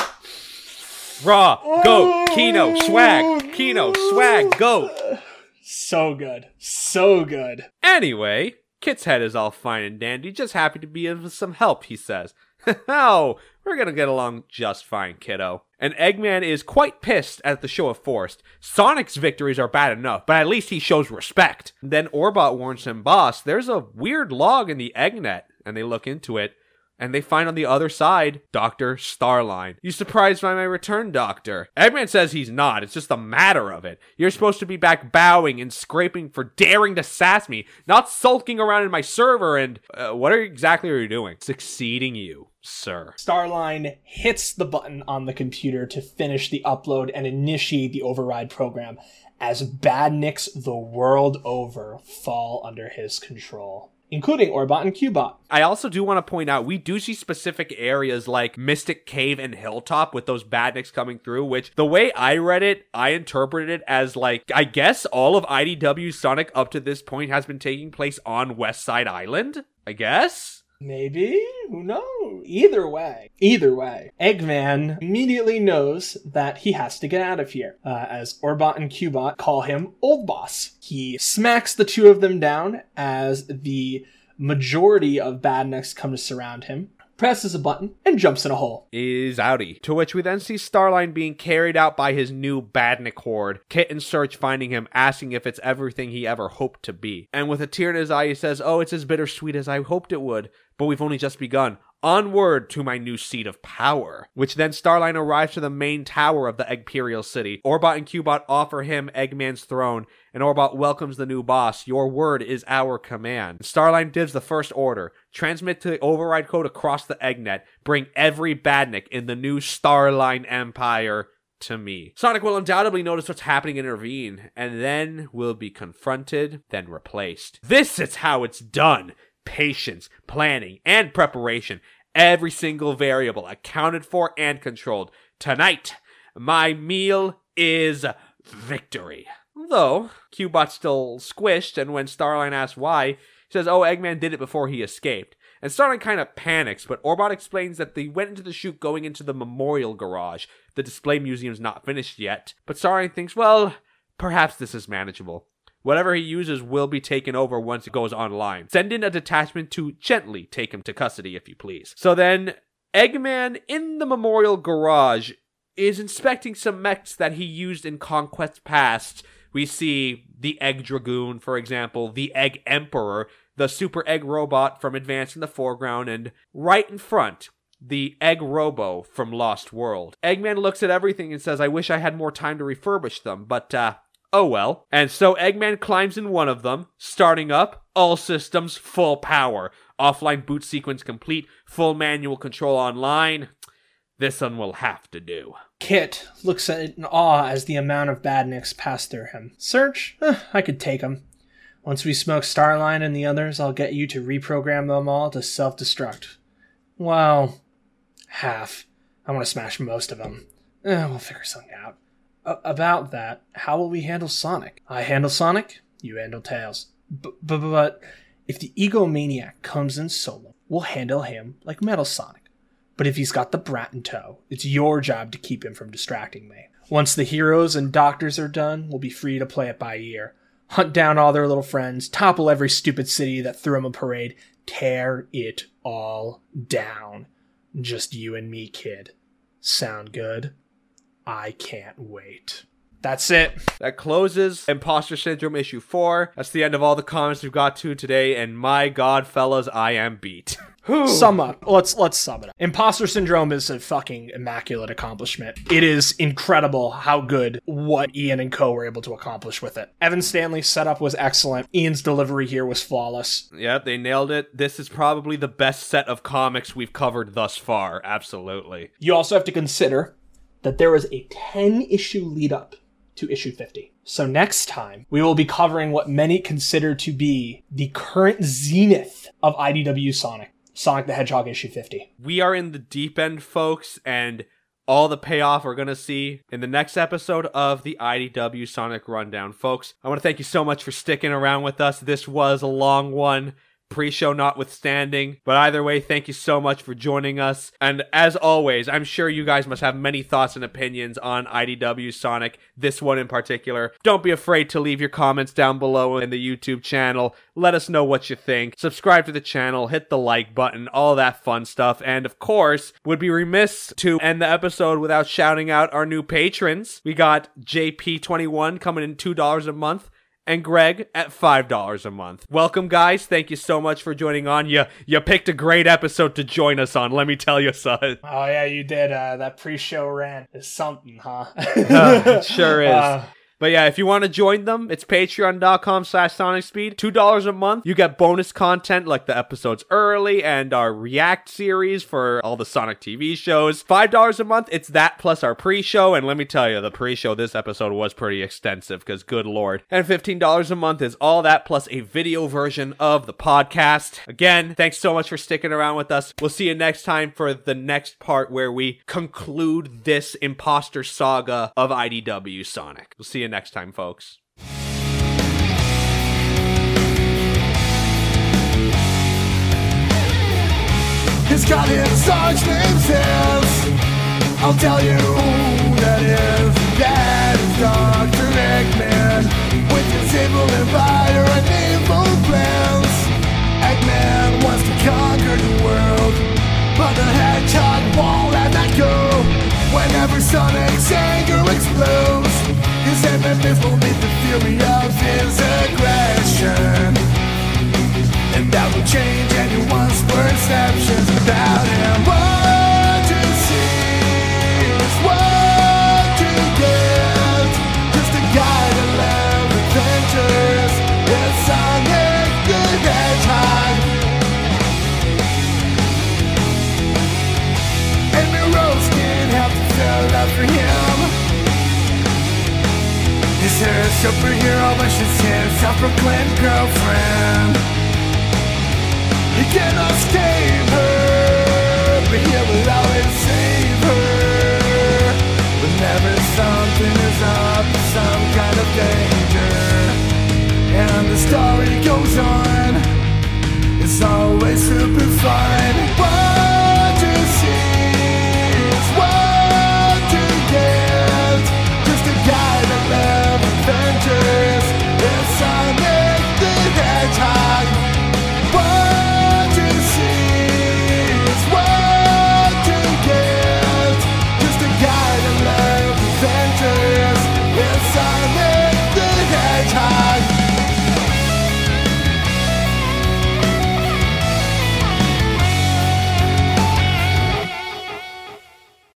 Raw, go, oh! Kino, swag, Kino, swag, go. So good. So good. Anyway, Kit's head is all fine and dandy, just happy to be of some help, he says. [LAUGHS] oh, we're gonna get along just fine, kiddo. And Eggman is quite pissed at the show of force. Sonic's victories are bad enough, but at least he shows respect. Then Orbot warns him, boss, there's a weird log in the Eggnet, and they look into it. And they find on the other side Dr. Starline. You surprised by my return, Doctor? Eggman says he's not. It's just a matter of it. You're supposed to be back bowing and scraping for daring to sass me, not sulking around in my server and. Uh, what are exactly are you doing? Succeeding you, sir. Starline hits the button on the computer to finish the upload and initiate the override program as badniks the world over fall under his control. Including Orbot and Cubot. I also do want to point out we do see specific areas like Mystic Cave and Hilltop with those badniks coming through, which the way I read it, I interpreted it as like I guess all of IDW Sonic up to this point has been taking place on West Side Island. I guess. Maybe? Who knows? Either way. Either way. Eggman immediately knows that he has to get out of here, uh, as Orbot and Cubot call him Old Boss. He smacks the two of them down as the majority of badniks come to surround him, presses a button, and jumps in a hole. Is outie. To which we then see Starline being carried out by his new badnik horde. Kit and Surge finding him, asking if it's everything he ever hoped to be. And with a tear in his eye, he says, Oh, it's as bittersweet as I hoped it would, but we've only just begun. Onward to my new seat of power. Which then Starline arrives to the main tower of the Eggperial city. Orbot and Cubot offer him Eggman's throne, and Orbot welcomes the new boss. Your word is our command. Starline gives the first order. Transmit to the override code across the Eggnet. Bring every badnik in the new Starline Empire to me. Sonic will undoubtedly notice what's happening and intervene, and then will be confronted, then replaced. This is how it's done patience, planning, and preparation. Every single variable accounted for and controlled. Tonight, my meal is victory. Though, Cubot's still squished, and when Starline asks why, he says, Oh, Eggman did it before he escaped. And Starline kind of panics, but Orbot explains that they went into the chute going into the memorial garage. The display museum's not finished yet. But Starline thinks, well, perhaps this is manageable. Whatever he uses will be taken over once it goes online. Send in a detachment to gently take him to custody, if you please. So then, Eggman in the memorial garage is inspecting some mechs that he used in Conquest Past. We see the Egg Dragoon, for example, the Egg Emperor, the Super Egg Robot from Advance in the foreground, and right in front, the Egg Robo from Lost World. Eggman looks at everything and says, I wish I had more time to refurbish them, but uh, Oh well. And so Eggman climbs in one of them, starting up, all systems full power. Offline boot sequence complete, full manual control online. This one will have to do. Kit looks at it in awe as the amount of badniks pass through him. Surge? Eh, I could take them. Once we smoke Starline and the others, I'll get you to reprogram them all to self destruct. Well, half. I want to smash most of them. Eh, we'll figure something out. About that, how will we handle Sonic? I handle Sonic, you handle Tails. B- b- but if the egomaniac comes in solo, we'll handle him like Metal Sonic. But if he's got the brat in tow, it's your job to keep him from distracting me. Once the heroes and doctors are done, we'll be free to play it by ear. Hunt down all their little friends, topple every stupid city that threw them a parade, tear it all down. Just you and me, kid. Sound good? I can't wait. That's it. That closes Imposter Syndrome issue 4. That's the end of all the comments we've got to today, and my god, fellas, I am beat. [LAUGHS] Sum up. Let's let's sum it up. Imposter syndrome is a fucking immaculate accomplishment. It is incredible how good what Ian and Co were able to accomplish with it. Evan Stanley's setup was excellent. Ian's delivery here was flawless. Yep, they nailed it. This is probably the best set of comics we've covered thus far. Absolutely. You also have to consider that there was a 10 issue lead up to issue 50. So next time, we will be covering what many consider to be the current zenith of IDW Sonic. Sonic the Hedgehog issue 50. We are in the deep end, folks, and all the payoff we're going to see in the next episode of the IDW Sonic Rundown. Folks, I want to thank you so much for sticking around with us. This was a long one. Pre show notwithstanding. But either way, thank you so much for joining us. And as always, I'm sure you guys must have many thoughts and opinions on IDW Sonic, this one in particular. Don't be afraid to leave your comments down below in the YouTube channel. Let us know what you think. Subscribe to the channel, hit the like button, all that fun stuff. And of course, would be remiss to end the episode without shouting out our new patrons. We got JP21 coming in $2 a month and Greg at $5 a month. Welcome, guys. Thank you so much for joining on. You, you picked a great episode to join us on, let me tell you, son. Oh, yeah, you did. Uh, that pre show rant is something, huh? Uh, [LAUGHS] it sure [LAUGHS] is. Uh, But yeah, if you want to join them, it's patreon.com slash sonicSpeed. $2 a month. You get bonus content like the episodes early and our React series for all the Sonic TV shows. $5 a month, it's that plus our pre-show. And let me tell you, the pre-show this episode was pretty extensive because good lord. And $15 a month is all that plus a video version of the podcast. Again, thanks so much for sticking around with us. We'll see you next time for the next part where we conclude this imposter saga of IDW Sonic. We'll see you next time, folks. He's got his names his. I'll tell you that is. That is Dr. Eggman. With his evil empire and evil plans. Eggman wants to conquer the world. But the hedgehog won't let that go. Whenever Sonic's anger explodes, enemies will meet the fury of his aggression. And that will change anyone's perceptions about him. What superhero but she's his self-proclaimed girlfriend? He cannot escape her, but he will always save her. Whenever something is up, some kind of danger, and the story goes on. It's always super fun.